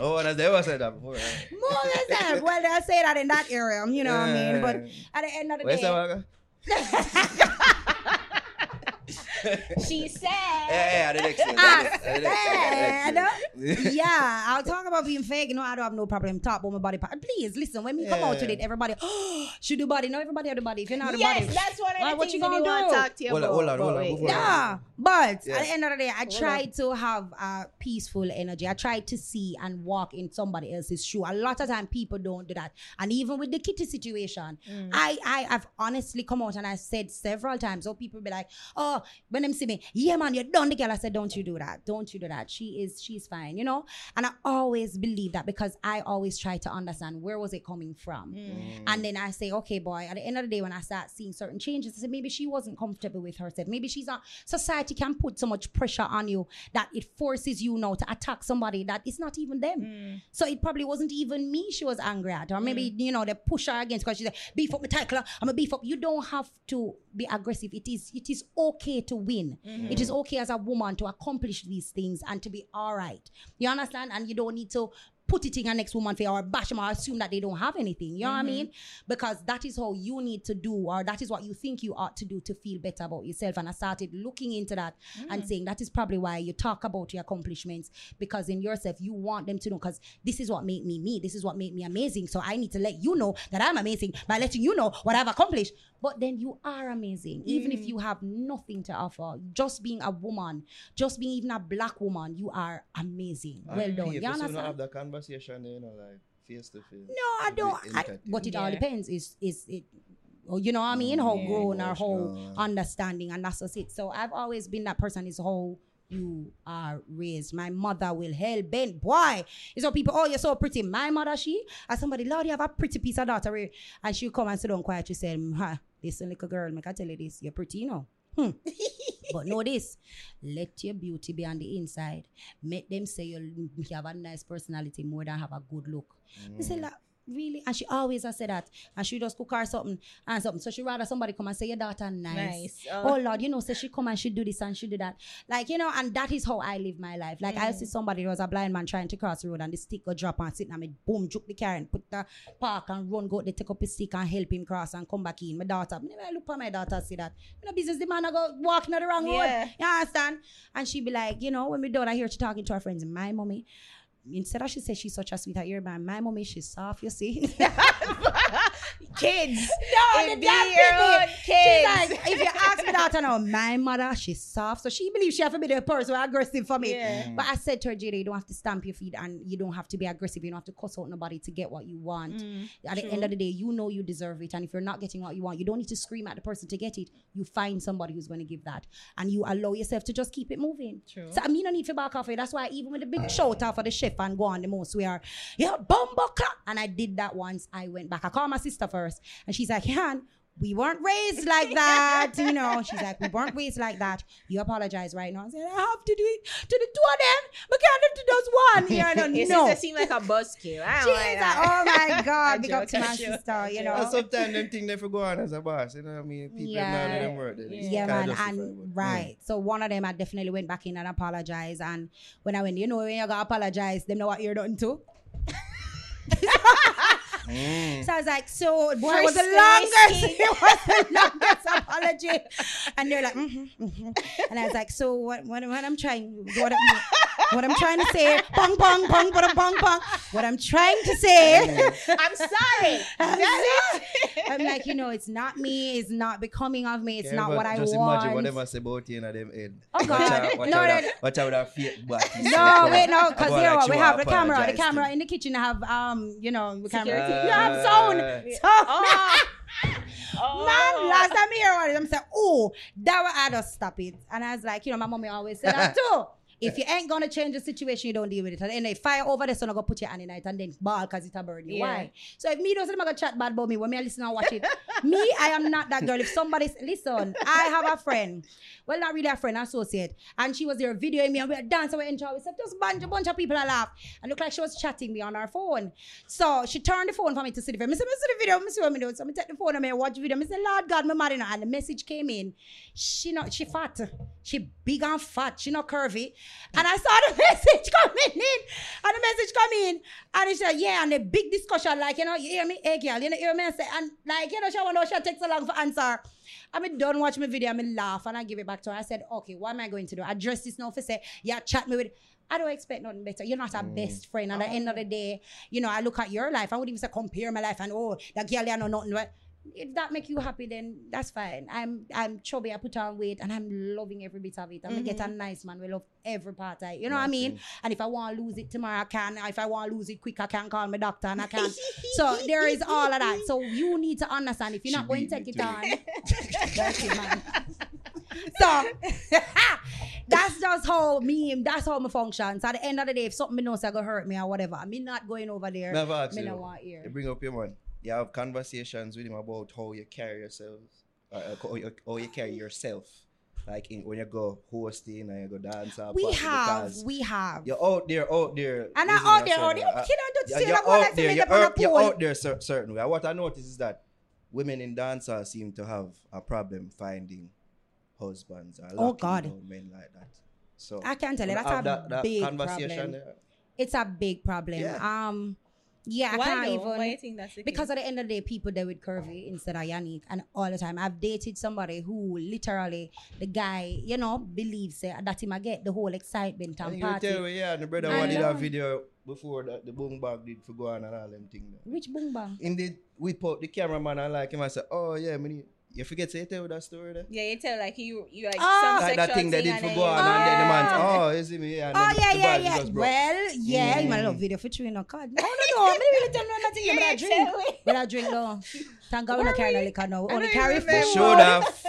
Speaker 2: Oh, and they ever said that before. Right?
Speaker 4: More or less. Well, I say that in that area, you know what I mean? But at the end of the
Speaker 2: Where's
Speaker 4: day,
Speaker 2: that?
Speaker 3: She said.
Speaker 2: Yeah, yeah, the.
Speaker 4: I
Speaker 2: The the next one.
Speaker 4: yeah, I'll talk about being fake. You know, I don't have no problem talk about my body part. Please listen. When we come out
Speaker 2: Yeah.
Speaker 4: it, everybody should do body. No, everybody have the body. If you're not the
Speaker 3: Yes,
Speaker 4: body,
Speaker 3: that's one of the
Speaker 4: what
Speaker 3: things
Speaker 4: you gonna
Speaker 3: you want
Speaker 4: do?
Speaker 3: to talk to you
Speaker 2: Hold on,
Speaker 3: about.
Speaker 2: hold on, hold
Speaker 3: but
Speaker 2: on,
Speaker 3: wait.
Speaker 2: before-
Speaker 4: Yeah, but
Speaker 2: Yeah.
Speaker 4: at the end of the day, I
Speaker 3: Hold
Speaker 4: try to have a peaceful energy. I try to see and walk in somebody else's shoe. A lot of time people don't do that. And even with the kitty situation,
Speaker 3: Mm.
Speaker 4: I I have honestly come out and I said several times, so people be like, oh, when them see me, yeah man, you're done the girl. I said, don't you do that. Don't you do that. She is she's fine, you know? And I always believe that because I always try to understand where was it coming from.
Speaker 3: Mm.
Speaker 4: And then I say, okay, boy, at the end of the day, when I start seeing certain changes, I said, maybe she wasn't comfortable with herself. Maybe she's not, society can put so much pressure on you that it forces you now to attack somebody that is not even them.
Speaker 3: Mm.
Speaker 4: So it probably wasn't even me she was angry at. Or maybe, you know, they push her against because she said, beef up my title, I'm a beef up. You don't have to be aggressive. It is it is okay to win. Mm-hmm. It is okay as a woman to accomplish these things and to be all right. You understand? And you don't need to put it in a next woman face or bash them or assume that they don't have anything. You know what I mean? Because that is how you need to do, or that is what you think you ought to do to feel better about yourself. And I started looking into that and saying that is probably why you talk about your accomplishments because in yourself you want them to know because this is what made me me. This is what made me amazing. So I need to let you know that I'm amazing by letting you know what I've accomplished. But then you are amazing, even if you have nothing to offer. Just being a woman, just being even a black woman, you are amazing. Well done. You understand?
Speaker 2: Have that conversation, you know, like face to face.
Speaker 4: No, I don't. I, but it all depends. Is is it? Oh, you know what I mean? How
Speaker 3: Yeah.
Speaker 4: grown or how
Speaker 2: Emotional.
Speaker 4: understanding, and that's just it. So I've always been that person. Is how you are raised. My mother will hell bent. Boy, it's how people. Oh, you're so pretty. My mother, she as somebody, Lord, you have a pretty piece of daughter, and she'll come and sit down quiet. She said, "Mm, "Ha, listen, little girl, make I tell you this. You're pretty, you know." Hmm. but know this, let your beauty be on the inside. Make them say you have a nice personality more than have a good look. I said, like, really? And she always has said that. And she just cook her something and something. So she rather somebody come and say, your daughter nice.
Speaker 3: Nice.
Speaker 4: Oh, oh. Lord, you know, say she come and she do this and she do that. Like, you know, and that is how I live my life. Like I mm. see somebody who was a blind man trying to cross the road and the stick go drop and sit and me boom, juke the car and put the park and run, go they take up his stick and help him cross and come back in. My daughter, never look at my daughter see that. You know, business the man I go walking on the wrong
Speaker 3: Yeah.
Speaker 4: road. You understand? And she be like, you know, when we done, I hear she talking to her friends, my mommy, instead of she say she's such a sweetheart, you're my, my mommy, she's soft, you see.
Speaker 3: kids.
Speaker 4: No,
Speaker 3: It
Speaker 4: the
Speaker 3: be
Speaker 4: damn
Speaker 3: your
Speaker 4: She's
Speaker 3: kids.
Speaker 4: like, if you ask me daughter now, my mother, she's soft. So she believes she have to be the person who aggressive for me.
Speaker 3: Yeah.
Speaker 4: But I said to her, Jada, you don't have to stamp your feet and you don't have to be aggressive. You don't have to cuss out nobody to get what you want.
Speaker 3: Mm,
Speaker 4: At the end of the day, you know you deserve it. And if you're not getting what you want, you don't need to scream at the person to get it. You find somebody who's going to give that. And you allow yourself to just keep it moving.
Speaker 3: True.
Speaker 4: So I mean, I need to back off it. That's why even with the big shout out for the chef and go on the most, we are, yeah, bumbo. And I did that once. I went back. I called my sister first. And she's like, Han, we weren't raised like that. you know, she's like, we weren't raised like that. You apologize right now. I said, I have to do it to the two of them. But can't do to just one. Yeah, I don't
Speaker 3: Your
Speaker 4: know.
Speaker 3: sister seem like a buzzkill. I
Speaker 4: She's
Speaker 3: don't like
Speaker 4: like,
Speaker 3: that.
Speaker 4: oh my God,
Speaker 3: I
Speaker 4: big up
Speaker 3: joke,
Speaker 4: to
Speaker 3: I
Speaker 4: my
Speaker 3: joke,
Speaker 4: sister, you know.
Speaker 2: And sometimes them things never go on as a boss. You know what I mean? People
Speaker 4: Yeah.
Speaker 2: yeah. none of them work. They just
Speaker 4: Yeah, man, and
Speaker 2: but,
Speaker 4: right. So one of them, I definitely went back in and apologized. And when I went, you know, when you gotta apologize, them know what you're done to.
Speaker 2: Mm.
Speaker 4: So I was like, so boy, it was the longest, it was the longest apology. And they're like, mm-hmm, mm-hmm. and I was like, so what, what, what I'm trying, what, what I'm trying to say, pong, pong, pong, pong, pong, pong. What I'm trying to say.
Speaker 3: I'm sorry. That's it.
Speaker 4: I'm like, you know, it's not me. It's not becoming of me. It's
Speaker 2: Yeah,
Speaker 4: not what I
Speaker 2: just
Speaker 4: want.
Speaker 2: imagine what them say about you in them head.
Speaker 4: Oh, God.
Speaker 2: watch
Speaker 4: No,
Speaker 2: out,
Speaker 4: no,
Speaker 2: that-
Speaker 4: no.
Speaker 2: watch out that fake black.
Speaker 4: No, wait, no, because
Speaker 2: About
Speaker 4: you know
Speaker 2: like
Speaker 4: what? We have the camera. The camera in the kitchen I have um, you know, the camera.
Speaker 3: Security.
Speaker 4: You have sound.
Speaker 2: Uh,
Speaker 4: So,
Speaker 3: Oh.
Speaker 4: man, last time I hear about it, I'm saying, oh, that was, I just stop it. And I was like, you know, my mommy always said that too. If you ain't gonna change the situation, you don't deal with it. And then they fire over there, so I'm gonna put your hand in it and then ball because it's a burn you.
Speaker 3: Yeah.
Speaker 4: Why? So if me doesn't gonna chat bad about me when me I listen and watch it, me, I am not that girl. If somebody's listen, I have a friend. Well, not really a friend, associate. And she was there videoing me and we were dancing, we enjoy. We said just bunch, a bunch of people I laugh. And looked like she was chatting me on her phone. So she turned the phone for me to see the video. I said, see the video, I see what me do. So I take the phone and I watch the video. I said, Lord God, my mad you. And the message came in. She not she fat. She big and fat. She not curvy. And I saw the message coming in. And the message come in. And he said, yeah, and a big discussion, like, you know, you hear me? Hey, girl, you know, hear me? Say, and like, you know, she wonder she takes so long for answer. I mean, done watch my video, I mean, laugh, and I give it back to her. I said, okay, what am I going to do? Address this now for say, yeah, chat me with I don't expect nothing better. You're not a mm. best friend. At the end of the day, you know, I look at your life. I wouldn't even say compare my life and oh, that girl, I know nothing. But if that make you happy, then that's fine. I'm I'm chubby, I put on weight, and I'm loving every bit of it. I'm gonna get a mm-hmm. nice man. We love every part of it. You know what I mean? And if I want to lose it tomorrow, I can. If I want to lose it quick, I can call my doctor and I can. so there is all of that. So you need to understand if you're
Speaker 2: She
Speaker 4: not going to take it on. that's it, man. So that's just how me, that's how my function. So at the end of the day, if something knows gonna hurt me or whatever, I'm not going over there.
Speaker 2: Never
Speaker 4: Me
Speaker 2: you.
Speaker 4: no want.
Speaker 2: You bring up your man. You have conversations with him about how you carry yourselves, uh, uh, how, you, how you carry yourself. Like in, when you go hosting and you go dance or
Speaker 4: We have, we have.
Speaker 2: You're out there, out there.
Speaker 4: And I
Speaker 2: using
Speaker 4: out there, out there.
Speaker 2: uh,
Speaker 4: Kid, I don't say
Speaker 2: you're out there, you're,
Speaker 4: up
Speaker 2: out, you're out there cer- certain way. What I notice is that women in dancers seem to have a problem finding husbands or
Speaker 4: Oh, God.
Speaker 2: men like that. So
Speaker 4: I can't tell you, that's a
Speaker 2: that, that
Speaker 4: big
Speaker 2: conversation
Speaker 4: problem.
Speaker 2: there.
Speaker 4: It's a big problem.
Speaker 2: Yeah.
Speaker 4: Um, yeah, I can't
Speaker 3: though?
Speaker 4: even.
Speaker 3: Why you think that's the
Speaker 4: Because
Speaker 3: case?
Speaker 4: at the end of the day, people there with curvy instead of Yanique, and all the time I've dated somebody who literally the guy, you know, believes uh, that him I get the whole excitement
Speaker 2: And
Speaker 4: and
Speaker 2: you tell
Speaker 4: party.
Speaker 2: me, yeah, the brother
Speaker 4: I
Speaker 2: one did
Speaker 4: know.
Speaker 2: a video before that the boom bag did for go on and all them things.
Speaker 4: Which boom bang?
Speaker 2: In the we put the cameraman and like him, I said, Oh yeah, me need, you forget to say tell that story there?
Speaker 3: Yeah, you tell like you you like
Speaker 4: Ah.
Speaker 3: some
Speaker 2: Like that
Speaker 3: sexual
Speaker 2: thing they did
Speaker 3: and
Speaker 2: for go
Speaker 3: you-
Speaker 2: on and then the man,
Speaker 4: Ah.
Speaker 2: oh, you see me? And
Speaker 4: Oh yeah, yeah, yeah. Well, yeah, you might
Speaker 2: Mm.
Speaker 4: love video for chewing no card. No, no, no. Me really tell me nothing.
Speaker 3: You
Speaker 4: But I drink.
Speaker 3: tell.
Speaker 4: But I drink though. Thank God we don't carry no liquor now. We
Speaker 3: I
Speaker 4: only
Speaker 3: don't
Speaker 4: carry food.
Speaker 2: They
Speaker 3: remember.
Speaker 2: should have.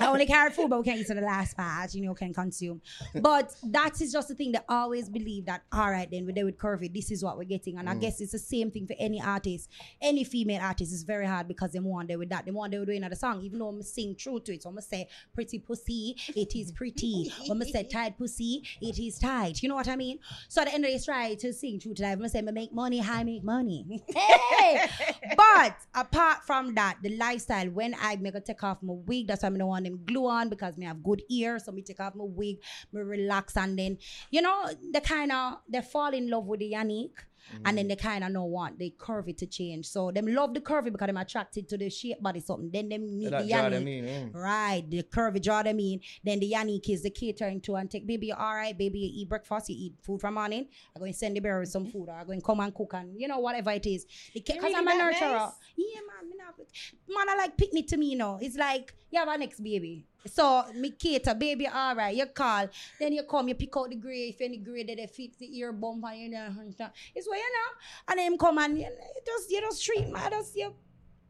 Speaker 4: I only carry food, but we can't get to the last part. You know, can consume. But that is just the thing that I always believe that. All right, then we're there with curvy. This is what we're getting, and I guess it's the same thing for any artist, any female artist. It's very hard because they want there with that. They want there with doing another song, even though I'm sing true to it. So I'm gonna say pretty pussy, it is pretty. I'm gonna say tight pussy, it is tight. You know what I mean? So at the end of the try to sing true to that. I'm gonna say, I make money, I make money. Hey! but apart from that, the lifestyle, when I make a take off my wig, that's why I don't want them glue on because me have good ear. So me take off my wig, me relax, and then you know, they kind of they fall in love with the Yanique. And then they kind of know want the curvy to change. So them love the curvy because them attracted to the shape body something. Then them meet
Speaker 2: That
Speaker 4: the
Speaker 2: draw
Speaker 4: Yanique.
Speaker 2: them in, mm.
Speaker 4: Right, the curvy draw them in. Then the Yanique is the catering to and take, baby, all right, baby, you eat breakfast, you eat food from morning. I'm going to send the bearer with some food, or I'm going to come and cook and, you know, whatever it is. Because
Speaker 3: really
Speaker 4: I'm a
Speaker 3: that
Speaker 4: nurturer.
Speaker 3: nice?
Speaker 4: Yeah, man, me not, man, I like picnic to me, you know. It's like, you have a next baby. So, me cater, baby, all right, you call. Then you come, you pick out the grey, if any grey that they fit the ear bump and you know, it's what you know. And then him come and you, just, you just treat me, just, you,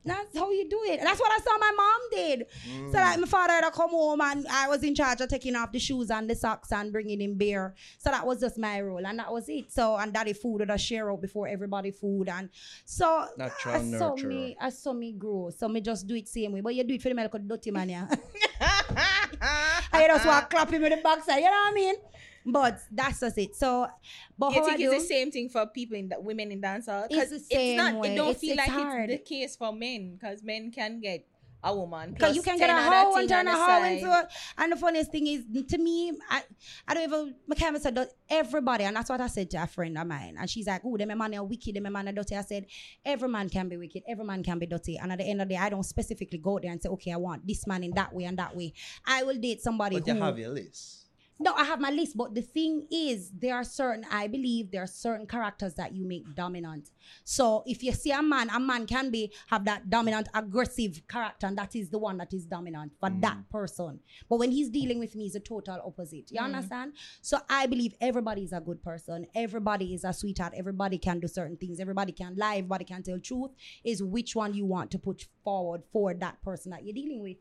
Speaker 4: that's how you do it. That's what I saw my mom did. Mm. So like my father had to come home and I was in charge of taking off the shoes and the socks and bringing in beer. So that was just my role and that was it. So and daddy food would I share out before everybody food and so
Speaker 2: Natural
Speaker 4: I saw
Speaker 2: nurturer.
Speaker 4: me I saw me grow. So me just do it same way. But you do it for the medical dirty man, yeah. you just want clap him with the backside, you know what I mean? But that's just it. So but
Speaker 3: You
Speaker 4: how I
Speaker 3: think it's
Speaker 4: do,
Speaker 3: the same thing for people in the women in dancehall?
Speaker 4: It's the same
Speaker 3: not.
Speaker 4: way.
Speaker 3: It don't
Speaker 4: It's-
Speaker 3: feel
Speaker 4: it's
Speaker 3: like
Speaker 4: hard.
Speaker 3: it's the case for men because men can get a woman.
Speaker 4: Because you can get a
Speaker 3: other
Speaker 4: hoe and turn a
Speaker 3: the
Speaker 4: hoe into a, and the funniest thing is to me, I, I don't even my camera said that everybody, and that's what I said to a friend of mine. And she's like, Oh, them my man are wicked, them man are dirty. I said, Every man can be wicked, every man can be dirty. And at the end of the day, I don't specifically go there and say, Okay, I want this man in that way and that way. I will date somebody
Speaker 2: But
Speaker 4: who
Speaker 2: you have your list.
Speaker 4: No, I have my list, but the thing is, there are certain, I believe, there are certain characters that you make dominant. So if you see a man, a man can be have that dominant, aggressive character, and that is the one that is dominant for mm. that person. But when he's dealing with me, it's a total opposite. You mm. understand? So I believe everybody is a good person. Everybody is a sweetheart. Everybody can do certain things. Everybody can lie. Everybody can tell truth. Is which one you want to put forward for that person that you're dealing with.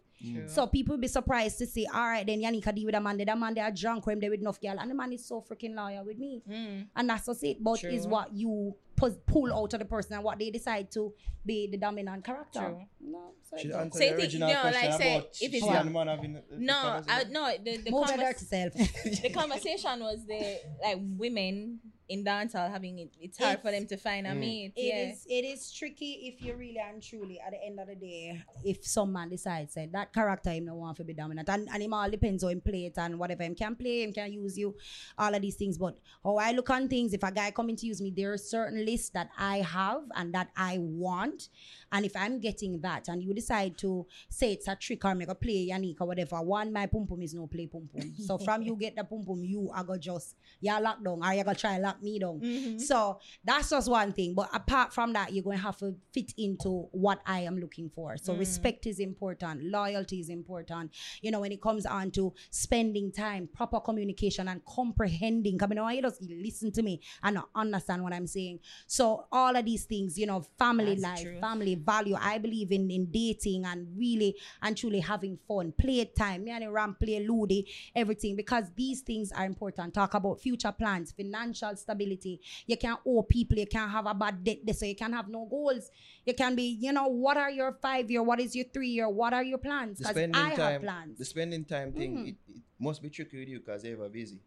Speaker 4: So people be surprised to see, all right, then Yannicka deal with a man, that man they are drunk when they with enough girl, and the man is so freaking loyal with me, mm. and that's just it. But is what you pull out of the person and what they decide to be the dominant character.
Speaker 3: True.
Speaker 4: No, so
Speaker 2: Should
Speaker 4: it's-
Speaker 3: So you
Speaker 2: the
Speaker 3: think-
Speaker 2: original
Speaker 3: you know,
Speaker 2: question
Speaker 3: like say,
Speaker 2: about
Speaker 3: if it's
Speaker 2: she
Speaker 4: not-
Speaker 2: and man having the- the
Speaker 3: No, I, no. The, the,
Speaker 4: move your
Speaker 3: convers-
Speaker 4: dirty self.
Speaker 3: the conversation was the like women in dancehall having it, it's hard for them to find a
Speaker 2: Mm.
Speaker 3: mate.
Speaker 4: It
Speaker 3: yeah.
Speaker 4: is- it is tricky if you really and truly at the end of the day, if some man decides that that character him no want to be dominant and, and him all depends on him play it and whatever him can play, him can use you, all of these things. But how I look on things, if a guy coming to use me, there are certain lists that I have and that I want. And if I'm getting that and you decide to say it's a trick or make a play Yanique or whatever, one my pum pum is no play pum pum. so from you get the pum pum, you are going to just you lock down or you gonna try lock me down.
Speaker 3: Mhm.
Speaker 4: So that's just one thing. But apart from that, you're going to have to fit into what I am looking for. So respect is important, loyalty is important. You know, when it comes on to spending time, proper communication, and comprehending. I know you just listen to me and understand what I'm saying. So all of these things, you know, family
Speaker 3: That's
Speaker 4: life,
Speaker 3: true.
Speaker 4: family value. I believe in in dating and really and truly having fun, play time. Me and Ram play Ludi, everything because these things are important. Talk about future plans, financial stability. You can't owe people. You can't have a bad debt. So you can't have no goals. You can be, you know, what are your five year? What is your three year? What are your plans?
Speaker 2: The
Speaker 4: 'Cause
Speaker 2: spending
Speaker 4: I have
Speaker 2: time,
Speaker 4: plans.
Speaker 2: the spending time thing,
Speaker 4: Mm.
Speaker 2: it, it must be tricky with you because you're ever busy.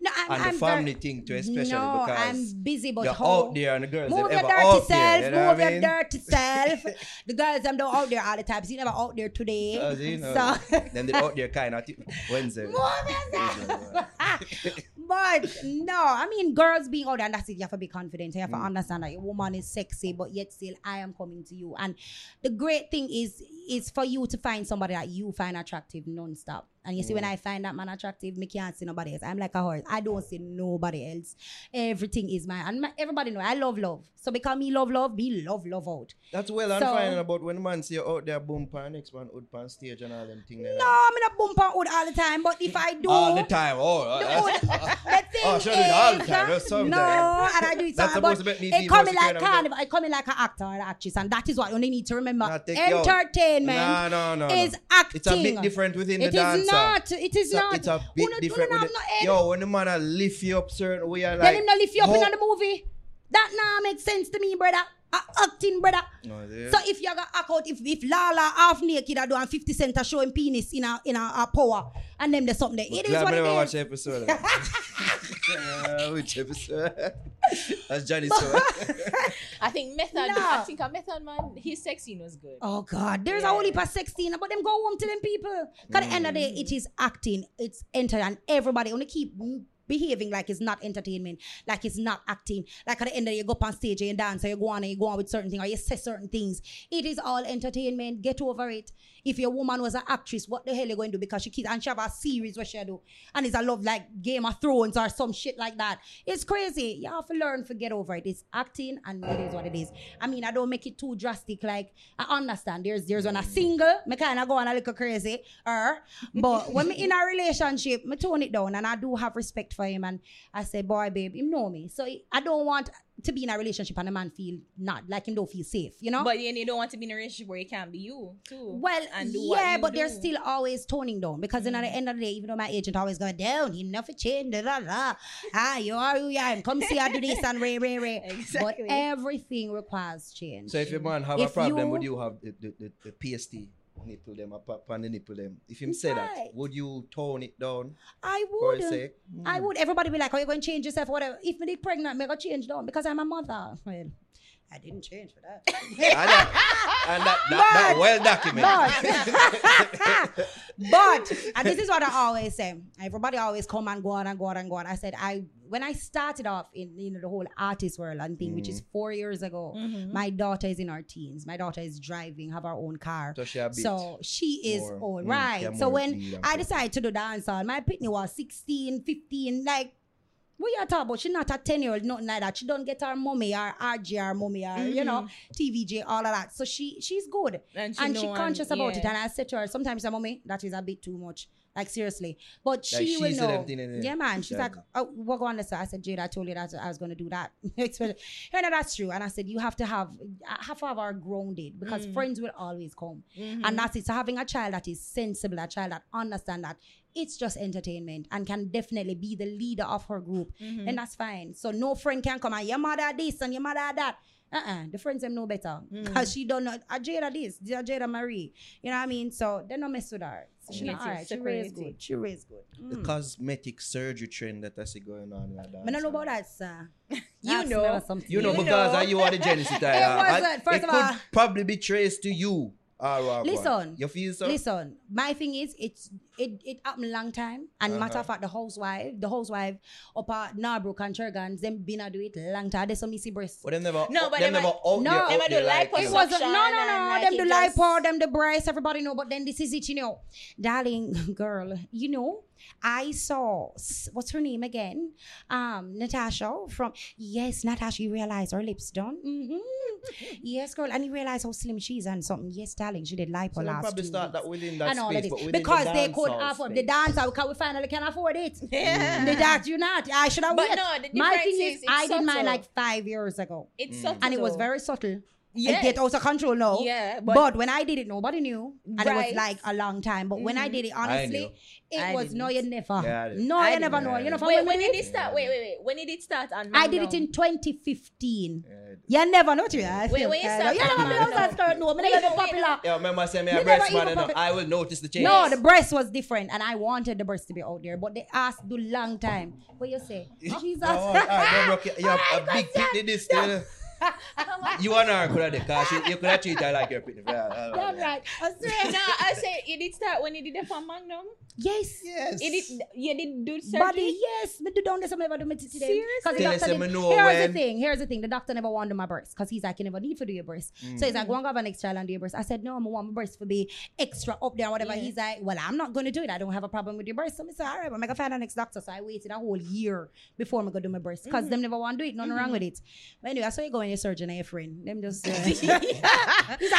Speaker 4: No, I'm,
Speaker 2: and
Speaker 4: I'm
Speaker 2: the family
Speaker 4: very-
Speaker 2: thing too, especially
Speaker 4: no,
Speaker 2: because
Speaker 4: I'm busy, but
Speaker 2: you're
Speaker 4: how?
Speaker 2: out there and the girls
Speaker 4: Move
Speaker 2: are
Speaker 4: your
Speaker 2: ever
Speaker 4: dirty
Speaker 2: out
Speaker 4: self.
Speaker 2: there. You know
Speaker 4: move your
Speaker 2: mean?
Speaker 4: dirty self. the girls, them don't out there all the time. So you never out there today.
Speaker 2: As you know,
Speaker 4: So
Speaker 2: then they out there kind of Wednesday.
Speaker 4: move yourself. but no, I mean, girls being out there, and that's it. You have to be confident. You have to
Speaker 2: Mm.
Speaker 4: understand that your woman is sexy, but yet still, I am coming to you. And the great thing is, is for you to find somebody that you find attractive non-stop. And you see, when
Speaker 2: Mm.
Speaker 4: I find that man attractive, me can't see nobody else. I'm like a horse. I don't see nobody else. Everything is mine. And my, everybody know I love love. So because me love love, me love love out.
Speaker 2: That's well I'm
Speaker 4: So-
Speaker 2: finding about when man see you out there boom pan next man out pan stage and all them things.
Speaker 4: No, I'm in a bump on wood all the time. But if I do,
Speaker 2: all the time. Oh,
Speaker 4: the
Speaker 2: that's-
Speaker 4: wood- the thing
Speaker 2: Oh, sure do all the
Speaker 4: is,
Speaker 2: time.
Speaker 4: No, and I do it
Speaker 2: That's supposed
Speaker 4: but
Speaker 2: to make me
Speaker 4: it coming like
Speaker 2: and
Speaker 4: carnival. It coming like an actor or an actress, and that is what you need to remember.
Speaker 2: Nah, take you out.
Speaker 4: Entertainment
Speaker 2: No, no, no, no.
Speaker 4: is acting.
Speaker 2: It's a bit different within
Speaker 4: It
Speaker 2: the
Speaker 4: dance.
Speaker 2: dancer.
Speaker 4: Not. It is not.
Speaker 2: it's a bit different.
Speaker 4: don't
Speaker 2: with
Speaker 4: have
Speaker 2: the-
Speaker 4: no head?
Speaker 2: Yo, when the man lift you up certain way, like,
Speaker 4: him to lift you up in the movie. That now makes sense to me, brother. Acting, brother.
Speaker 2: Oh, yeah.
Speaker 4: So if you got act out, if if Lala half naked are doing 50 cent a showing penis in a in a, a power, and them there's something there. It is
Speaker 2: Glad
Speaker 4: what
Speaker 2: me
Speaker 4: it
Speaker 2: never
Speaker 4: is.
Speaker 2: watch episode. uh, which episode? That's Johnny's show.
Speaker 3: I think Method,
Speaker 4: No.
Speaker 3: I think a Method man, his sex scene was good.
Speaker 4: Oh God, there's a
Speaker 3: Yeah.
Speaker 4: whole heap of 16, but them go home to them people. Cause at the end of the day, it is acting, it's entertainment. everybody only keep mm, behaving like it's not entertainment, like it's not acting. Like at the end of the day, you go up on stage and dance, or you go on and you go on with certain things, or you say certain things. It is all entertainment. Get over it. If your woman was an actress, what the hell are you going to do? Because she keeps and she have a series where she do, and it's a love like Game of Thrones or some shit like that. It's crazy. You have to learn to get over it. It's acting, and it is what it is. I mean, I don't make it too drastic. Like I understand there's there's on a single, me kind of go on a little crazy, er, but when me in a relationship, me tone it down, and I do have respect for him, and I say, boy, babe, him know me, so I don't want to be in a relationship and a man feel not like him don't feel safe, you know.
Speaker 3: But then you don't want to be in a relationship where you can't be you too.
Speaker 4: Well,
Speaker 3: and do
Speaker 4: yeah,
Speaker 3: you
Speaker 4: but they're still always toning down because then at the end of the day, even though my agent always go down, he never change, da da da. Ah, you are who you are. Come see I do this and ray ray ray.
Speaker 3: Exactly.
Speaker 4: But everything requires change.
Speaker 2: So if your man have a problem,
Speaker 4: you-
Speaker 2: would you have the, the, the, the PST nipple them up on the nipple them? If him say
Speaker 4: Right.
Speaker 2: that, would you tone it down
Speaker 4: I would.
Speaker 2: sake?
Speaker 4: I
Speaker 2: Mm.
Speaker 4: would. Everybody be like, "Are you going to change yourself? Whatever." If me get pregnant, me go change down because I'm a mother. Well, I didn't change for that.
Speaker 2: and that, and that, that, that well documented.
Speaker 4: but and this is what I always say. Everybody always come and go on and go on and go on. I said I when I started off in you know the whole artist world and thing, which is four years ago.
Speaker 3: Mhm.
Speaker 4: My daughter is in her teens. My daughter is driving, have her own car.
Speaker 2: So she
Speaker 4: So she is
Speaker 2: more-
Speaker 4: old,
Speaker 2: mm,
Speaker 4: so when I decided to do dancehall, my pitney was 16, 15, like what you talking about? She not a 10 year old, nothing like that. She don't get her mommy or RG her mommy or you know, TVJ, all of that. So she she's good.
Speaker 3: And
Speaker 4: And
Speaker 3: she
Speaker 4: she, conscious
Speaker 3: and-
Speaker 4: about it. And I said to her, sometimes mommy, that is a bit too much. Like seriously. But she
Speaker 2: Like,
Speaker 4: will know.
Speaker 2: everything in it.
Speaker 4: Yeah, man. She's
Speaker 2: Yeah.
Speaker 4: like, oh, what going on this? I said, Jade, I told you that I was gonna do that. Especially- you know, that's true. And I said, you have to have half of our grounded because
Speaker 3: Mm.
Speaker 4: friends will always come.
Speaker 3: Mhm.
Speaker 4: And that's it. So having a child that is sensible, a child that understand that it's just entertainment and can definitely be the leader of her group,
Speaker 3: Mhm.
Speaker 4: and that's fine. So no friend can come and your mother this and your mother that. Uh-uh. The friends them know better.
Speaker 3: Mm.
Speaker 4: Because she don't know a this, a Jada Marie. You know what I mean? So they don't mess with her. So she not alright. She raised good. She raised good.
Speaker 2: The
Speaker 4: Mm.
Speaker 2: cosmetic surgery trend that I see going on in that.
Speaker 4: I don't know about that, sir.
Speaker 3: You know.
Speaker 4: something.
Speaker 2: You know,
Speaker 3: You
Speaker 2: because
Speaker 3: know.
Speaker 2: uh, you are the genesis.
Speaker 4: It wasn't. First
Speaker 2: it
Speaker 4: of
Speaker 2: could
Speaker 4: all-
Speaker 2: probably be traced to you. Ah, right,
Speaker 4: Listen.
Speaker 2: You feel so?
Speaker 4: Listen, my thing is, it's it it happened a long time, and matter
Speaker 2: Uh-huh.
Speaker 4: of fact, the housewife, the housewife up at Norbrook and Chergans, them been a do it long time. There's some missy breast.
Speaker 2: But them never,
Speaker 3: No, but
Speaker 2: them
Speaker 3: them
Speaker 2: never out
Speaker 4: No.
Speaker 2: there, out
Speaker 3: Them a do
Speaker 2: like
Speaker 3: lipo
Speaker 2: you.
Speaker 4: It wasn't no no no
Speaker 3: like
Speaker 4: them
Speaker 3: it
Speaker 4: the
Speaker 3: just-
Speaker 4: lipo, them the breast, everybody know, but then this is it, you know. Darling girl, you know, I saw what's her name again? Um, Natasha from yes, Natasha, you realize her lips done. hmm Yes, girl, and you realize how slim she is and something. Yes, darling, she did lipo
Speaker 2: So
Speaker 4: last
Speaker 2: probably start that within that
Speaker 4: and all
Speaker 2: space,
Speaker 4: of this because
Speaker 2: the
Speaker 4: they could afford the dancer because we finally can afford it.
Speaker 3: Yeah.
Speaker 4: The that you not. I should have
Speaker 3: But
Speaker 4: waited.
Speaker 3: no, the
Speaker 4: My thing
Speaker 3: is
Speaker 4: is, I did mine like five years ago,
Speaker 3: It's
Speaker 2: Mm.
Speaker 3: subtle.
Speaker 4: and it was very subtle.
Speaker 3: Yes.
Speaker 4: Get out of control now.
Speaker 3: Yeah,
Speaker 4: But,
Speaker 3: but,
Speaker 4: when I did it, nobody knew, and it was like a long time. But when I
Speaker 3: Mhm.
Speaker 4: did it, honestly, it
Speaker 3: I
Speaker 4: was no, you never.
Speaker 2: Yeah,
Speaker 4: no,
Speaker 3: I
Speaker 4: you never know.
Speaker 2: Yeah,
Speaker 4: You know,
Speaker 3: wait,
Speaker 4: when
Speaker 3: when did
Speaker 4: did
Speaker 3: it start? Wait, wait, wait. When did it start on
Speaker 4: I did it in 2015.
Speaker 2: Yeah.
Speaker 4: You never know, you know.
Speaker 3: Wait, when you start
Speaker 4: You never
Speaker 3: on
Speaker 4: know,
Speaker 3: Magnum?
Speaker 4: that no, me
Speaker 3: Wait,
Speaker 4: never popular.
Speaker 2: Yeah, remember I said me a breast man, and I will notice the change.
Speaker 4: No, the breast was different, and I wanted the breast to be out there, but they asked do long time. What you say? Jesus.
Speaker 2: Oh, all right, no, bro, you have a big pitney this still. You and her could have done, cause you, you could have treated her like your pitney. Yeah, all
Speaker 4: Damn
Speaker 2: right.
Speaker 4: I swear.
Speaker 3: no, I say it did start when you did it for Magnum.
Speaker 4: Yes.
Speaker 2: Yes.
Speaker 3: It did. You did do surgery.
Speaker 4: Body, yes. Me do down there, some never do me titty them. 'Cause the
Speaker 2: Tell
Speaker 4: doctor
Speaker 2: us,
Speaker 4: didn't- Here's
Speaker 2: when.
Speaker 4: the thing. Here's the thing. The doctor never wanted my breast because he's like, you never need to do your breast. So he's like, go and have an extra and do your breast. I said, no, I want my breast to be extra up there, whatever.
Speaker 3: Yeah.
Speaker 4: He's like, well, I'm not going to do it. I don't have a problem with your breast. So I said, all right, I'm going to find the next doctor. So I waited a whole year before I'm going to do my breast because
Speaker 3: Mm-hmm.
Speaker 4: them never want to do it. Nothing wrong with it. But anyway, I saw you going to your surgeon and your friend. Them just, uh, he's like,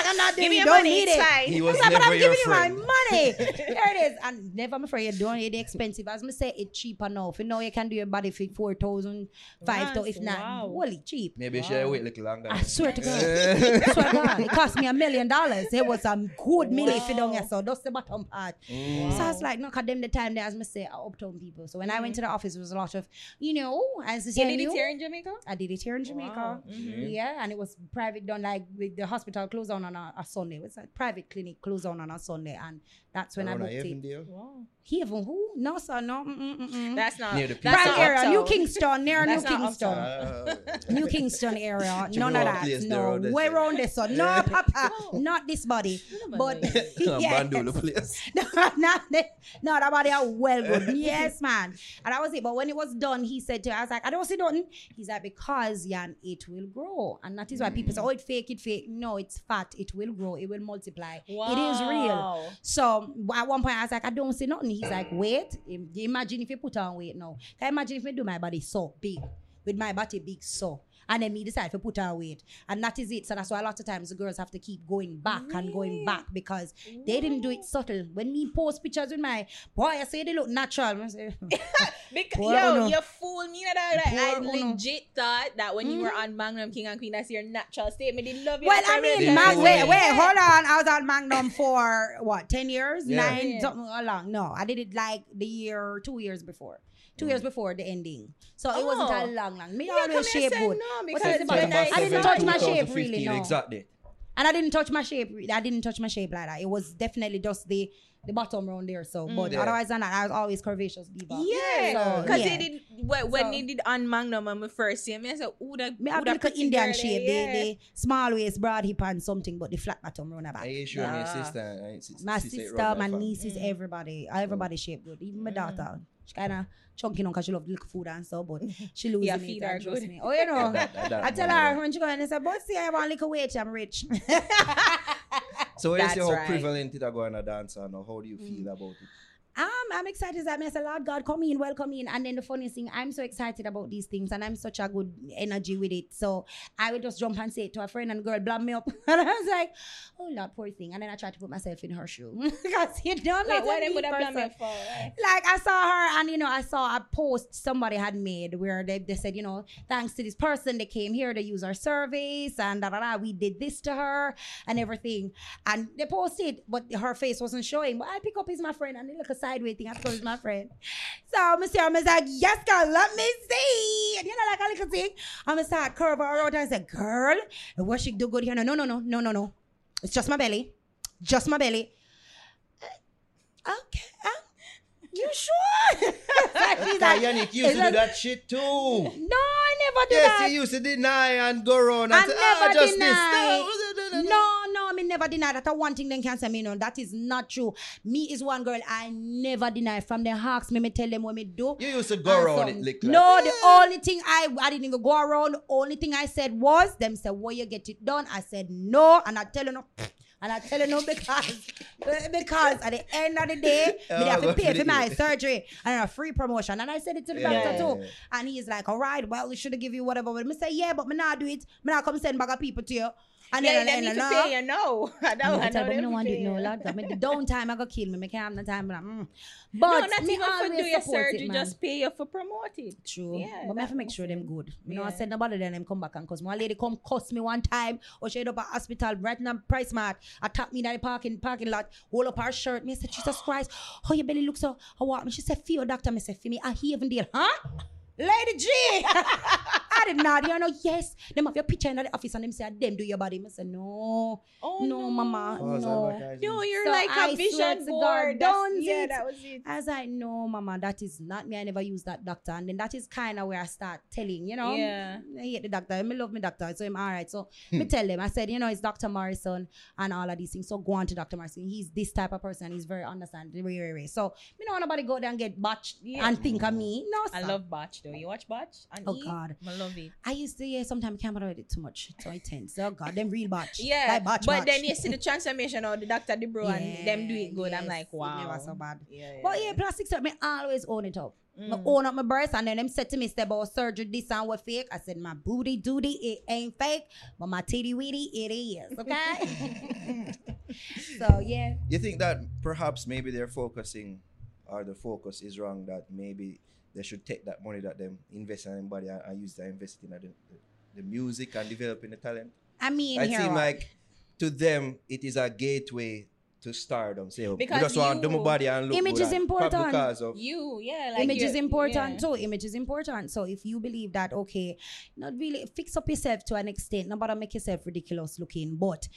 Speaker 4: I'm not doing
Speaker 3: Give me
Speaker 4: it.
Speaker 3: your
Speaker 4: Don't
Speaker 3: money.
Speaker 4: need it.
Speaker 3: fine.
Speaker 2: He was
Speaker 4: He's like, but
Speaker 2: never
Speaker 4: I'm
Speaker 2: your
Speaker 4: giving you my
Speaker 2: friend.
Speaker 4: money. Here it is. And never, I'm afraid you don't need the expensive. As me say, it's cheap enough. You know, you can do your body fit 4,000, 5,000, if not,
Speaker 3: Wow.
Speaker 4: holy cheap.
Speaker 2: Maybe you should wait a little longer.
Speaker 4: I swear to God. I swear to God. It cost me a million dollars. It was a good million if you don't get so. That's the bottom part.
Speaker 2: Mm.
Speaker 4: So I was like, no, because them the time there, as me say, are uptown people. So when I went to the office, it was a lot of, you know, as I
Speaker 3: You did it here in Jamaica.
Speaker 4: I did it here in Jamaica.
Speaker 3: Wow. Mhm.
Speaker 4: Yeah, and it was private done like with the hospital closed down on a, a Sunday. It was a private clinic closed down on a Sunday, and that's when I
Speaker 2: Around
Speaker 4: booked it.
Speaker 2: Avondale?
Speaker 3: Wow.
Speaker 4: Haven who? No, sir, no. Mm-mm-mm.
Speaker 3: That's not
Speaker 2: Near the
Speaker 3: that's
Speaker 4: Prime
Speaker 3: not
Speaker 4: area,
Speaker 3: uptown.
Speaker 4: New Kingston, near New
Speaker 3: That's not
Speaker 4: Kingston.
Speaker 2: Uh,
Speaker 4: New Kingston area,
Speaker 2: You
Speaker 4: none of that.
Speaker 2: place
Speaker 4: No,
Speaker 2: around this
Speaker 4: way
Speaker 2: area.
Speaker 4: around this one. No, Papa, not this body. But yes.
Speaker 2: Bandula place.
Speaker 4: no, not the, no, that body are oh, well good. Yes, man. And that was it. But when it was done, he said to me, I was like, I don't see nothing. He's like, because Jan, it will grow. And that is why people say, mm. oh, it fake, it fake. No, it's fat. It will grow. It will multiply. It is real. So at one point I was like, I don't see nothing. He's like, wait. Imagine if you put on weight now. Can you imagine if I do my body so big, with my body big so, and then me decide to put on weight, and that is it. So that's why a lot of times the girls have to keep going back and going back because they didn't do it subtle. When me post pictures with my boy, I say they look natural. Say,
Speaker 3: Because,
Speaker 4: Poor
Speaker 3: yo,
Speaker 4: Uno.
Speaker 3: you fool me. That, like, I
Speaker 4: Poor Uno.
Speaker 3: legit thought that when you were mm-hmm. on Magnum King and Queen, that's your natural state. Me did love you.
Speaker 4: well, I mean,
Speaker 2: Yeah.
Speaker 4: Mag- wait, wait, hold on. I was on Magnum for what, 10 years?
Speaker 2: Yeah.
Speaker 4: Nine,
Speaker 3: Yeah.
Speaker 4: something along. No, I did it like the year, two years before. Two
Speaker 2: Mm.
Speaker 4: years before the ending. So it wasn't
Speaker 3: Oh.
Speaker 4: a long, long. Me
Speaker 3: Yeah,
Speaker 4: always shape good.
Speaker 3: no, because
Speaker 4: is about?
Speaker 3: when I-
Speaker 4: I didn't touch my shape really,
Speaker 2: 2015,
Speaker 4: no.
Speaker 2: Exactly.
Speaker 4: And I didn't touch my shape. I didn't touch my shape like that. It was definitely just the the bottom round there. So, but
Speaker 2: Yeah.
Speaker 4: otherwise than that, I was always curvaceous diva.
Speaker 3: Yeah,
Speaker 4: So,
Speaker 3: because
Speaker 4: yeah.
Speaker 3: they did when, when
Speaker 4: So-
Speaker 3: they did on Magnum on my first year, me I said, "Ooh, that,
Speaker 4: Me
Speaker 3: ooh,
Speaker 4: have
Speaker 3: that
Speaker 4: like a
Speaker 3: pretty
Speaker 4: Indian
Speaker 3: girl
Speaker 4: shape,
Speaker 3: there,
Speaker 4: the, the small waist, broad hip and something, but the flat bottom round
Speaker 2: Are
Speaker 4: about.
Speaker 2: you sure my
Speaker 3: Ah.
Speaker 2: sister? I sis-
Speaker 4: My
Speaker 2: sister
Speaker 4: sister, my
Speaker 2: that far?
Speaker 4: nieces,
Speaker 3: Mm.
Speaker 4: everybody, everybody shape good. Even my
Speaker 3: Mm.
Speaker 4: daughter, she kind of chunky now because she love little food and so, but she losing
Speaker 3: Yeah,
Speaker 4: it.
Speaker 3: feed
Speaker 4: and
Speaker 3: her
Speaker 4: trust me. Oh, you know.
Speaker 2: That- that- that
Speaker 4: I tell her when she go in and say, but see, I want little weight, I'm rich.
Speaker 2: So when you see
Speaker 3: That's
Speaker 2: how
Speaker 3: right.
Speaker 2: prevalent it are going to dance now, how do you feel
Speaker 4: Mm.
Speaker 2: about it?
Speaker 4: Um, I'm excited that I say, Lord God, come in, welcome in. And then the funniest thing, I'm so excited about these things and I'm such a good energy with it. So I would just jump and say it to a friend and girl blam me up. and I was like, oh Lord, poor thing. And then I tried to put myself in her shoe. because you know, I'm
Speaker 3: Wait,
Speaker 4: not
Speaker 3: why
Speaker 4: a
Speaker 3: they
Speaker 4: mean
Speaker 3: put a blame for? Like,
Speaker 4: Like I saw her and you know, I saw a post somebody had made where they, they said, you know, thanks to this person, they came here to use our service and da da da. We did this to her and everything. And they posted, but her face wasn't showing. But I pick up is my friend and they look a thing. I told it's my friend. So I'm say, I'm like, yes, girl, let me see. And you know, like a little thing. I'm gonna start curve her out and I said, girl, what she do good here? No, no, no, no, no, no, no. It's just my belly. Just my belly. Uh, okay. uh, you sure? She's like,
Speaker 2: Yanique used to do
Speaker 4: like-
Speaker 2: that shit too.
Speaker 4: No, I never do
Speaker 2: Yes,
Speaker 4: that.
Speaker 2: Yes, he used to deny and go around
Speaker 4: I
Speaker 2: and say, ah,
Speaker 4: never
Speaker 2: just
Speaker 4: deny.
Speaker 2: this.
Speaker 4: No, no, I mean never deny that. I one thing then can say me no, that is not true. Me is one girl I never deny. From the hawks, me me tell them what me do.
Speaker 2: You used to go
Speaker 4: And
Speaker 2: around
Speaker 4: some-
Speaker 2: it like
Speaker 4: No, the only thing I I didn't even go around. The only thing I said was them said, "Will you get it done?" I said no, and I tell you no. And I tell you no because because at the end of the day,
Speaker 2: Oh,
Speaker 4: me have to pay for my surgery and a free promotion. And I said it to the
Speaker 2: Yeah.
Speaker 4: doctor too. And he's like, all right, well, we should have give you whatever. But me say, yeah, but me not do it. Me not come send back a people to you. And
Speaker 3: Yeah,
Speaker 4: then
Speaker 3: they
Speaker 4: and
Speaker 3: need
Speaker 4: then
Speaker 3: to pay you no. I
Speaker 4: I
Speaker 3: know, I know
Speaker 4: but me
Speaker 3: them
Speaker 4: no
Speaker 3: to
Speaker 4: want to do it no lot. I mean, the downtime I go kill me. Me can't have no time. But, mm.
Speaker 3: no,
Speaker 4: but
Speaker 3: not
Speaker 4: me
Speaker 3: even for do your
Speaker 4: it,
Speaker 3: surgery,
Speaker 4: man.
Speaker 3: just pay you for promote it.
Speaker 4: True.
Speaker 3: Yeah,
Speaker 4: but me have to make sure them good. You know, I
Speaker 3: Yeah.
Speaker 4: said nobody then them come back and cause one lady come cuss me one time or she up at hospital right now PriceSmart attack me in the parking parking lot, hold up her shirt. Me said, Jesus Christ, how your belly looks so how what me? She said, feel doctor. Me said, for me, I even deal. Huh? Lady G. I did not, you know, yes. Them have your picture in the office and them say, them do your body. Me say, no.
Speaker 3: Oh,
Speaker 4: no, mama.
Speaker 2: False
Speaker 4: no.
Speaker 3: No, you're
Speaker 4: So
Speaker 3: like
Speaker 4: I
Speaker 3: a vision
Speaker 4: to
Speaker 3: board. That's-
Speaker 4: don't
Speaker 3: yeah,
Speaker 4: it?
Speaker 3: that was it.
Speaker 4: I was like, no, mama, that is not me. I never use that doctor. And then that is kind of where I start telling, you know.
Speaker 3: Yeah.
Speaker 4: I hate the doctor. I love my doctor. So I'm all right. So
Speaker 2: Hmm.
Speaker 4: me tell them, I said, you know, it's Dr. Morrison and all of these things. So go on to Dr. Morrison. He's this type of person. He's very understanding. Very, very, very. So me don't want nobody go there and get batched
Speaker 3: Yeah.
Speaker 4: and think of me. No,
Speaker 3: I love Batch though. You watch Batch? And
Speaker 4: Oh,
Speaker 3: E?
Speaker 4: God.
Speaker 3: I love it.
Speaker 4: I used to, yeah, sometimes can't bother it too much. It's so intense. Oh, God, them real batch.
Speaker 3: Yeah,
Speaker 4: Like batch,
Speaker 3: but
Speaker 4: batch.
Speaker 3: then you see the transformation of the Dr. Dubrow and them do it good. I'm
Speaker 4: yes,
Speaker 3: like,
Speaker 4: it
Speaker 3: wow.
Speaker 4: never so bad.
Speaker 3: Yeah, yeah,
Speaker 4: But yeah, plastic surgery, me always own it up. Me
Speaker 3: Mm.
Speaker 4: own up my breast, and then them said to me, "Step about surgery, this and what fake." I said, "My booty duty, it ain't fake, but my titty weedy, it is." Okay. so yeah,
Speaker 2: You think that perhaps maybe they're focusing or the focus is wrong that maybe they should take that money that them invest in anybody and, and use that invest in the, the, the music and developing the talent?
Speaker 4: I mean,
Speaker 2: It
Speaker 4: here
Speaker 2: seems like to them it is a gateway to stardom. Say, we
Speaker 3: Because
Speaker 2: just want to do my
Speaker 3: you-
Speaker 2: body and look
Speaker 4: Image
Speaker 2: good
Speaker 4: is important.
Speaker 2: Because of
Speaker 3: You, yeah, like
Speaker 4: image is important
Speaker 3: yeah.
Speaker 4: too. Image is important. So if you believe that, okay, not really fix up yourself to an extent, not bother make yourself ridiculous looking. But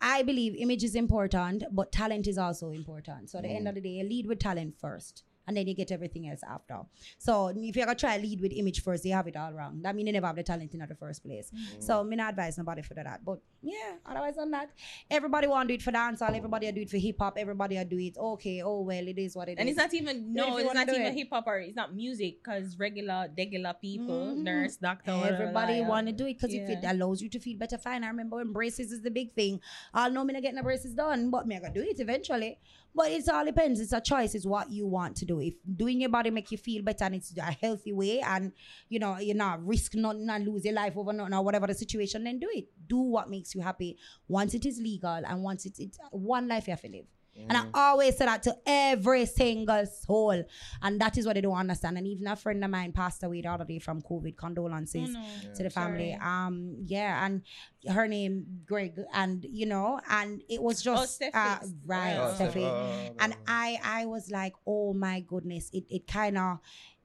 Speaker 4: I believe image is important, but talent is also important. So at the end mm. of the day, lead with talent first. And then you get everything else after. So if you're gonna try to lead with image first, you have it all wrong. That means you never have the talent in the first place. So me not advise nobody for that. But yeah, otherwise than that, everybody want to do it for dancehall, everybody will do it for hip hop, everybody will do it. Okay, oh well, it is what it is.
Speaker 3: And it's not even
Speaker 4: Do it if
Speaker 3: no, it's not even
Speaker 4: it.
Speaker 3: hip hop or it's not music because regular regular people,
Speaker 4: Mhm.
Speaker 3: nurse, doctor,
Speaker 4: Everybody want to do it because if it allows you to feel better, fine. I remember when braces is the big thing. I'll know me not getting the braces done, but me I gonna do it eventually. But it's all depends. It's a choice. It's what you want to do. If doing your body make you feel better and it's a healthy way, and you know you're not risk nothing and lose your life over nothing or whatever the situation, then do it. Do what makes you happy. Once it is legal and once it's, it's one life you have to live. And I always say that to every single soul. And that is what they don't understand. And even a friend of mine passed away the other day from COVID. Condolences
Speaker 3: Oh, no.
Speaker 4: to the family.
Speaker 3: Sorry.
Speaker 4: Um, yeah, and her name Greg, and you know, and it was just
Speaker 3: Steffi.
Speaker 4: uh, right,
Speaker 3: Oh,
Speaker 2: Steffi.
Speaker 4: Steffi.
Speaker 2: Oh,
Speaker 4: And
Speaker 2: oh.
Speaker 4: I, I was like, oh my goodness, it, it kind of.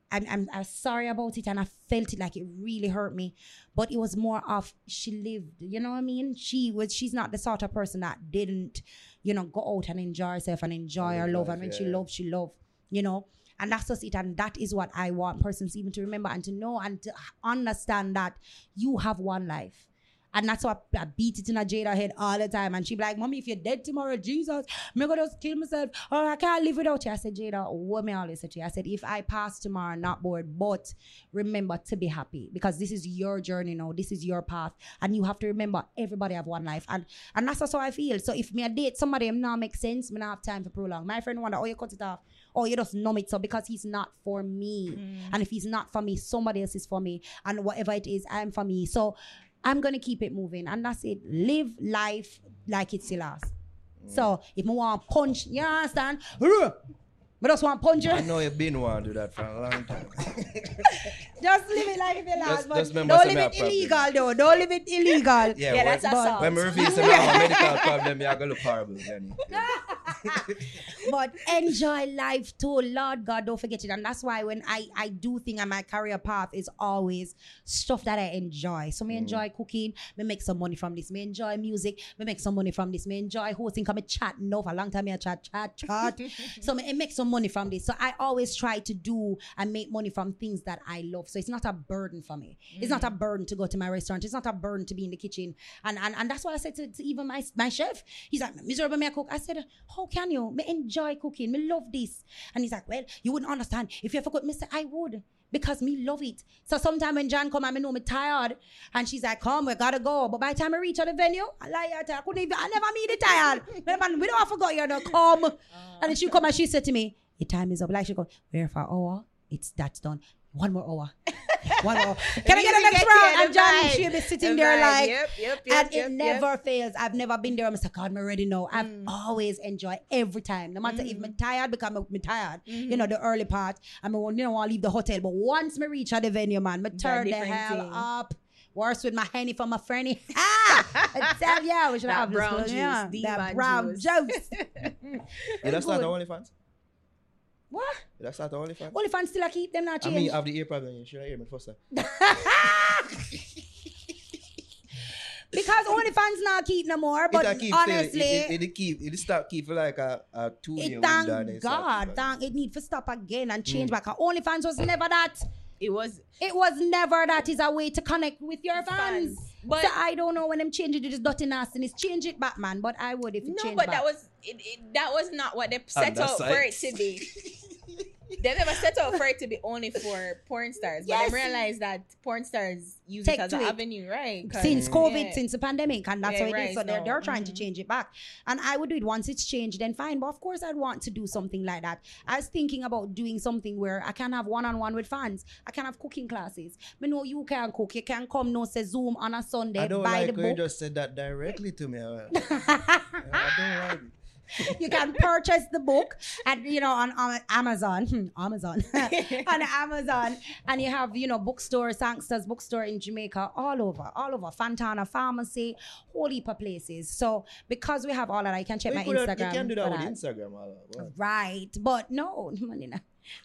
Speaker 4: I'm, I'm, I'm sorry about it and I felt it like it really hurt me. But it was more of she lived, you know what I mean? She was she's not the sort of person that didn't, you know, go out and enjoy herself and enjoy her love. And when she loved, she loved, you know. And that's just it. And that is what I want persons even to remember and to know and to understand that you have one life. And that's why I beat it in a Jada head all the time. And she be like, Mommy, if you're dead tomorrow, Jesus, me gonna just kill myself. Or I can't live without you. I said, Jada, what me always say to you? I said, if I pass tomorrow, not bored, but remember to be happy because this is your journey now. This is your path. And you have to remember everybody have one life. And and that's just how I feel. So if me a date somebody, I'm not make sense, me not have time for prolong. My friend wonder, oh, you cut it off. Oh, you just numb it so because he's not for me. Mm. And if he's not for me, somebody else is for me. And whatever it is, I'm for me. So I'm gonna keep it moving. And that's it. Live life like it's your last. So if me want punch, you understand? But just want punch you.
Speaker 2: I know you've been wanting to do that for a long time.
Speaker 4: Just live it like it's your last.
Speaker 2: Just-
Speaker 4: but
Speaker 2: just
Speaker 4: don't
Speaker 2: some
Speaker 4: live
Speaker 2: have
Speaker 4: it
Speaker 2: problem.
Speaker 4: illegal though. Don't live it illegal.
Speaker 2: Yeah,
Speaker 3: Yeah, that's
Speaker 2: when,
Speaker 3: assault.
Speaker 2: when we reveal some have a medical problem, you're gonna look horrible, Jenny.
Speaker 4: but enjoy life too. Lord God, don't forget it. And that's why when I, I do think on my career path is always stuff that I enjoy. So me
Speaker 2: Mm.
Speaker 4: enjoy cooking, me make some money from this. Me enjoy music, me make some money from this. Me enjoy hosting, come and chat. No, for a long time me a chat, chat, chat. so me make some money from this. So I always try to do and make money from things that I love. So it's not a burden for me. It's not a mm. burden to go to my restaurant. It's not a burden to be in the kitchen. And and, and that's why I said to, to even my my chef, he's like, miserable me I cook. I said, how can you? Me enjoy cooking. Me love this. And he's like, well, you wouldn't understand. If you ever cook, me say, I would. Because me love it. So sometime when John come and me know me tired and she's like, come, we gotta go. But by the time I reach at the venue, I lie I tell I couldn't even, I never meet it tired. Man, we don't have forgot you know, come. Uh. And then she come and she said to me, your time is up. Like she go, where for hour? It's that's done. One more hour. One more. Can I get a next
Speaker 3: get
Speaker 4: round?
Speaker 3: the
Speaker 4: And John,
Speaker 3: vibe.
Speaker 4: she'll be sitting
Speaker 3: The
Speaker 4: there
Speaker 3: vibe.
Speaker 4: like,
Speaker 3: Yep, yep, yep,
Speaker 4: and
Speaker 3: yep,
Speaker 4: it
Speaker 3: yep.
Speaker 4: never fails. I've never been there. I'm like, God, I'm ready now. I've
Speaker 3: Mm.
Speaker 4: always enjoyed every time. No matter if I'm tired, because I'm, I'm tired.
Speaker 3: Mm-hmm.
Speaker 4: You know, the early part. I'm you know, want to leave the hotel. But once me reach the venue, man, me turn the hell
Speaker 3: thing.
Speaker 4: up. Worse with my henny from my friendny. Ah! I tell ya, we should
Speaker 3: That
Speaker 4: have
Speaker 3: brown
Speaker 4: one,
Speaker 3: juice,
Speaker 4: yeah. That brown
Speaker 3: juice.
Speaker 4: juice.
Speaker 2: You that's not
Speaker 4: Good.
Speaker 2: the OnlyFans?
Speaker 4: What?
Speaker 2: You that's not the OnlyFans?
Speaker 4: Well, if I'm still a keep them not
Speaker 2: I
Speaker 4: change.
Speaker 2: mean, have the ear problem. You should hear me first.
Speaker 4: because OnlyFans not keep no more. But
Speaker 2: it keep
Speaker 4: honestly,
Speaker 2: it, it, it, keep it start keep for like a, a two year
Speaker 4: it
Speaker 2: window.
Speaker 4: thank God,
Speaker 2: keep
Speaker 4: thank it need to stop again and
Speaker 2: Mm.
Speaker 4: change back. OnlyFans was never that.
Speaker 3: It was
Speaker 4: It was never that is a way to connect with your fans.
Speaker 3: fans. But
Speaker 4: so I don't know when them change it, it is dirty nastiness. Change it back, man. But I would if it
Speaker 3: no,
Speaker 4: changed
Speaker 3: but
Speaker 4: back.
Speaker 3: that was it, it, that was not what they set
Speaker 2: up
Speaker 3: for it to be. they never set out for it to be only for porn stars,
Speaker 4: Yes.
Speaker 3: but I realized that porn stars use
Speaker 4: Take
Speaker 3: it as
Speaker 4: to
Speaker 3: an
Speaker 4: it.
Speaker 3: avenue, right?
Speaker 4: since COVID,
Speaker 3: yeah.
Speaker 4: since the pandemic, and that's
Speaker 3: Yeah,
Speaker 4: how it is.
Speaker 3: right,
Speaker 4: So they're, they're trying to
Speaker 3: mhm.
Speaker 4: change it back. And I would do it once it's changed, then fine. But of course, I'd want to do something like that. I was thinking about doing something where I can have one on one with fans. I can have cooking classes. Me know you can cook. You can come, no, say Zoom on a Sunday,
Speaker 2: I don't
Speaker 4: buy
Speaker 2: like
Speaker 4: the
Speaker 2: when you just said that directly to me. I I don't like it.
Speaker 4: you can purchase the book at you know on, on Amazon, Hmm, Amazon, on Amazon, and you have you know bookstore, Sangsters bookstore in Jamaica, all over, all over, Fontana Pharmacy, whole heap of places. So because we have all of that, you can check my
Speaker 2: could have-
Speaker 4: Instagram.
Speaker 2: You can do that with
Speaker 4: that.
Speaker 2: Instagram. all that.
Speaker 4: Right? But no, money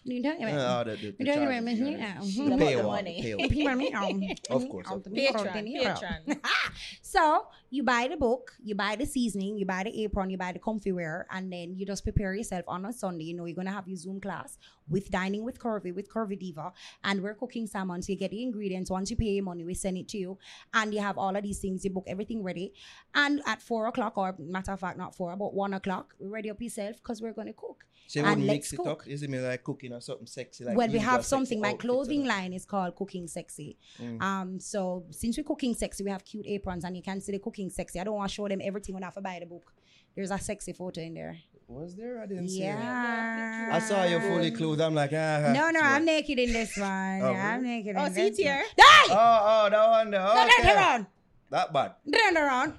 Speaker 4: na. You don't even-
Speaker 2: Uh, the- the- the
Speaker 4: you don't
Speaker 2: charges,
Speaker 4: even-
Speaker 2: yeah.
Speaker 4: yeah.
Speaker 2: The.
Speaker 3: About the
Speaker 2: paywall,
Speaker 3: money.
Speaker 2: the paywall.
Speaker 4: People me,
Speaker 2: Of course, of
Speaker 3: Patreon, Patreon.
Speaker 4: so you buy the book, you buy the seasoning, you buy the apron, you buy the comfy wear, and then you just prepare yourself on a Sunday. You know, you're gonna have your Zoom class with dining with Curvy, with Curvy Diva, and we're cooking salmon. So you get the ingredients. Once you pay your money, we send it to you, and you have all of these things. You book everything ready, and at four o'clock, or matter of fact, not four, about one o'clock, we ready up yourself because we're gonna cook.
Speaker 2: So you
Speaker 4: And
Speaker 2: wouldn't
Speaker 4: let's
Speaker 2: mix it
Speaker 4: cook.
Speaker 2: up? Is it me like cooking or something sexy? Like
Speaker 4: well, we have something. My clothing line is called Cooking Sexy. Um, so since we're cooking sexy, we have cute aprons, and you can see the cooking sexy. I don't want to show them everything when I have to buy the book. There's a sexy photo in there.
Speaker 2: Was there? I didn't see it.
Speaker 4: Yeah.
Speaker 2: I saw you fully clothed. I'm like, ah.
Speaker 4: No, no, I'm naked in this one.
Speaker 2: Oh,
Speaker 4: I'm naked.
Speaker 3: Oh,
Speaker 4: in
Speaker 3: see
Speaker 4: this
Speaker 3: here.
Speaker 4: one. Die!
Speaker 2: Oh, oh, that one there.
Speaker 4: No,
Speaker 2: Okay.
Speaker 4: turn around.
Speaker 2: That bad.
Speaker 4: Turn around.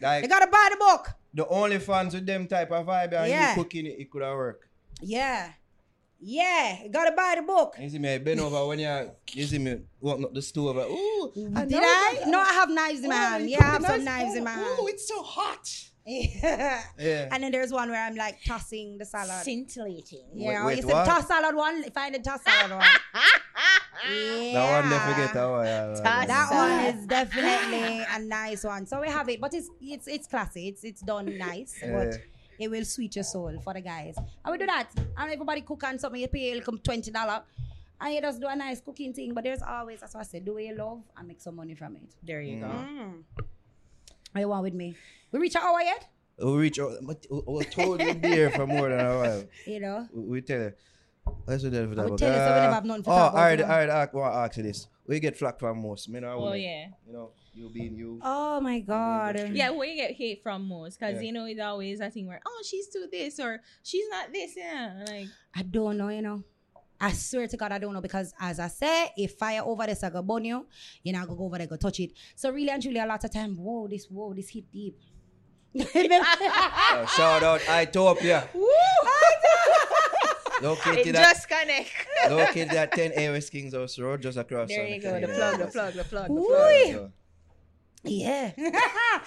Speaker 4: You gotta buy the book.
Speaker 2: The only fans with them type of vibe and
Speaker 4: Yeah.
Speaker 2: you cooking it, it could have worked.
Speaker 4: Yeah. Yeah. You gotta buy the book.
Speaker 2: You see me, I bend over when you, you see me open up the stove. Like, Ooh,
Speaker 4: Did I?
Speaker 2: that-
Speaker 4: No, I have knives in my hand. Yeah, I have some
Speaker 2: knives-
Speaker 4: in my
Speaker 2: oh,
Speaker 4: hand.
Speaker 2: it's so hot.
Speaker 4: Yeah.
Speaker 2: Yeah.
Speaker 4: And then there's one where I'm like tossing the salad.
Speaker 3: Scintillating.
Speaker 4: Yeah,
Speaker 2: Wait,
Speaker 4: you
Speaker 2: wait,
Speaker 4: said
Speaker 2: what?
Speaker 4: toss salad one. Find the toss salad one. yeah.
Speaker 2: That one, never forget that one. Yeah, yeah,
Speaker 4: That
Speaker 3: salad.
Speaker 4: one is definitely a nice one. So we have it, but it's it's it's classy. It's it's done nice,
Speaker 2: Yeah.
Speaker 4: but it will sweet your soul for the guys. And we do that. And everybody cook on something. You pay like twenty dollar, and you just do a nice cooking thing. But there's always that's what I said. Do what you love and make some money from it.
Speaker 3: There you go.
Speaker 4: Mm. What you want with me? We reach an hour yet?
Speaker 2: We reach out. but We we told you there for more than a while.
Speaker 4: You know.
Speaker 2: We, we tell you. Let's do that for that.
Speaker 4: would tell you so we never ah, have nothing to
Speaker 2: oh,
Speaker 4: talk ah, about,
Speaker 2: alright,
Speaker 4: you know.
Speaker 2: alright, I want to ask you this. We get flack from most. Me know,
Speaker 3: Oh yeah.
Speaker 2: You know, you being you.
Speaker 4: Oh my god.
Speaker 3: Yeah, where you get hate from most, because
Speaker 2: Yeah.
Speaker 3: you know it's always a thing where oh she's too this or she's not this, yeah. Like
Speaker 4: I don't know, you know. I swear to God, I don't know because as I say, if fire over this, I go burn you. You know, I go go over there, go touch it. So really and truly, a lot of time, whoa, this, whoa, this hit deep.
Speaker 2: Uh, shout out Itopia. Located
Speaker 3: it
Speaker 2: at,
Speaker 3: just connect.
Speaker 2: located at 10 AOS Kings House Road, just across
Speaker 3: there you go. The
Speaker 2: Canadian
Speaker 3: plug, the plug, the plug, the plug.
Speaker 4: Oi.
Speaker 2: So,
Speaker 4: Yeah.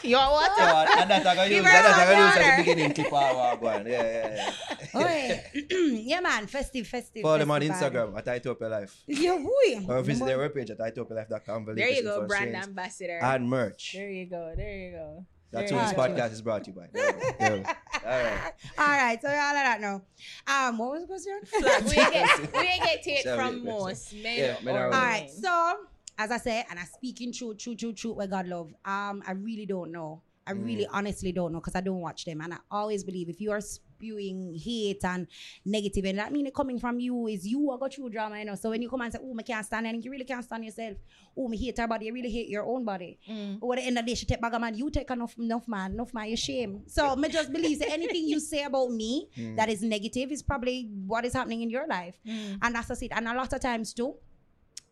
Speaker 3: You want water?
Speaker 2: So, and and that I use,
Speaker 3: her
Speaker 2: and that I gotta use
Speaker 3: water.
Speaker 2: at the beginning clip of our one. Yeah, yeah, yeah.
Speaker 4: oh, yeah. yeah, man. Festive, festive.
Speaker 2: Follow them on
Speaker 4: festive vibe.
Speaker 2: Instagram at Itopia Life.
Speaker 4: Yeah, boy.
Speaker 2: Or visit their webpage at itopialife.com. for
Speaker 3: There you go, brand
Speaker 2: streams,
Speaker 3: ambassador.
Speaker 2: And merch.
Speaker 3: There you go. There you go.
Speaker 2: That's
Speaker 3: There
Speaker 2: what this podcast is brought to you by. There we go. There we go. All right.
Speaker 4: All right, so all of that now. Um, what was the question?
Speaker 3: Flag. We ain't get, we ain't get it from
Speaker 2: that's
Speaker 3: most men
Speaker 2: Yeah, men
Speaker 3: or
Speaker 2: are
Speaker 4: All
Speaker 3: women.
Speaker 4: so as I say, and I speaking truth, truth, truth, truth, where God love. Um, I really don't know. I really honestly don't know because I don't watch them, and I always believe if you are spewing hate and negative, and that mean it coming from you is you are got through drama, you know. So when you come and say, "Oh, I can't stand," and you really can't stand yourself. Oh, me hate her body. You really hate your own body.
Speaker 3: Mm.
Speaker 4: Or at the end of the day, she take back a man. You take enough, enough man, enough man. You shame. So me just believe that anything you say about me that is negative is probably what is happening in your life,
Speaker 3: Mm.
Speaker 4: and that's just it. And a lot of times too.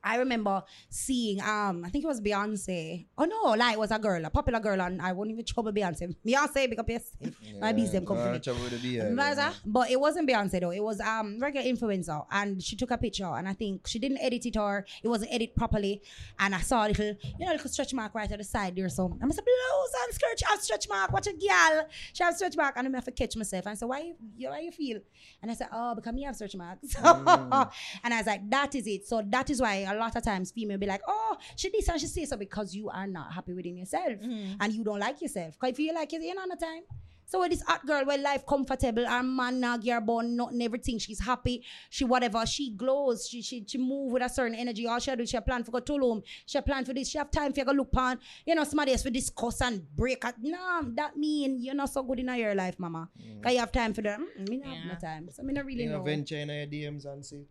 Speaker 4: I remember seeing, um, I think it was Beyonce. Oh no, like it was a girl, a popular girl, and I won't even trouble Beyonce. Beyonce, big up yourself. My bees them come for me.
Speaker 2: Trouble with
Speaker 4: But, but it wasn't Beyonce though. It was um regular influencer, and she took a picture, and I think she didn't edit it or it wasn't edited properly. And I saw a little, you know, a little stretch mark right at the side there. So I must have blouse and skirt. She have stretch mark. Watch a girl. She have stretch mark, and I'm have to catch myself. And I said, why you, you why you feel? And I said, oh, because me have stretch mark. So, and I was like, that is it. So that is why a lot of times female be like, oh, she this and she say so because you are not happy within yourself and you don't like yourself. Because if you feel like it, you know, on the time. So with this hot girl, where life comfortable, her man not gear born, nothing, everything. She's happy. She whatever. She glows. She she she move with a certain energy. All she do, she plan for go to home. She plan for this. She have time for go look pan. You know, somebody else for discuss and break. At, no, that mean you're not so good in your life, mama. Cause you have time for that. Mm, me not have no time. So me not really
Speaker 2: You know,
Speaker 4: know.
Speaker 2: venture in your DMs and see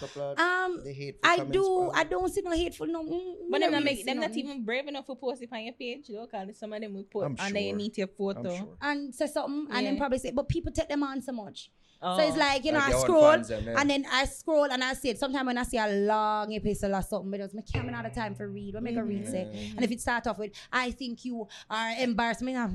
Speaker 2: couple
Speaker 4: Um,
Speaker 2: the
Speaker 4: I do.
Speaker 2: from-
Speaker 4: I don't see no hateful no. Mm,
Speaker 3: But
Speaker 4: me
Speaker 3: them
Speaker 4: not
Speaker 3: not make them not even brave enough to post it on your page, though, because some of them will put
Speaker 2: I'm
Speaker 3: and they
Speaker 2: sure.
Speaker 3: need your photo.
Speaker 2: sure.
Speaker 4: and say something and then probably say, but people take them on so much.
Speaker 3: Oh.
Speaker 4: So it's like, you know,
Speaker 2: Like
Speaker 4: I scroll
Speaker 2: them,
Speaker 4: and then I scroll and I see it. Sometimes when I see a long epistle or something, but it's my camera not the time for read. What make a read say? And if it start off with, I think you are embarrassed, me nah,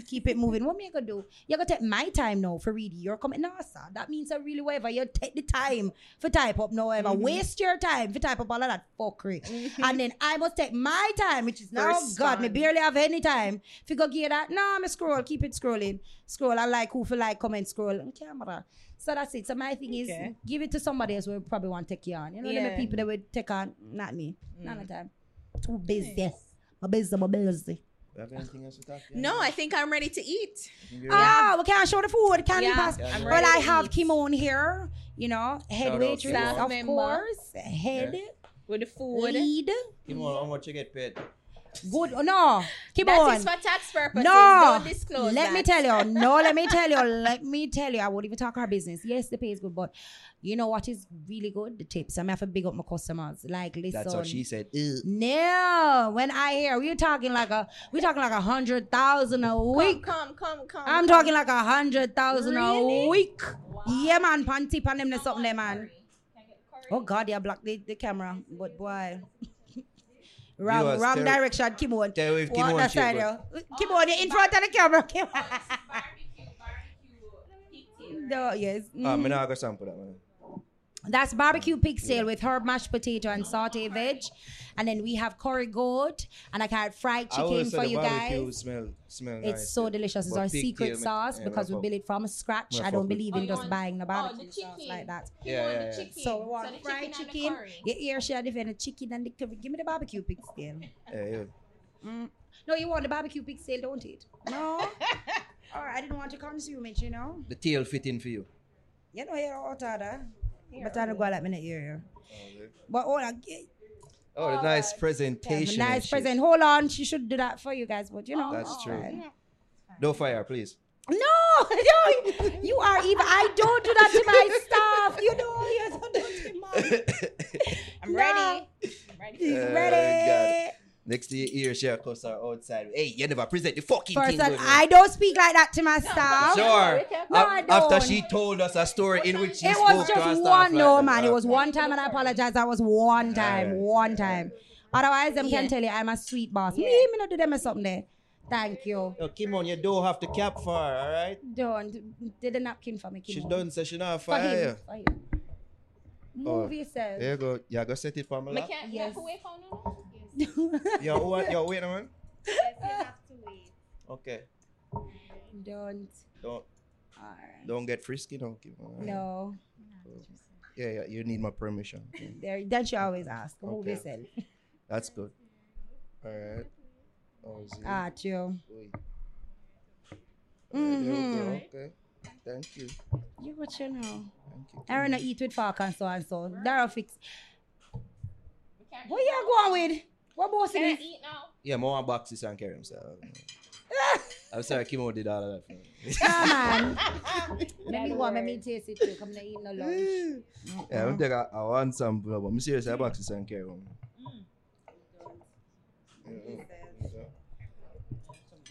Speaker 4: keep it moving. What me I gonna do? You gonna take my time now for read your comment. No, sir. That means that really whatever you take the time for type up now ever. Mm-hmm. Waste your time for type up all of that fuckery. Mm-hmm. and then I must take my time, which is now God, me barely have any time. If you go get that, no, me scroll, keep it scrolling. Scroll. I like who for like comment scroll on camera. So that's it. So my thing is give it to somebody else who probably want to take you on. You know, them the people that would take on, not me. None mm. of time. Too busy. I'm busy, I'm busy.
Speaker 2: You have anything else to talk about?
Speaker 3: No, I think I'm ready to eat.
Speaker 2: You
Speaker 4: Ah, we can't show the food. Can you
Speaker 3: Yeah,
Speaker 4: pass?
Speaker 2: I'm
Speaker 4: Well,
Speaker 3: ready
Speaker 4: I
Speaker 3: to
Speaker 4: have
Speaker 3: eat.
Speaker 4: Kimon here. You know, head waitress, of
Speaker 3: Member.
Speaker 4: course. Head
Speaker 3: With the food.
Speaker 4: lead.
Speaker 2: Come on, how much you get paid?
Speaker 4: Good. Oh, no,
Speaker 3: That
Speaker 4: Kimon.
Speaker 3: is for tax purposes.
Speaker 4: No,
Speaker 3: Don't disclose
Speaker 4: let me tell you. No, let me tell you. Let me tell you. I won't even talk our business. Yes, the pay is good, but you know what is really good? The tips. I'm have to big up my customers. Like, listen.
Speaker 2: That's what she said. Ew.
Speaker 4: No, when I hear we're talking like a we're talking like a hundred thousand a week.
Speaker 3: Come, come, come.
Speaker 4: come I'm
Speaker 3: come.
Speaker 4: talking like a hundred thousand a
Speaker 3: Really?
Speaker 4: week. Yeah, man, panty pan them something there, man. Oh God, yeah, block the, the camera, but boy. wrong,
Speaker 2: Viewers,
Speaker 4: wrong
Speaker 2: tell-
Speaker 4: direction, Kimon.
Speaker 2: tell if
Speaker 4: What
Speaker 2: Kimon
Speaker 4: that
Speaker 2: shape
Speaker 4: side,
Speaker 2: good.
Speaker 4: yo? Kimon, you're in front of the camera. Kimon. no, yes.
Speaker 2: Ah,
Speaker 4: mhm.
Speaker 2: me not go sample that man.
Speaker 4: That's barbecue pigtail with herb mashed potato and saute veg. And then we have curry goat and I got fried
Speaker 2: I
Speaker 4: chicken
Speaker 2: say
Speaker 4: for
Speaker 2: the
Speaker 4: you
Speaker 2: barbecue
Speaker 4: guys.
Speaker 2: smell smell
Speaker 4: It's
Speaker 2: nice.
Speaker 4: so delicious. It's
Speaker 2: But
Speaker 4: our secret
Speaker 2: me-
Speaker 4: sauce
Speaker 2: yeah,
Speaker 4: because we build it from scratch. I don't believe
Speaker 3: Oh,
Speaker 4: in
Speaker 3: you
Speaker 4: just
Speaker 3: want-
Speaker 4: buying the
Speaker 3: oh,
Speaker 4: barbecue
Speaker 3: the
Speaker 4: sauce like that.
Speaker 3: You
Speaker 2: Yeah,
Speaker 3: want
Speaker 2: yeah,
Speaker 3: the
Speaker 2: yeah.
Speaker 3: chicken.
Speaker 4: So we want
Speaker 3: the
Speaker 4: fried
Speaker 3: chicken. and the
Speaker 4: chicken.
Speaker 3: curry.
Speaker 4: Your ear share different chicken and the curry. Give me the barbecue pigtail.
Speaker 2: Yeah, yeah.
Speaker 4: Mm. No, you want the barbecue pigtail, don't it? No. All right, I didn't want to consume it, you know.
Speaker 2: The tail fit in for you.
Speaker 4: You know, you're out of that. But I don't go like me in the ear. But all I get.
Speaker 2: Oh, the nice presentation. and
Speaker 4: nice present. Hold on, she should do that for you guys, but you know.
Speaker 2: That's true.
Speaker 4: fine.
Speaker 2: No fire, please.
Speaker 4: No, no, you are even. I don't do that to my staff. You know, you don't do it to my.
Speaker 3: I'm
Speaker 4: Nah.
Speaker 3: ready. I'm ready.
Speaker 4: He's
Speaker 2: Uh,
Speaker 4: ready.
Speaker 2: Next to your ear, share cuss her outside. Hey, you never present the fucking
Speaker 4: First,
Speaker 2: thing.
Speaker 4: and. I don't speak like that to my staff.
Speaker 2: Sure.
Speaker 4: No, I
Speaker 2: After
Speaker 4: don't.
Speaker 2: she told us a story in which she
Speaker 4: It
Speaker 2: spoke
Speaker 4: was
Speaker 2: to her
Speaker 4: just one, no
Speaker 2: that.
Speaker 4: man. It was one time, and I apologize. That was one time,
Speaker 2: Alright.
Speaker 4: one time. Otherwise, them can
Speaker 3: Yeah.
Speaker 4: tell you I'm a sweet boss. Me,
Speaker 3: Yeah.
Speaker 4: me not do them or something there. Thank you.
Speaker 2: Yo, Kimon, you don't have to cap for her, alright?
Speaker 4: Don't did the napkin for me.
Speaker 2: She
Speaker 4: Kimon.
Speaker 2: done say she not
Speaker 4: for
Speaker 2: fire.
Speaker 4: him. For him. Move
Speaker 2: Oh.
Speaker 4: yourself.
Speaker 2: There you go. Yeah, go set it for me.
Speaker 3: Me
Speaker 2: lap.
Speaker 3: can't.
Speaker 4: Yes.
Speaker 3: Yes. Wait for no.
Speaker 2: Yo, who, yo, wait a minute. Okay.
Speaker 4: Don't.
Speaker 2: Don't
Speaker 4: Alright.
Speaker 2: don't get frisky, don't give. alright?
Speaker 4: No.
Speaker 2: Yeah, yeah. You need my permission. Okay.
Speaker 4: There, that you always ask. Move
Speaker 2: Okay.
Speaker 4: yourself.
Speaker 2: That's good. All right. Oh,
Speaker 4: Ah, true.
Speaker 2: Oi. Alright, there we go.
Speaker 4: Mhm.
Speaker 2: Okay. Thank you.
Speaker 4: You what you know.
Speaker 2: Thank you.
Speaker 4: Aaron I eat with fork and so and so. Dara fix. What you going with? What boss
Speaker 3: Can I eat now?
Speaker 2: Yeah, more boxes and carry himself. I'm sorry, Kimo did all of that for me.
Speaker 4: Nah, man. Let me go let me taste it too. Come to eat no lunch.
Speaker 2: Yeah, I'm take a, a one sample, but I'm serious, I boxes and carry them.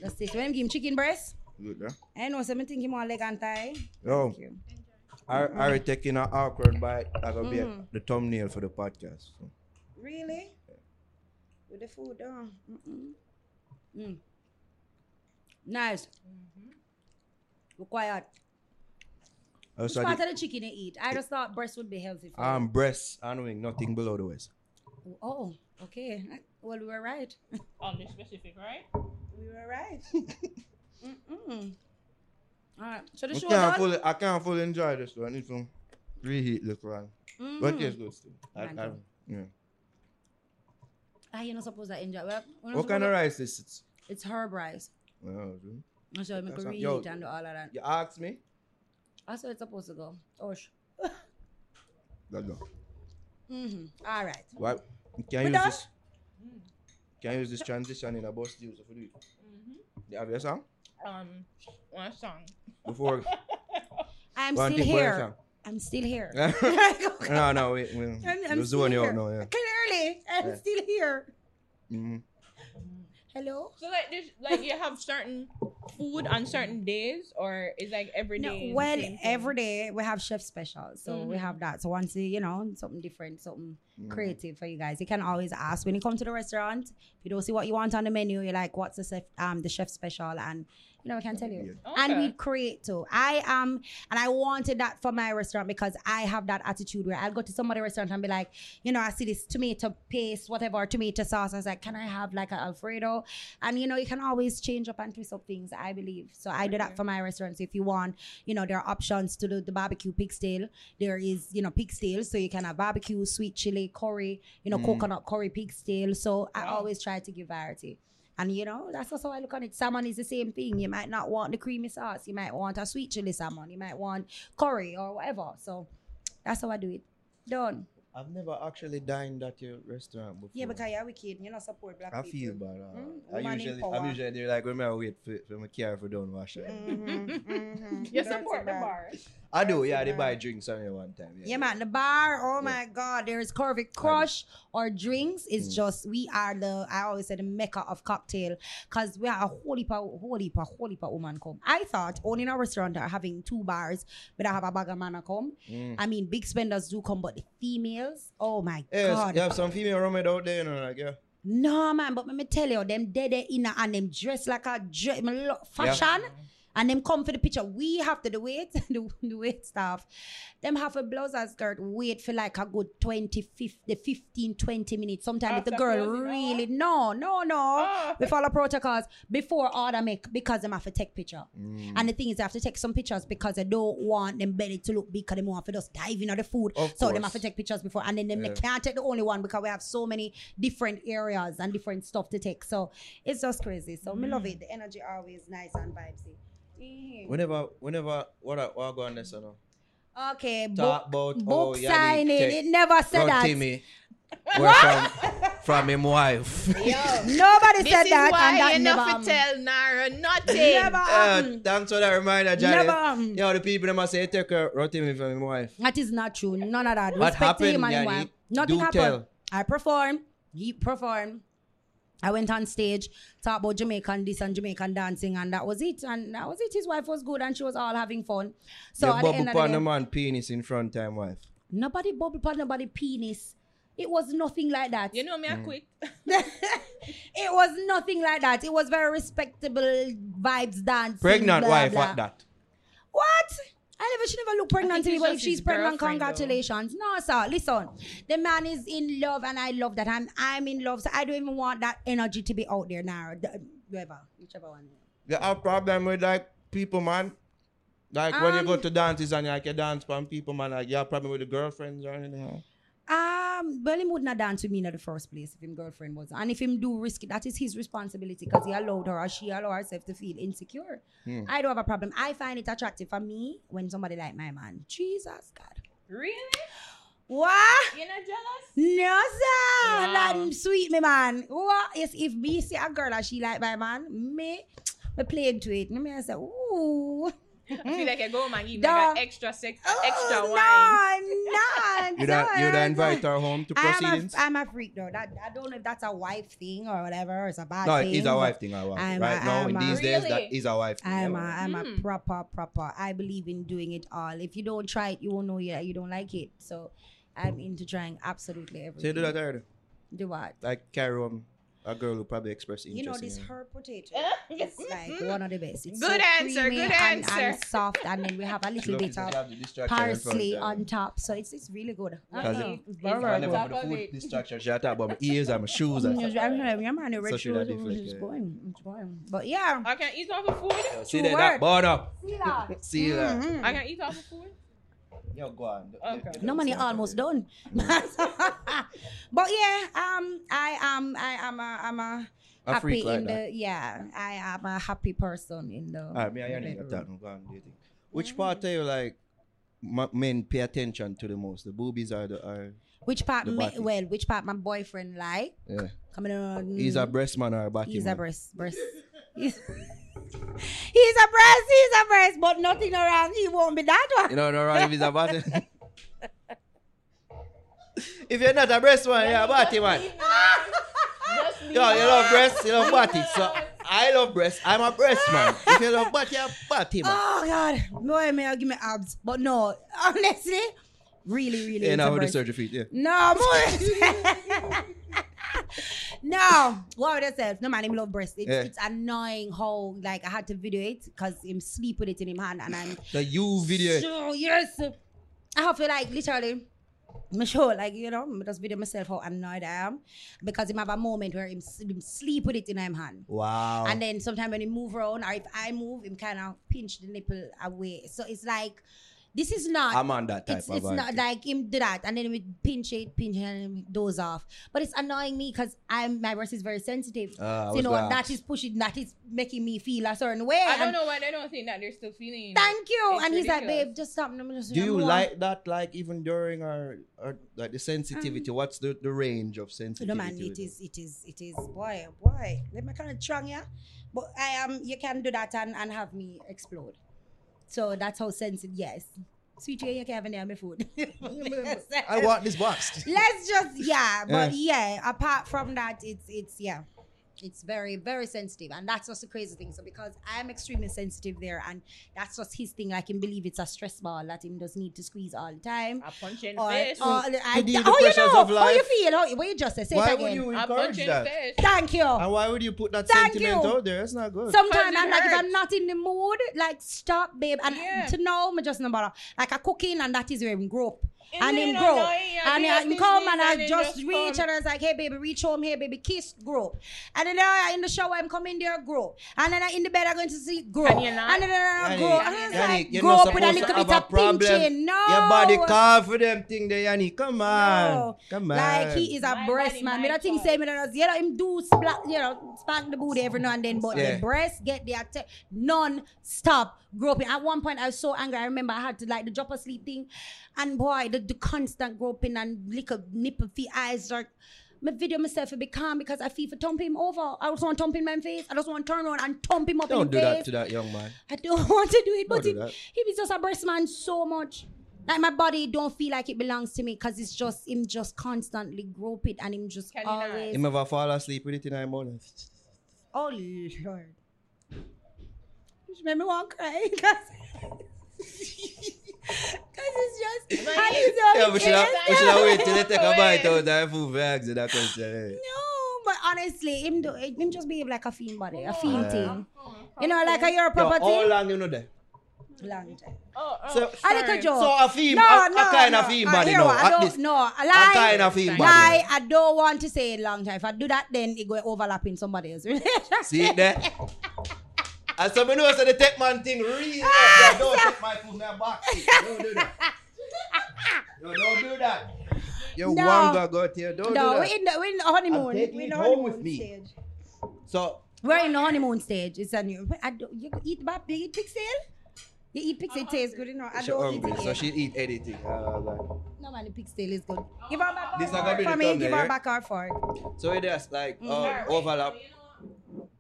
Speaker 4: Let's see. So when him give him chicken breast,
Speaker 2: Good, yeah?
Speaker 4: I know something think him want leg and thigh.
Speaker 2: Yo,
Speaker 4: Thank you.
Speaker 2: I, I taking an awkward bite. I gonna be
Speaker 4: Mhm.
Speaker 2: the thumbnail for the podcast. So.
Speaker 4: Really? With the food, oh. Mm-mm. Mm. Nice. Look quiet. Which
Speaker 2: Also,
Speaker 4: part
Speaker 2: the,
Speaker 4: of the chicken you eat? I just thought breast would be healthy for
Speaker 2: um, breasts and wing, nothing below the waist.
Speaker 4: Oh, okay. Well, we were right.
Speaker 3: On the specific, right?
Speaker 4: We were right. Mm-mm. All right. So the
Speaker 2: I
Speaker 4: show
Speaker 2: can't,
Speaker 4: done?
Speaker 2: fully, I can't fully enjoy this though. I need to reheat this one.
Speaker 4: Mhm.
Speaker 2: But it's good still. I,
Speaker 4: Thank
Speaker 2: I, yeah.
Speaker 4: Ah, you're not supposed to enjoy. Well, we're
Speaker 2: What kind of rice is?
Speaker 4: it? It's herb rice.
Speaker 2: Oh, see?
Speaker 4: So make
Speaker 2: That's
Speaker 4: a
Speaker 2: not-
Speaker 4: reheat
Speaker 2: yo.
Speaker 4: and all of that.
Speaker 2: You asked me?
Speaker 4: That's how it's supposed to go. Oh, sh-
Speaker 2: Let go.
Speaker 4: mm-hmm. All right.
Speaker 2: What? Can
Speaker 4: We
Speaker 2: you use
Speaker 4: done?
Speaker 2: this? Can you use this transition in a bus deal? use it for the
Speaker 3: Mm-hmm.
Speaker 2: You have your song?
Speaker 3: Um, one song.
Speaker 2: Before
Speaker 4: I'm
Speaker 2: one
Speaker 4: still
Speaker 2: thing for your
Speaker 4: here.
Speaker 2: Song.
Speaker 4: I'm still here.
Speaker 2: no, no, wait, wait.
Speaker 4: I'm, I'm
Speaker 2: You're
Speaker 4: still
Speaker 2: zoning you
Speaker 4: here.
Speaker 2: out now, yeah.
Speaker 4: Clearly, I'm
Speaker 2: Yeah.
Speaker 4: still here.
Speaker 2: Mhm.
Speaker 4: Hello?
Speaker 3: So like this, like you have certain food on certain days, or is like every day?
Speaker 4: No, well, every day we have chef specials, so we
Speaker 3: Mhm.
Speaker 4: have that. So once you, you know, something different, something
Speaker 2: Mhm.
Speaker 4: creative for you guys, you can always ask when you come to the restaurant. If you don't see what you want on the menu, you're like, "What's the chef, um the chef special?" And you know, I can tell you. And we create too. I am, and I wanted that for my restaurant because I have that attitude where I'll go to somebody's restaurant and be like, you know, I see this tomato paste, whatever, tomato sauce. I was like, can I have like an Alfredo? And you know, you can always change up and twist up things, I believe. So I do that for my restaurants. If you want, you know, there are options to do the barbecue pigtail. There is, you know, pigtail. So you can have barbecue, sweet chili, curry, you know,
Speaker 2: Mm.
Speaker 4: coconut curry pigtail. So I
Speaker 3: Wow.
Speaker 4: always try to give variety. And you know, that's also how I look on it. Salmon is the same thing. You might not want the creamy sauce. You might want a sweet chili salmon. You might want curry or whatever. So that's how I do it. Done.
Speaker 2: I've never actually dined at your restaurant before.
Speaker 4: Yeah, because you're wicked. You know, support black
Speaker 2: I
Speaker 4: people.
Speaker 2: feel bad. Uh,
Speaker 4: Mm,
Speaker 2: I
Speaker 4: Woman
Speaker 2: usually, I'm usually there like when I wait for, for my car for done wash. it.
Speaker 4: Mhm, mhm.
Speaker 3: You
Speaker 4: Dirty
Speaker 3: support the
Speaker 4: man.
Speaker 3: bar.
Speaker 2: I do, yeah. They buy drinks on one time. Yeah,
Speaker 4: Yeah, man. The bar, oh my God, there's Curvy Crush or drinks. It's
Speaker 2: Mm.
Speaker 4: just, we are the, I always say the mecca of cocktail because we are a whole heap of, whole heap of, whole heap of woman come. I thought owning a restaurant or having two bars, but I have a bag of man come.
Speaker 2: Mm.
Speaker 4: I mean, big spenders do come, but the females, oh my
Speaker 2: Yes,
Speaker 4: God.
Speaker 2: you have some female roommate out there, you know, like, yeah.
Speaker 4: No, man, but let me tell you, them dead in and them dress like a dress, fashion. And them come for the picture. We have to the wait, the, the wait staff. Them have a blouse and skirt wait for like a good 20, 50, 15, 20 minutes. Sometimes if the girl
Speaker 3: closing
Speaker 4: really, no, no, no.
Speaker 3: Ah.
Speaker 4: We follow protocols before order make because them have to take picture.
Speaker 2: Mm.
Speaker 4: And the thing is, they have to take some pictures because they don't want them belly to look big because they want to just dive into the food.
Speaker 2: Of
Speaker 4: so they
Speaker 2: course.
Speaker 4: have to take pictures before. And then them they can't take the only one because we have so many different areas and different stuff to take. So it's just crazy. So me love it. The energy always nice and vibesy.
Speaker 2: Whenever, whenever, what I, what I go on this, you know.
Speaker 4: Okay,
Speaker 2: Talk
Speaker 4: book,
Speaker 2: about,
Speaker 4: book
Speaker 2: oh,
Speaker 4: signing. It never said that.
Speaker 2: Timmy. Where from, from him wife.
Speaker 3: Yo,
Speaker 4: Nobody
Speaker 3: this
Speaker 4: said
Speaker 3: is
Speaker 4: that,
Speaker 3: why
Speaker 4: and that
Speaker 3: you
Speaker 4: never
Speaker 3: never
Speaker 4: happened.
Speaker 3: tell Naro nothing.
Speaker 4: Never
Speaker 2: Uh,
Speaker 4: happened.
Speaker 2: thanks for that reminder, Johnny.
Speaker 4: Never happened.
Speaker 2: Yo, the people them must say take a run Timmy from him wife.
Speaker 4: That is not true. None of that.
Speaker 2: What
Speaker 4: Respect to him
Speaker 2: happened,
Speaker 4: and his
Speaker 2: Yanique?
Speaker 4: wife. Nothing
Speaker 2: Do
Speaker 4: happened.
Speaker 2: tell.
Speaker 4: I performed. He performed. I went on stage, talk about Jamaican this and Jamaican dancing, and that was it. And that was it. His wife was good, and she was all having fun. So
Speaker 2: you
Speaker 4: at the end of the
Speaker 2: upon
Speaker 4: day,
Speaker 2: the man penis in front time wife.
Speaker 4: nobody bubble upon nobody penis. It was nothing like that.
Speaker 3: You know me, I
Speaker 2: Mm.
Speaker 3: quit.
Speaker 4: it was nothing like that. It was very respectable vibes dance.
Speaker 2: Pregnant
Speaker 4: blah,
Speaker 2: wife
Speaker 4: blah.
Speaker 2: at that.
Speaker 4: What? I never, she never look pregnant to me,
Speaker 3: it's
Speaker 4: but if she's pregnant,
Speaker 3: girlfriend, though.
Speaker 4: congratulations. No, sir, listen. The man is in love, and I love that. I'm, I'm in love, so I don't even want that energy to be out there now. The- Whoever, whichever one.
Speaker 2: You have problem with like people, man. Like when you go
Speaker 4: Um,
Speaker 2: to dances and you like you dance from people, man. Like you have problem with the girlfriends or anything. Huh?
Speaker 4: Um, well, him wouldn't dance with me in the first place if him girlfriend was. And if him do risk it, that is his responsibility because he allowed her or she allowed herself to feel insecure.
Speaker 2: Hmm.
Speaker 4: I don't have a problem. I find it attractive for me when somebody like my man. Jesus God.
Speaker 3: Really?
Speaker 4: What?
Speaker 3: You're not jealous?
Speaker 4: No, sir.
Speaker 3: Wow.
Speaker 4: That sweet me, man. What? Yes, if me see a girl that she like my man, me, me play into it. Me I say, ooh.
Speaker 3: I feel like I go man, give me
Speaker 4: Dog.
Speaker 3: like extra sex, extra
Speaker 4: Oh,
Speaker 3: wine.
Speaker 4: No, no.
Speaker 2: You would you
Speaker 4: no,
Speaker 2: invite her home to
Speaker 4: I'm a,
Speaker 2: proceedings?
Speaker 4: I'm a freak though. That I don't know if that's a wife thing or whatever. Or it's a bad
Speaker 2: no,
Speaker 4: thing.
Speaker 2: No, it's a wife thing. I want.
Speaker 4: I'm
Speaker 2: Right
Speaker 4: a-
Speaker 2: now,
Speaker 4: I'm
Speaker 2: in
Speaker 4: a-
Speaker 2: these days, that
Speaker 3: Really?
Speaker 2: is a wife thing.
Speaker 4: I'm a,
Speaker 2: yeah.
Speaker 4: I'm a
Speaker 3: Hmm.
Speaker 4: proper, proper. I believe in doing it all. If you don't try it, you won't know yet. You don't like it. So I'm into trying absolutely everything.
Speaker 2: So you do that already?
Speaker 4: Do what?
Speaker 2: Like carry home a girl who probably express interest
Speaker 4: You know
Speaker 2: in
Speaker 4: this
Speaker 2: you.
Speaker 4: herb potato. It's like one of the best. It's
Speaker 3: Good
Speaker 4: so
Speaker 3: answer,
Speaker 4: creamy
Speaker 3: good
Speaker 4: and,
Speaker 3: answer.
Speaker 4: and soft, and then we have a little bit of
Speaker 2: have the distraction in front,
Speaker 4: parsley on top. So it's it's really good.
Speaker 2: Because it-
Speaker 4: It's
Speaker 3: it's
Speaker 4: very, very
Speaker 2: I
Speaker 3: the
Speaker 4: good.
Speaker 2: never
Speaker 3: top
Speaker 2: for the
Speaker 3: of
Speaker 2: food
Speaker 3: it.
Speaker 2: distraction. She talk about my ears and my shoes and
Speaker 4: yeah, yeah, man, the red
Speaker 2: So she
Speaker 4: shoes,
Speaker 2: that
Speaker 4: it's going, it's going. But yeah,
Speaker 3: I can eat off the food.
Speaker 2: See that, that
Speaker 4: word.
Speaker 2: board up.
Speaker 4: see that.
Speaker 2: See that.
Speaker 4: Mhm.
Speaker 3: I can eat off the food.
Speaker 2: Yo, go on.
Speaker 3: Okay.
Speaker 4: No money almost done. but yeah, um, I am, I am a, I'm a,
Speaker 2: A
Speaker 4: happy
Speaker 2: freak like
Speaker 4: in
Speaker 2: that.
Speaker 4: the, yeah, I am a happy person in the.
Speaker 2: Alright, me and Yanique that. Go on, do you think? Which part of you like ma- men pay attention to the most? The boobies are the or
Speaker 4: Which part? Me, well, which part my boyfriend like?
Speaker 2: yeah?
Speaker 4: Coming on.
Speaker 2: He's a breast man or a body
Speaker 4: He's
Speaker 2: man?
Speaker 4: a breast, breast. He's, he's a breast. He's a breast, but nothing around. He won't be that one.
Speaker 2: You know, no wrong if he's a body. if you're not a breast man, you're a body man.
Speaker 3: Just
Speaker 2: Yo, you love breast, you love body. So I love breast. I'm a breast man. If you love body, you're a body man.
Speaker 4: Oh God, boy, may I give me abs, but no, honestly, really, really.
Speaker 2: Yeah,
Speaker 4: into
Speaker 2: now with the surgery feet, yeah.
Speaker 4: No, more. no, what would I say? No man, him love breast. It's,
Speaker 2: Yeah.
Speaker 4: it's annoying how like I had to video it because him sleep with it in him hand, and I'm
Speaker 2: The you video.
Speaker 4: so yes. I have to like literally. Me sure, like you know, me just video myself how annoyed I am because him have a moment where him, him sleep with it in him hand.
Speaker 2: Wow.
Speaker 4: And then sometimes when he move around or if I move, him kind of pinch the nipple away. So it's like this is not
Speaker 2: I'm on that type
Speaker 4: it's,
Speaker 2: of
Speaker 4: it's not like him do that and then we pinch it, pinch it, and it doze off. But it's annoying me because I'm my breast is very sensitive.
Speaker 2: I
Speaker 4: so you know
Speaker 2: gonna
Speaker 4: that
Speaker 2: ask.
Speaker 4: pushing, that is making me feel a certain way.
Speaker 3: I don't know why they don't think that they're still feeling.
Speaker 4: Thank you.
Speaker 3: It's
Speaker 4: and he's like, babe, just stop. I'm just,
Speaker 2: Do
Speaker 4: I'm
Speaker 2: you
Speaker 4: more-
Speaker 2: like that, like even during our, our like the sensitivity? What's the, the range of sensitivity?
Speaker 4: Um, No man, it is, it is, it is. Boy, boy, let me kind of strong, yeah. But I am. you can do that and, and have me explode. So that's how sensitive. Yes, sweet you can't have any of my food.
Speaker 2: I want this box.
Speaker 4: Let's just yeah, but yeah. Apart from that, it's it's yeah, it's very very sensitive, and that's just the crazy thing. So because I'm extremely sensitive there, and that's just his thing. Like him believe it's a stress ball that him does need to squeeze all the time.
Speaker 3: I punch you in
Speaker 4: Or,
Speaker 3: face.
Speaker 4: or I,
Speaker 2: deal oh, with
Speaker 4: how you know? How you feel? How, what you just say? Say
Speaker 2: Why
Speaker 4: it
Speaker 2: would
Speaker 4: again.
Speaker 2: you
Speaker 3: I
Speaker 2: encourage
Speaker 3: punch you in the
Speaker 2: that?
Speaker 3: face.
Speaker 4: Thank you.
Speaker 2: And why would you put that
Speaker 4: Thank
Speaker 2: sentiment
Speaker 4: you.
Speaker 2: out there? That's not good.
Speaker 4: Sometimes I'm like, if I'm not in the mood, like stop, babe. And
Speaker 3: Yeah.
Speaker 4: to know, me just no bother. Like I cooking, and that is where him grow up.
Speaker 3: And
Speaker 4: And
Speaker 3: then
Speaker 4: him grow.
Speaker 3: know
Speaker 4: And
Speaker 3: he
Speaker 4: I him come
Speaker 3: thing
Speaker 4: and I just
Speaker 3: just
Speaker 4: reach
Speaker 3: come.
Speaker 4: and I was like, hey baby, reach home, hey baby, kiss, grow. And then I in the shower, I'm coming there, grow. And then I in the bed, I'm going to see grow.
Speaker 3: Can?
Speaker 4: And then I
Speaker 2: Yanique,
Speaker 4: grow. And I was
Speaker 2: Yanique,
Speaker 4: like,
Speaker 2: you're
Speaker 4: grow up with a little bit of
Speaker 2: problem.
Speaker 4: pinching. No.
Speaker 2: Your body call for them thing there, Yanni. Come on.
Speaker 4: No.
Speaker 2: Come on.
Speaker 4: Like he is a
Speaker 3: My
Speaker 4: breast man. Me not think
Speaker 3: choice.
Speaker 4: say me that you know him do splat, you know, spank the booty every now and then, but
Speaker 2: Yeah.
Speaker 4: the breast get the attack non-stop groping. At one point I was so angry. I remember I had to like the drop asleep thing, and boy, the, the constant groping and lick a nipple feet eyes like. My video myself a bit calm because I feel for thump him over. I just want to thump in my face. I just want to turn around and thump him up
Speaker 2: Don't
Speaker 4: in
Speaker 2: do
Speaker 4: the
Speaker 2: that
Speaker 4: face.
Speaker 2: to that young man.
Speaker 4: I don't want to do it,
Speaker 2: Don't
Speaker 4: but
Speaker 2: do
Speaker 4: he,
Speaker 2: that.
Speaker 4: he was just a breast man so much. Like my body don't feel like it belongs to me because it's just him just constantly grope it and him just
Speaker 3: Can you not?
Speaker 4: always.
Speaker 2: Him ever fall asleep with it in the morning?
Speaker 4: Oh Lord. Which made me want to cry because it's just
Speaker 3: But
Speaker 4: and
Speaker 3: he-
Speaker 4: it's so
Speaker 2: Yeah, we should have, we should have waited till they take a
Speaker 3: Wait.
Speaker 2: bite out of that food for answer that question. eh.
Speaker 4: No, but honestly, him do him just behave like a fiend body, a fiend
Speaker 2: Yeah.
Speaker 4: thing. You know, like a your
Speaker 2: Yo,
Speaker 4: property.
Speaker 2: how long you know that?
Speaker 4: Long time.
Speaker 3: Oh, oh,
Speaker 2: So-
Speaker 4: A
Speaker 3: sorry.
Speaker 4: little joke.
Speaker 2: So a theme,
Speaker 4: no,
Speaker 2: a,
Speaker 4: no,
Speaker 2: a kind
Speaker 4: no.
Speaker 2: of theme
Speaker 4: Uh,
Speaker 2: body
Speaker 4: here
Speaker 2: now.
Speaker 4: I
Speaker 2: At
Speaker 4: don't,
Speaker 2: this-
Speaker 4: no, a
Speaker 2: A
Speaker 4: lie.
Speaker 2: kind of theme body.
Speaker 4: Lie, I don't want to say it long time. If I do that, then it go overlap in somebody else.
Speaker 2: See it there? And so me know so the tech man thing really yeah, don't take my food in my back. Don't do that. Yo, don't do that. Yo,
Speaker 4: No.
Speaker 2: wanga go to you. Don't
Speaker 4: no,
Speaker 2: do
Speaker 4: we're
Speaker 2: that.
Speaker 4: in the, we're in the honeymoon.
Speaker 2: I'm
Speaker 4: We're in the honeymoon
Speaker 2: with me.
Speaker 4: stage.
Speaker 2: So
Speaker 4: We're in the honeymoon stage. It's a new. I don't, you eat bab, you eat pigtail? You eat pigtail, it tastes good, you know. I
Speaker 2: she
Speaker 4: don't
Speaker 2: hungry,
Speaker 4: eat it
Speaker 2: so she eat anything. Uh, like.
Speaker 4: No man, the pigtail is good. Give her back
Speaker 2: This
Speaker 4: our
Speaker 2: not gonna be
Speaker 4: fork
Speaker 2: the
Speaker 4: for me. Give her back our fork.
Speaker 2: So it is like
Speaker 4: Mm.
Speaker 2: uh,
Speaker 3: Alright,
Speaker 2: overlap.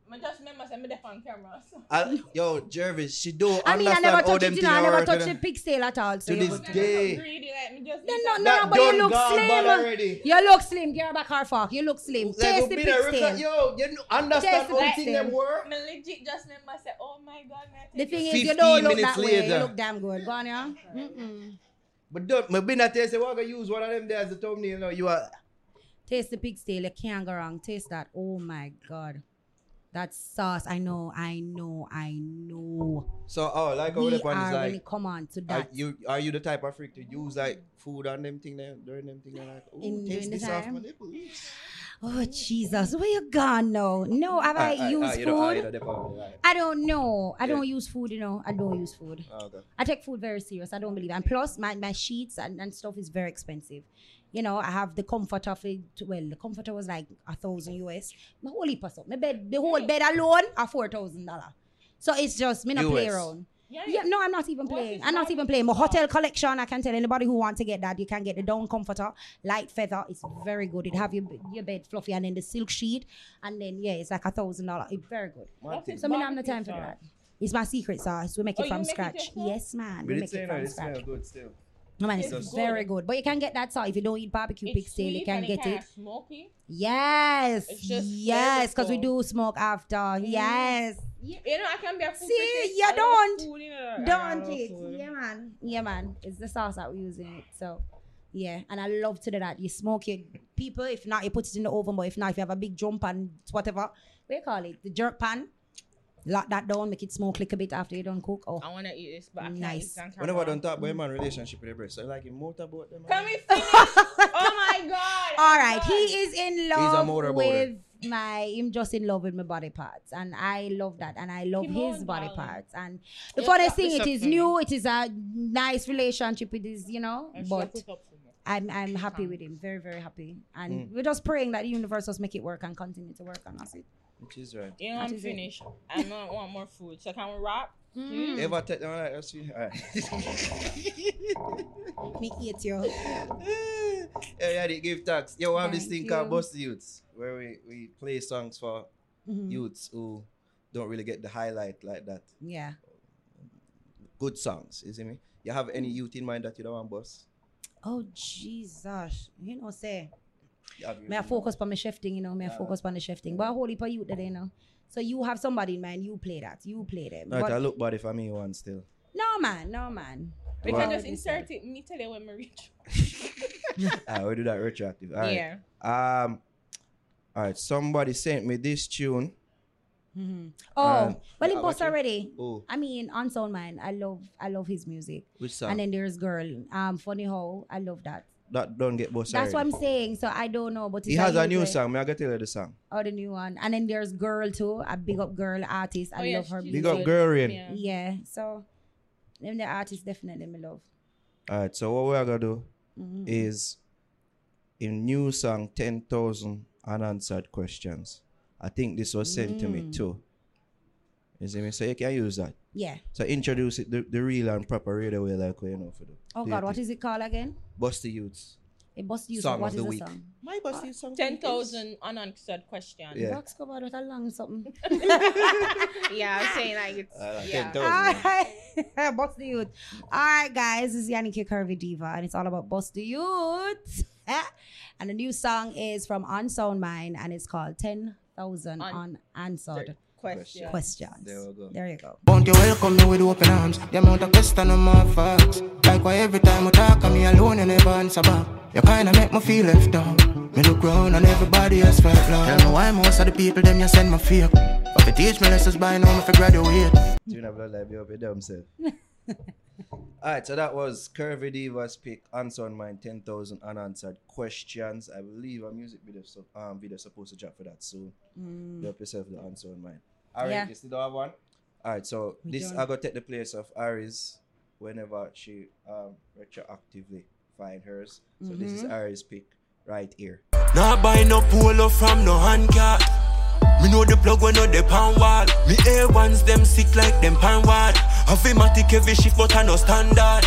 Speaker 3: So you know? I just remember saying me deaf on camera. So.
Speaker 2: I, yo, Jervis, she do
Speaker 4: I mean, I never touch
Speaker 2: them
Speaker 4: it, you know. I never touch
Speaker 2: you
Speaker 4: the
Speaker 2: know.
Speaker 4: pigtail at all. So
Speaker 2: To this day.
Speaker 3: Greedy, let me just
Speaker 4: Then no, no, no, but you look slim. You look slim. Give her back her fork. You look slim.
Speaker 2: Like,
Speaker 4: Taste the
Speaker 2: been a record-
Speaker 4: pigtail.
Speaker 2: Yo, you understand
Speaker 4: Taste the
Speaker 2: how thing them
Speaker 4: pigtail.
Speaker 2: work?
Speaker 3: Me legit just remember say, oh my god.
Speaker 4: The thing is, you don't look that way. You look damn good. Go on, yeah? Mm-mm.
Speaker 2: But don't, me been at say we're gonna use one of them there as the thumbnail. You know, you are.
Speaker 4: Taste the pigtail. You can't go wrong. Taste that. Oh my god. That sauce. I know. I know. I know.
Speaker 2: So, oh, like
Speaker 4: We
Speaker 2: the
Speaker 4: are
Speaker 2: is like.
Speaker 4: it come on to
Speaker 2: Are
Speaker 4: that.
Speaker 2: you are you the type of freak to use like food on them thing there during them thing like oh taste this off my nipples.
Speaker 4: Oh Jesus, where you gone now? No, have I
Speaker 2: Ah, ah,
Speaker 4: used
Speaker 2: ah, ah, you
Speaker 4: food?
Speaker 2: right.
Speaker 4: I don't know. I
Speaker 2: Yeah.
Speaker 4: don't use food, you know. I don't use food.
Speaker 2: Ah, okay.
Speaker 4: I take food very serious. I don't believe. And plus, my, my sheets and, and stuff is very expensive. You know, I have the comfort of it. Well, the comforter was like a thousand US. My whole heap of stuff. My bed, the whole bed alone, are four thousand dollar. So it's just me not play
Speaker 2: US.
Speaker 4: around.
Speaker 3: Yeah,
Speaker 4: Yeah, no, I'm not even playing. I'm not even playing. My hotel collection, I can tell anybody who wants to get that, you can get the down comforter, light feather. It's very good. It have your your bed fluffy and then the silk sheet, and then yeah, it's like a thousand dollar. It's very good.
Speaker 2: One thing.
Speaker 4: So me not have no
Speaker 3: Barbecue
Speaker 4: time for that. It's my secret sauce. We make
Speaker 3: Oh,
Speaker 4: it
Speaker 3: you
Speaker 4: from
Speaker 3: make it
Speaker 4: scratch. yes, man.
Speaker 2: But
Speaker 4: We make it from
Speaker 2: that it smell
Speaker 4: scratch.
Speaker 2: good still.
Speaker 4: No man, it's,
Speaker 3: It's
Speaker 4: very
Speaker 3: good.
Speaker 4: good. But you can get that sauce if you don't eat barbecue pig
Speaker 3: It's
Speaker 4: tail. You can
Speaker 3: and
Speaker 4: get it.
Speaker 3: Smoky.
Speaker 4: Yes,
Speaker 3: It's just
Speaker 4: yes, because we do smoke after. Mm. Yes,
Speaker 3: You know, I can be a food
Speaker 4: See,
Speaker 3: critic.
Speaker 4: you
Speaker 3: I
Speaker 4: don't.
Speaker 3: food, you know.
Speaker 4: Don't
Speaker 3: love
Speaker 4: it.
Speaker 3: food.
Speaker 4: Yeah, man. Yeah, man. It's the sauce that we're using it. So, yeah, and I love to do that. You smoke it, people. If not, you put it in the oven. But if not, if you have a big drum pan, whatever, what do you call it? The jerk pan. Lock that down, make it smoke like a bit after you done cook. Oh,
Speaker 3: I want to eat this, but I can't
Speaker 4: Nice.
Speaker 3: eat
Speaker 2: Whenever I
Speaker 3: camera.
Speaker 2: don't talk about man relationship with the breast, I like him motorboat them.
Speaker 3: Can we finish? oh my god.
Speaker 4: All right, he is in
Speaker 2: a
Speaker 4: love
Speaker 2: motorboater.
Speaker 4: with my. I'm just in love with my body parts, and I love that, and I love
Speaker 3: Come
Speaker 4: his
Speaker 3: on,
Speaker 4: body
Speaker 3: darling.
Speaker 4: parts. And the
Speaker 3: Just
Speaker 4: funniest
Speaker 3: wrap
Speaker 4: thing,
Speaker 3: this
Speaker 4: it
Speaker 3: up
Speaker 4: is
Speaker 3: for me.
Speaker 4: new. It is a nice relationship. It is, you know,
Speaker 3: And
Speaker 4: but
Speaker 3: slap it up for me.
Speaker 4: I'm I'm happy with him. Very very happy, and
Speaker 2: Mm.
Speaker 4: we're just praying that the universe just make it work and continue to work on us. It.
Speaker 2: Which is right.
Speaker 3: You know, I'm
Speaker 4: is it.
Speaker 3: finished. I don't want more food. So can we wrap?
Speaker 4: Mm.
Speaker 2: Ever take them like us? Alright.
Speaker 4: Me eat you.
Speaker 2: yeah, yeah, they give thanks. Yeah, we have this
Speaker 4: Thank
Speaker 2: thing called
Speaker 4: you.
Speaker 2: Bust the Youths, where we, we play songs for
Speaker 4: Mhm.
Speaker 2: youths who don't really get the highlight like that.
Speaker 4: Yeah.
Speaker 2: Good songs, you see me? You have any youth in mind that you don't want boss?
Speaker 4: Oh Jesus, you know say.
Speaker 2: You have
Speaker 4: May I focus on my shifting, you know. May I
Speaker 2: Yeah.
Speaker 4: focus on the shifting. But a whole heap of youth there, you know. So you have somebody in mind. You play that. You play them.
Speaker 2: mind? Right,
Speaker 4: But-
Speaker 2: I look body for me one still.
Speaker 4: no man, no man.
Speaker 3: We can just insert it. Me tell you when we reach.
Speaker 2: Ah, we do that retroactive. All right.
Speaker 3: Yeah.
Speaker 2: Um. All right. Somebody sent me this tune.
Speaker 4: Mhm. Oh,
Speaker 2: Uh,
Speaker 4: well,
Speaker 2: yeah,
Speaker 4: in boss already.
Speaker 2: Oh,
Speaker 4: I mean, on Sound Mind, I love, I love his music.
Speaker 2: which song?
Speaker 4: And then there's Girl. Um, funny how I love that.
Speaker 2: That don't get boss.
Speaker 4: That's what. I'm saying. So I don't know, but
Speaker 2: He has a new
Speaker 4: usually-
Speaker 2: song. Me I gotta tell you the song.
Speaker 4: Oh, the new one. And then there's Girl too. A big up girl artist. I
Speaker 3: Oh, yeah,
Speaker 4: love her
Speaker 3: she's
Speaker 2: Big up Girl Rain.
Speaker 3: Yeah.
Speaker 4: Yeah. So them the artist definitely me love.
Speaker 2: All right. So what we are gonna do
Speaker 4: Mhm.
Speaker 2: is in new song ten thousand unanswered questions. I think this was sent to me
Speaker 4: Mm.
Speaker 2: too. You see me? So you can use that.
Speaker 4: Yeah.
Speaker 2: So introduce it the, the real and proper radio way like we you know for the.
Speaker 4: Oh God,
Speaker 2: your
Speaker 4: what
Speaker 2: thing.
Speaker 4: is it called again?
Speaker 2: Bust the youths.
Speaker 4: It must use
Speaker 2: Song
Speaker 4: what
Speaker 2: of
Speaker 4: is
Speaker 2: the
Speaker 4: the
Speaker 2: week.
Speaker 4: song?
Speaker 2: My bust the song.
Speaker 3: Ten thousand unanswered questions.
Speaker 2: Yeah.
Speaker 4: Box cover with a long something.
Speaker 3: Yeah, I'm saying like it's
Speaker 2: Uh,
Speaker 3: yeah.
Speaker 2: 10,000.
Speaker 4: Alright, Bust the Youth. Alright, guys, this is Yanique Curvy Diva, and it's all about Bust the Youth. and the new song is from Onsoundmynd, and it's called 10,000
Speaker 3: Un-
Speaker 4: Unanswered
Speaker 3: Question.
Speaker 4: Questions.
Speaker 2: There we go.
Speaker 4: There you go.
Speaker 5: Won't you welcome me with open arms? The amount of question I'm more facts. Like why every time we talk, I'm me alone and never answer back. You kinda make me feel left out. Me look round and everybody else felt love. Tell me why most of the people them you send me fake. But to teach me lessons by now, me fi graduate.
Speaker 2: Tune of blood like be up with themselves. All right, so that was Curvy Diva's pick. Onsoundmynd, 10,000 unanswered questions. I believe a music video, so, um, video supposed to drop for that soon. Drop yourself the Onsoundmynd. Ari,
Speaker 4: Yeah.
Speaker 2: you still have one? All right, so
Speaker 4: We
Speaker 2: this
Speaker 4: don't.
Speaker 2: I go take the place of Ari's whenever she um, retroactively find hers. So this
Speaker 4: Mm-hmm.
Speaker 2: is Ari's pick right here.
Speaker 1: Nah buy no polo from no handcart. Me know the plug when no the pan wall. Me A1s them sick like them pan wall. Avimatic every shift but I no standard.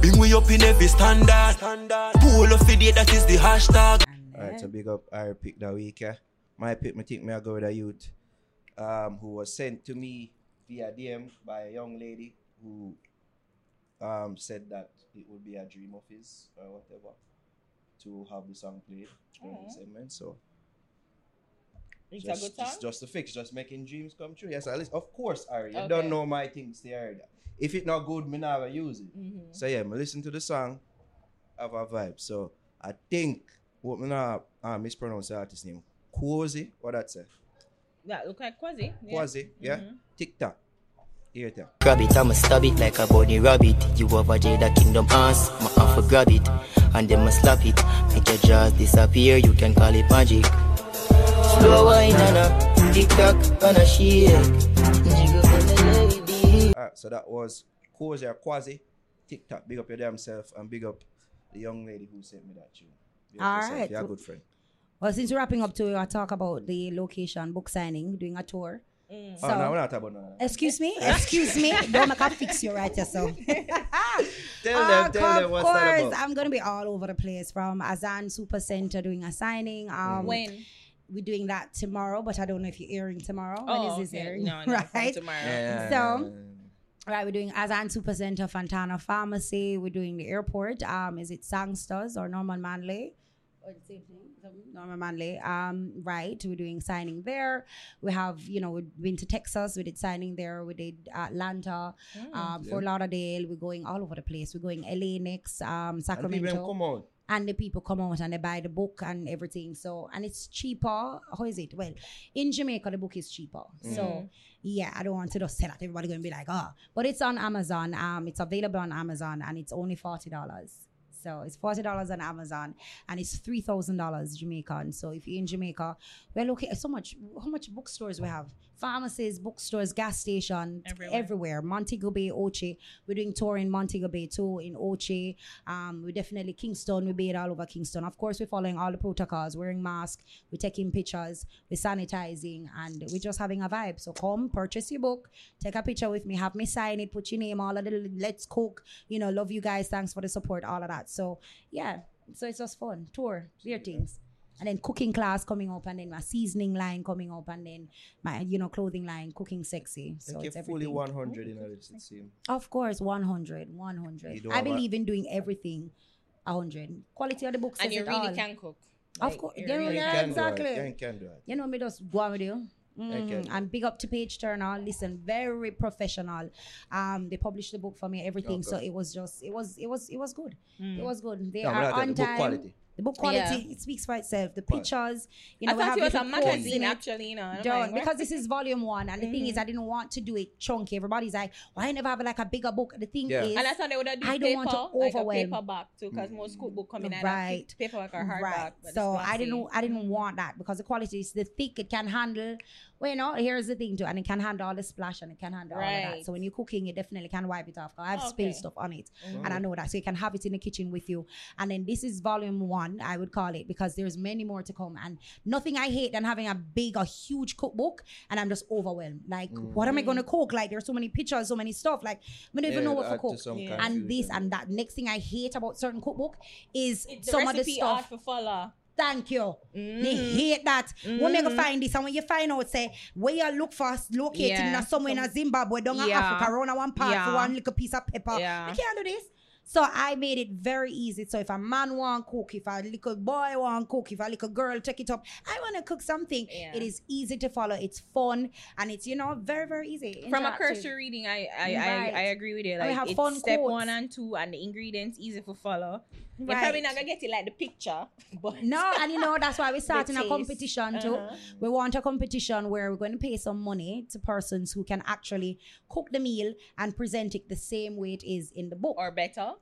Speaker 1: Bring we up in every standard. standard. Polo fiddy that is the hashtag.
Speaker 2: All right, so big up Ari pick that week. Yeah? My pick, me think me I go with a youth um, who was sent to me via DM by a young lady who um, said that it would be a dream of his or whatever to have the song played during the segment. So
Speaker 3: It's
Speaker 2: just,
Speaker 3: a good song.
Speaker 2: Just, just a fix, just making dreams come true. Yes, at least of course, Ari. You
Speaker 3: Okay.
Speaker 2: don't know my things there. If it's not good, me never use it.
Speaker 3: Mm-hmm.
Speaker 2: So yeah, me listen to the song, have a vibe. So I think what me not uh, mispronounce the artist name. Quozi, what that say?
Speaker 3: That look like Quozi. Yeah.
Speaker 2: Quozi, yeah.
Speaker 3: Mhm.
Speaker 2: Tic tac. Here it is.
Speaker 6: Grab it, I'ma stab it like a bunny rabbit. You over Jada Kingdom ass, my hand for grab it. And then ma slap it. Make your jaws disappear, you can call it magic. Slow wine and a tick tock and a shake. Jiggle for the lady.
Speaker 2: Alright, so that was Quozi or Quozi. Tic tac. Big up your damn self and big up the young lady who sent me that tune. Big up
Speaker 4: All
Speaker 2: yourself.
Speaker 4: right.
Speaker 2: You're a good friend.
Speaker 4: Well, since we're wrapping up to, I talk about the location, book signing, doing a tour.
Speaker 3: Mm.
Speaker 4: So,
Speaker 2: oh, no, we're not talking about none of that.
Speaker 4: excuse me, excuse me, don't make a fix you right yourself.
Speaker 2: Tell them, tell them
Speaker 4: of
Speaker 2: what's
Speaker 4: course,
Speaker 2: that about.
Speaker 4: I'm gonna be all over the place from Azan Super Center doing a signing. Um,
Speaker 3: When?
Speaker 4: we're doing that tomorrow, but I don't know if you're airing tomorrow.
Speaker 3: Oh,
Speaker 4: when is this
Speaker 3: okay.
Speaker 4: airing?
Speaker 3: No, no,
Speaker 4: right?
Speaker 3: tomorrow.
Speaker 2: Yeah,
Speaker 4: So-
Speaker 2: yeah, yeah, yeah.
Speaker 4: Right, we're doing Azan Super Center, Fontana Pharmacy. We're doing the airport. Um, is it Sangsters or Norman Manley? Or the same thing, something, Norman Manley. Um, right, we're doing signing there. We have, you know, we've been to Texas. We did signing there. We did Atlanta,
Speaker 3: Mm.
Speaker 4: um, Fort Lauderdale. We're going all over the place. We're going LA next, um,
Speaker 2: And
Speaker 4: Sacramento
Speaker 2: come out.
Speaker 4: and the people come out and they buy the book and everything. So and it's cheaper. How is it? Well, in Jamaica the book is cheaper. So yeah, I don't want to just say that everybody gonna be like, oh, but it's on Amazon. Um, it's available on Amazon and it's only forty dollars. So it's forty dollars on Amazon and it's three thousand dollars Jamaican. So if you're in Jamaica, we're looking so much. How much bookstores we have? Pharmacies, bookstores, gas station,
Speaker 3: Everywhere.
Speaker 4: everywhere. Montego Bay, Oche. We're doing tour in Montego Bay too, in Oche. Um, we definitely Kingston. We be it all over Kingston. Of course, we're following all the protocols, wearing masks, we're taking pictures, we're sanitizing, and we're just having a vibe. So come, purchase your book, take a picture with me, have me sign it, put your name, all of the let's cook. You know, love you guys. Thanks for the support, all of that. So yeah, so it's just fun. Tour, weird things. And then cooking class coming up, and then my seasoning line coming up, and then my you know clothing line, cooking sexy. So
Speaker 2: Like
Speaker 4: it's
Speaker 2: you're fully
Speaker 4: everything.
Speaker 2: 100 in a this, it seems.
Speaker 4: Of course, 100, 100. I
Speaker 2: have a-
Speaker 4: believe in doing everything 100. Quality of the books,
Speaker 3: And you really
Speaker 4: all.
Speaker 3: can cook.
Speaker 4: Of course.
Speaker 3: you
Speaker 4: Yeah,
Speaker 3: really
Speaker 4: yeah,
Speaker 2: can
Speaker 4: exactly.
Speaker 2: Do it. You can do it.
Speaker 4: You know me just go on with you.
Speaker 2: Okay.
Speaker 4: And big up to Page Turner. Listen, very professional. Um, they published the book for me, everything. So it was just, it was, it was, it was good.
Speaker 3: Mm.
Speaker 4: It was good. They
Speaker 2: No,
Speaker 4: are
Speaker 2: I tell
Speaker 4: on
Speaker 2: the book
Speaker 4: time.
Speaker 2: quality.
Speaker 4: The book quality,
Speaker 3: Yeah.
Speaker 4: it speaks for itself. The pictures, you know,
Speaker 3: I
Speaker 4: we
Speaker 3: thought
Speaker 4: have
Speaker 3: it was a
Speaker 4: little quotes in
Speaker 3: magazine actually, you know. and
Speaker 4: Don't,
Speaker 3: like,
Speaker 4: because this is volume one, and the thing is, mm. I didn't want to do it chunky. Everybody's like, "Why I never have like a bigger book?" The thing
Speaker 2: Yeah.
Speaker 4: is,
Speaker 3: And I thought they would have
Speaker 4: I don't
Speaker 3: paper,
Speaker 4: want to
Speaker 3: like a
Speaker 4: overwhelm.
Speaker 3: paperback too, because mm. most cookbook come in
Speaker 4: Right.
Speaker 3: paperback or hardback.
Speaker 4: right. So I didn't. I didn't mm. want that because the quality is the thick. It can handle. Well, you know, here's the thing too, and it can handle all the splash and it can handle all of that. So when you're cooking, it definitely can wipe it off. I have oh,
Speaker 3: Okay.
Speaker 4: spilled stuff on it, and I know that, so you can have it in the kitchen with you. And then this is volume one, I would call it, because there's many more to come. And nothing I hate than having a big, a huge cookbook, and I'm just overwhelmed. Like, mm. what am I gonna cook? Like, there's so many pictures, so many stuff. Like, I don't even
Speaker 2: Yeah,
Speaker 4: know what to
Speaker 2: add to
Speaker 4: cook.
Speaker 2: some
Speaker 3: Yeah.
Speaker 4: And this and that. Next thing I hate about certain cookbook is
Speaker 3: It's the
Speaker 4: some of the stuff.
Speaker 3: art for follow.
Speaker 4: Thank you.
Speaker 3: Mm-hmm.
Speaker 4: They hate that. When they go find this, and when you find out, say where you look for located
Speaker 3: Yeah.
Speaker 4: in a, somewhere in a Zimbabwe, down
Speaker 3: Yeah.
Speaker 4: Africa, around one part for one little piece of paper.
Speaker 3: Yeah.
Speaker 4: You can't do this. So I made it very easy. So if a man want cook, if a little boy want cook, if a little girl take it up, I want to cook something.
Speaker 3: Yeah.
Speaker 4: It is easy to follow. It's fun and it's you know very very easy.
Speaker 3: From a cursory reading, I I,
Speaker 4: Right.
Speaker 3: I, I agree with you.
Speaker 4: We
Speaker 3: Like
Speaker 4: have
Speaker 3: it's
Speaker 4: fun
Speaker 3: step
Speaker 4: quotes.
Speaker 3: one and two, and the ingredients easy for follow.
Speaker 4: Right.
Speaker 3: You're probably not gonna get it like the picture, but
Speaker 4: No, and you know that's why we're starting a competition too.
Speaker 3: Uh-huh.
Speaker 4: We want a competition where we're going to pay some money to persons who can actually cook the meal and present it the same way it is in the book.
Speaker 3: or better.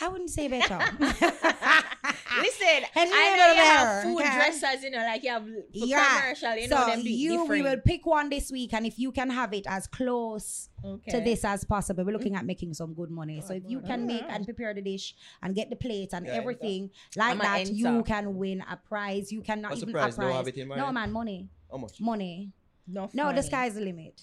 Speaker 4: I wouldn't say better.
Speaker 3: Listen,
Speaker 4: Henry
Speaker 3: I know you
Speaker 4: Leonard,
Speaker 3: have food
Speaker 4: okay?
Speaker 3: dressers, you know, like you have
Speaker 4: yeah.
Speaker 3: commercial, you
Speaker 4: so
Speaker 3: know, them do it
Speaker 4: you, we will pick one this week, and if you can have it as close
Speaker 3: okay.
Speaker 4: to this as possible, we're looking mm. at making some good money. So if you can make and prepare the dish and get the plate and
Speaker 2: Yeah,
Speaker 4: everything like
Speaker 3: I'ma
Speaker 4: that, you can win a prize. You cannot
Speaker 2: What's
Speaker 4: even
Speaker 2: prize?
Speaker 4: a
Speaker 2: Don't
Speaker 4: prize.
Speaker 2: have it in
Speaker 4: no man, money,
Speaker 2: How much?
Speaker 4: money.
Speaker 3: No,
Speaker 4: No, the
Speaker 3: funny.
Speaker 4: sky's the limit.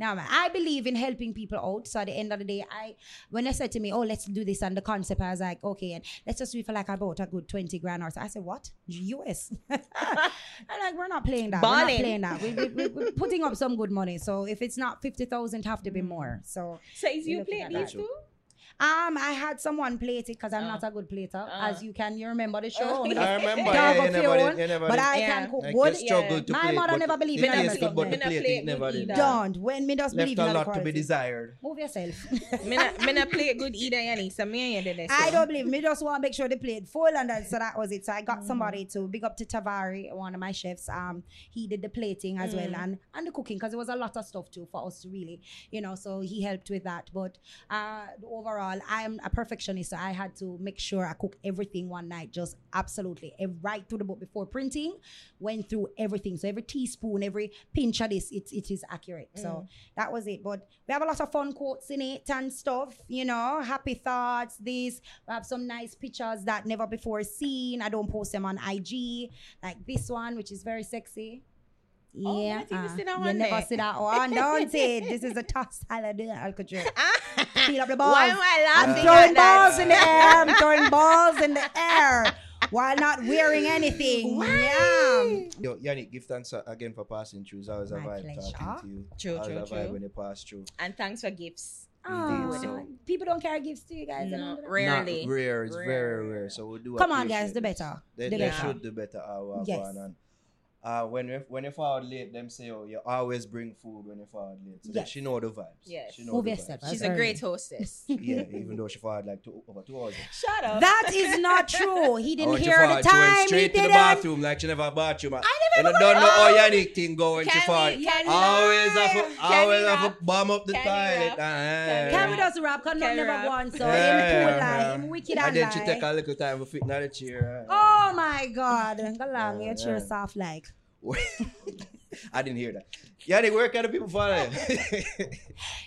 Speaker 4: Now, man, I believe in helping people out. So at the end of the day, I when they said to me, "Oh, let's do this," and the concept, I was like, "Okay," and let's just do it for like about a good twenty grand or so. I said, "What? US?" I'm like, "We're not playing that. We're not playing that. We, we, we're putting up some good money. So if it's not fifty thousand, have to be hmm. more. So
Speaker 3: So is you play these two?
Speaker 4: Um, I had someone plate it because I'm
Speaker 3: Oh.
Speaker 4: not a good plater,
Speaker 3: Oh.
Speaker 4: as you can. You remember the show?
Speaker 2: I remember.
Speaker 4: Dog
Speaker 2: Yeah, you never
Speaker 4: own,
Speaker 2: You never
Speaker 4: but
Speaker 2: did.
Speaker 4: I
Speaker 3: Yeah.
Speaker 4: can cook
Speaker 2: Like,
Speaker 4: good.
Speaker 2: you struggled to
Speaker 4: My
Speaker 2: play it,
Speaker 4: mother never believed
Speaker 2: the
Speaker 4: in
Speaker 2: taste
Speaker 4: that.
Speaker 2: good, but
Speaker 3: Me
Speaker 2: the
Speaker 3: not
Speaker 2: plate
Speaker 3: play
Speaker 2: never did.
Speaker 4: Don't. When me just believe in
Speaker 2: a
Speaker 4: the
Speaker 2: lot to be desired.
Speaker 4: Move yourself.
Speaker 3: me not, me not play good either, Yanni. So me and you did.
Speaker 4: I don't believe. Me just want to make sure they played full, and that, so that was it. So I got somebody to big up to Tavari, one of my chefs. Um, he did the plating as
Speaker 3: Mm.
Speaker 4: well and and the cooking because it was a lot of stuff too for us to really, you know. So he helped with that. But uh, overall, I am a perfectionist, so I had to make sure I cook everything one night, just absolutely ev- right through the book before printing. Went through everything, so every teaspoon, every pinch of this, it, it is accurate.
Speaker 3: Mm.
Speaker 4: So that was it. But we have a lot of fun quotes in it and stuff, you know, happy thoughts. These we have some nice pictures that never before seen. I don't post them on IG, like this one, which is very sexy.
Speaker 3: Oh,
Speaker 4: Yeah,
Speaker 3: not even
Speaker 4: uh,
Speaker 3: see that
Speaker 4: you never
Speaker 3: there.
Speaker 4: see that one. Don't it. this is a toss salad Alcatraz. Feel up the balls.
Speaker 3: Why am I laughing?
Speaker 4: I'm throwing
Speaker 3: at that?
Speaker 4: balls in the air. I'm throwing balls in the air while not wearing anything. Yeah.
Speaker 2: Yo, Yanique, give thanks uh, again for passing through. It's always a
Speaker 4: My
Speaker 2: vibe
Speaker 4: pleasure.
Speaker 2: talking to you.
Speaker 3: True,
Speaker 2: always
Speaker 3: true,
Speaker 2: a vibe
Speaker 3: true.
Speaker 2: when you pass through.
Speaker 3: And thanks for gifts.
Speaker 4: Aw,
Speaker 2: so-
Speaker 4: people don't carry gifts to you guys.
Speaker 3: No, rarely.
Speaker 2: Not rare. It's very
Speaker 3: Rare.
Speaker 2: rare. So we do.
Speaker 4: Come on,
Speaker 2: appreciate
Speaker 4: guys, the better.
Speaker 2: They,
Speaker 4: The
Speaker 2: they
Speaker 3: better.
Speaker 2: should do better. Uh,
Speaker 4: Yes.
Speaker 2: Yes. And, uh, when you when you forward late, them say, "Oh, you always bring food when you forward late." So
Speaker 4: Yes.
Speaker 2: she know the vibes.
Speaker 3: Yes.
Speaker 2: she know
Speaker 4: Move
Speaker 2: the
Speaker 4: yourself.
Speaker 2: vibes.
Speaker 3: She's
Speaker 4: That's
Speaker 3: a great hostess.
Speaker 2: yeah, even though she forward like two, over two hours.
Speaker 3: Shut up.
Speaker 4: That is not true. He didn't
Speaker 2: want
Speaker 4: hear the
Speaker 2: forward, she went
Speaker 4: time. He
Speaker 2: straight to the
Speaker 4: didn't.
Speaker 2: bathroom like she never a bathroom. I
Speaker 3: never
Speaker 2: and I don't know how
Speaker 3: Oh.
Speaker 2: Yanique thing going. when she
Speaker 3: Can we-
Speaker 2: forward.
Speaker 3: can we
Speaker 2: Always have to,
Speaker 3: Can
Speaker 2: always
Speaker 3: we
Speaker 2: have
Speaker 3: rap?
Speaker 2: to bomb up the
Speaker 3: Can we
Speaker 2: toilet.
Speaker 3: rap?
Speaker 2: Ah,
Speaker 4: Can we
Speaker 2: yeah.
Speaker 4: just rap? Can
Speaker 3: Can
Speaker 4: never
Speaker 3: rap?
Speaker 4: So
Speaker 2: Yeah,
Speaker 4: him cool
Speaker 2: yeah.
Speaker 4: lie. Him wicked
Speaker 2: And
Speaker 4: and
Speaker 2: then she take a little time to fit in the chair.
Speaker 4: Oh my God. Go along.
Speaker 2: Yeah,
Speaker 4: Your chair
Speaker 2: yeah.
Speaker 4: soft like.
Speaker 2: I didn't hear that. Yanique, where can the people follow you?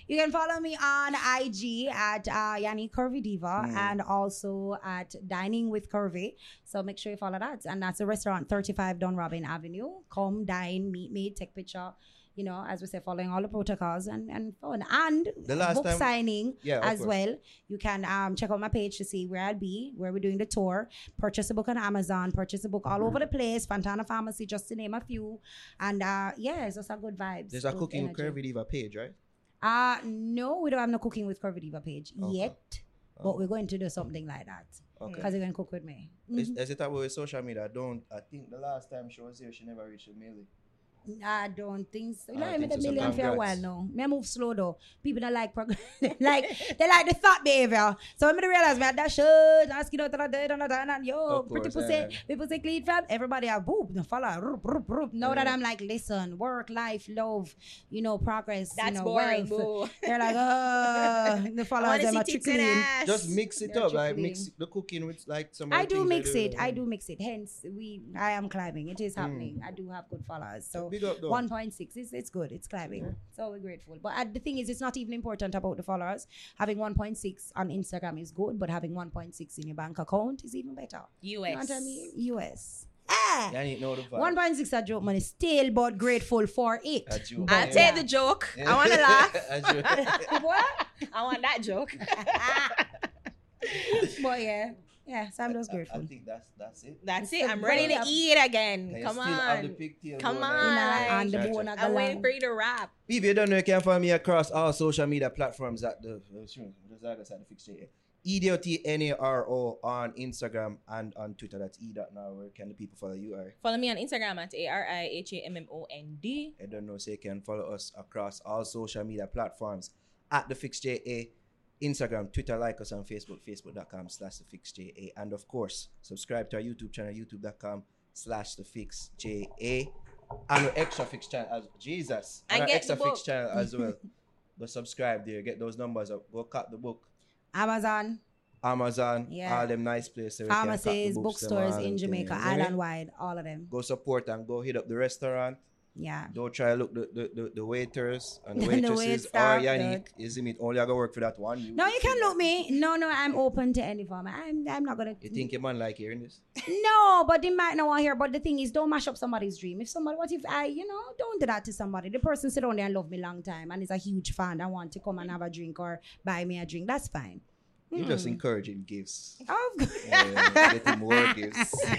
Speaker 4: You can follow me on IG at uh, Yanni Curvy Diva
Speaker 2: Mm.
Speaker 4: and also at Dining with Curvy. So make sure you follow that. And that's a restaurant, 35 Dunrobin Avenue. Come, dine, meet me, take picture. You know, as we say, following all the protocols and, and fun. And
Speaker 2: The last
Speaker 4: book
Speaker 2: time-
Speaker 4: signing
Speaker 2: Yeah,
Speaker 4: as
Speaker 2: course.
Speaker 4: well. You can um, check out my page to see where I'll be, where we're doing the tour. Purchase a book on Amazon, purchase a book all over the place, Fontana Pharmacy, just to name a few. And uh, yeah, it's just a good vibes.
Speaker 2: There's a cooking with. Curvy Diva page, right?
Speaker 4: Uh no, we don't have no cooking with Curvy Diva page
Speaker 2: Okay.
Speaker 4: yet. But we're going to do something like that.
Speaker 2: Okay.
Speaker 4: Because you're going to cook with me.
Speaker 2: Is,
Speaker 4: Mhm.
Speaker 2: is it about with social media? I don't. I think the last time she was here, she never reached a million.
Speaker 4: I don't think so.
Speaker 2: I
Speaker 4: Like,
Speaker 2: think
Speaker 4: me the million for a while now. Me move slow though. People don't like progress. like they like the thought behavior. So when me realize me had that shirt, asking out and that and that and yo,
Speaker 2: Of
Speaker 4: pretty
Speaker 2: course,
Speaker 4: pussy,
Speaker 2: yeah.
Speaker 4: people say clean fam. Everybody have boop, no follow, roop, roop, roop. Know that I'm like, listen, work, life, love, you know, progress,
Speaker 3: That's
Speaker 4: you know,
Speaker 3: boring,
Speaker 4: wealth.
Speaker 3: boo.
Speaker 4: They're like, uh, the
Speaker 3: I
Speaker 4: followers them
Speaker 3: see
Speaker 4: are
Speaker 3: tits and
Speaker 4: trickling.
Speaker 3: ass.
Speaker 2: Just mix it
Speaker 4: They're
Speaker 2: up, like
Speaker 4: trickling.
Speaker 2: mix the cooking with like some.
Speaker 4: I do
Speaker 2: things
Speaker 4: mix
Speaker 2: do.
Speaker 4: it. I do mix it. Hence, we I am climbing. It is happening. I do have good followers. So
Speaker 2: Big up, though.
Speaker 4: one point six is it's good. It's climbing. So we're grateful. But uh, the thing is, it's not even important about the followers. Having one point six on Instagram is good, but having one point six in your bank account is even better. US. You know
Speaker 3: US.
Speaker 4: what I mean? US. Ah.
Speaker 2: Yanique know the vibe.
Speaker 4: One point six a joke money still, but grateful for it.
Speaker 2: A joke.
Speaker 4: But
Speaker 3: I'll
Speaker 2: Yeah.
Speaker 3: take the joke. I want to laugh.
Speaker 4: What?
Speaker 3: I want that joke.
Speaker 4: but yeah, yeah. So I'm just
Speaker 2: I, I
Speaker 4: grateful.
Speaker 2: think that's that's it.
Speaker 3: That's
Speaker 4: It's
Speaker 3: it. I'm ready to eat again. Come
Speaker 2: still have the
Speaker 3: on.
Speaker 2: pigtail
Speaker 3: Come
Speaker 2: going
Speaker 3: on.
Speaker 2: there?
Speaker 4: And the
Speaker 2: Cha, cha.
Speaker 4: bone of the
Speaker 3: I'm waiting for you to rap.
Speaker 2: If you don't know, you can find me across all social media platforms at the uh, sure, just like I said, the fixed J. E-D-O-T-N-A-R-O on Instagram and on Twitter. That's E dot now. Where can the people follow you? Are
Speaker 3: Follow me on Instagram at A R I H A M M O N D.
Speaker 2: I don't know, so you can follow us across all social media platforms at the fixed JA, Instagram, Twitter, like us on Facebook, facebook.com slash the fix JA. And of course, subscribe to our YouTube channel, youtube.com slash the fix JA. And our extra fix channel as Jesus.
Speaker 3: And
Speaker 2: our extra fix channel as well. Go subscribe there, get those numbers up, go cut the book.
Speaker 4: Amazon,
Speaker 2: Amazon,
Speaker 4: Yeah.
Speaker 2: all them nice places. where you can cut the
Speaker 4: pharmacies, bookstores in Jamaica,
Speaker 2: things, you know?
Speaker 4: island wide, all of them.
Speaker 2: Go support and go hit up the restaurant.
Speaker 4: Yeah.
Speaker 2: Don't try to look the, the, the, the waiters and the
Speaker 4: The
Speaker 2: waitresses or
Speaker 4: staff,
Speaker 2: Yanique. You see me, only I go work for that one. You,
Speaker 4: No, you can look me. No, no, I'm open to any form. I'm, I'm not gonna.
Speaker 2: You think your man like hearing this?
Speaker 4: No, but they might not want to hear. But the thing is, don't mash up somebody's dream. If somebody, what if I, you know, don't do that to somebody. The person sit on there and love me long time and is a huge fan. I want to come and mm. have a drink or buy me a drink. That's fine.
Speaker 2: You
Speaker 4: Hmm.
Speaker 2: just encouraging gifts.
Speaker 4: Of course.
Speaker 2: Yeah, getting more gifts.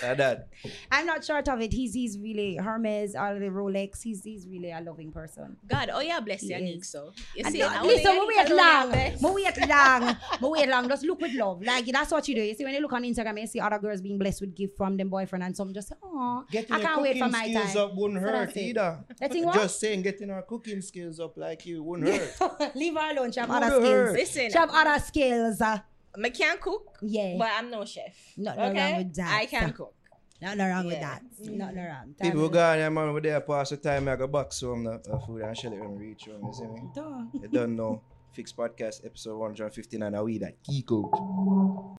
Speaker 2: Like that.
Speaker 4: I'm not short of it. He's he's really Hermes or the Rolex. He's he's really a loving person.
Speaker 3: God, oh yeah, bless you, Nick.
Speaker 4: is.
Speaker 3: So you
Speaker 4: And
Speaker 3: see,
Speaker 4: don't-
Speaker 3: now
Speaker 4: listen,
Speaker 3: only
Speaker 4: we
Speaker 3: Yanique
Speaker 4: wait
Speaker 3: alone are
Speaker 4: long.
Speaker 3: blessed.
Speaker 4: We wait long. We wait long. Just look with love. Like that's what you do. You see when you look on Instagram, you see other girls being blessed with gift from them boyfriend, and some just say, "Oh,
Speaker 2: Getting
Speaker 4: I can't wait for
Speaker 2: cooking
Speaker 4: my
Speaker 2: skills
Speaker 4: time."
Speaker 2: up wouldn't
Speaker 4: So
Speaker 2: hurt either.
Speaker 4: Thing?
Speaker 2: Just saying, getting our cooking skills up like you wouldn't hurt.
Speaker 4: Leave her alone. She have
Speaker 2: Who
Speaker 4: other
Speaker 2: the
Speaker 4: skills.
Speaker 3: Listen,
Speaker 4: She have other skills. Uh,
Speaker 3: I can't cook,
Speaker 4: yeah.
Speaker 3: but I'm no chef.
Speaker 4: Nothing wrong with that.
Speaker 3: I can cook.
Speaker 4: Nothing wrong with
Speaker 3: Yeah.
Speaker 4: that. Nothing wrong.
Speaker 2: People
Speaker 4: Tell me.
Speaker 2: go on here, man, over there pass the time, I go back some the uh, food and shell it when we reach home, you see me?
Speaker 4: Duh.
Speaker 2: You don't know. Fix Podcast episode 159 are we that geek out.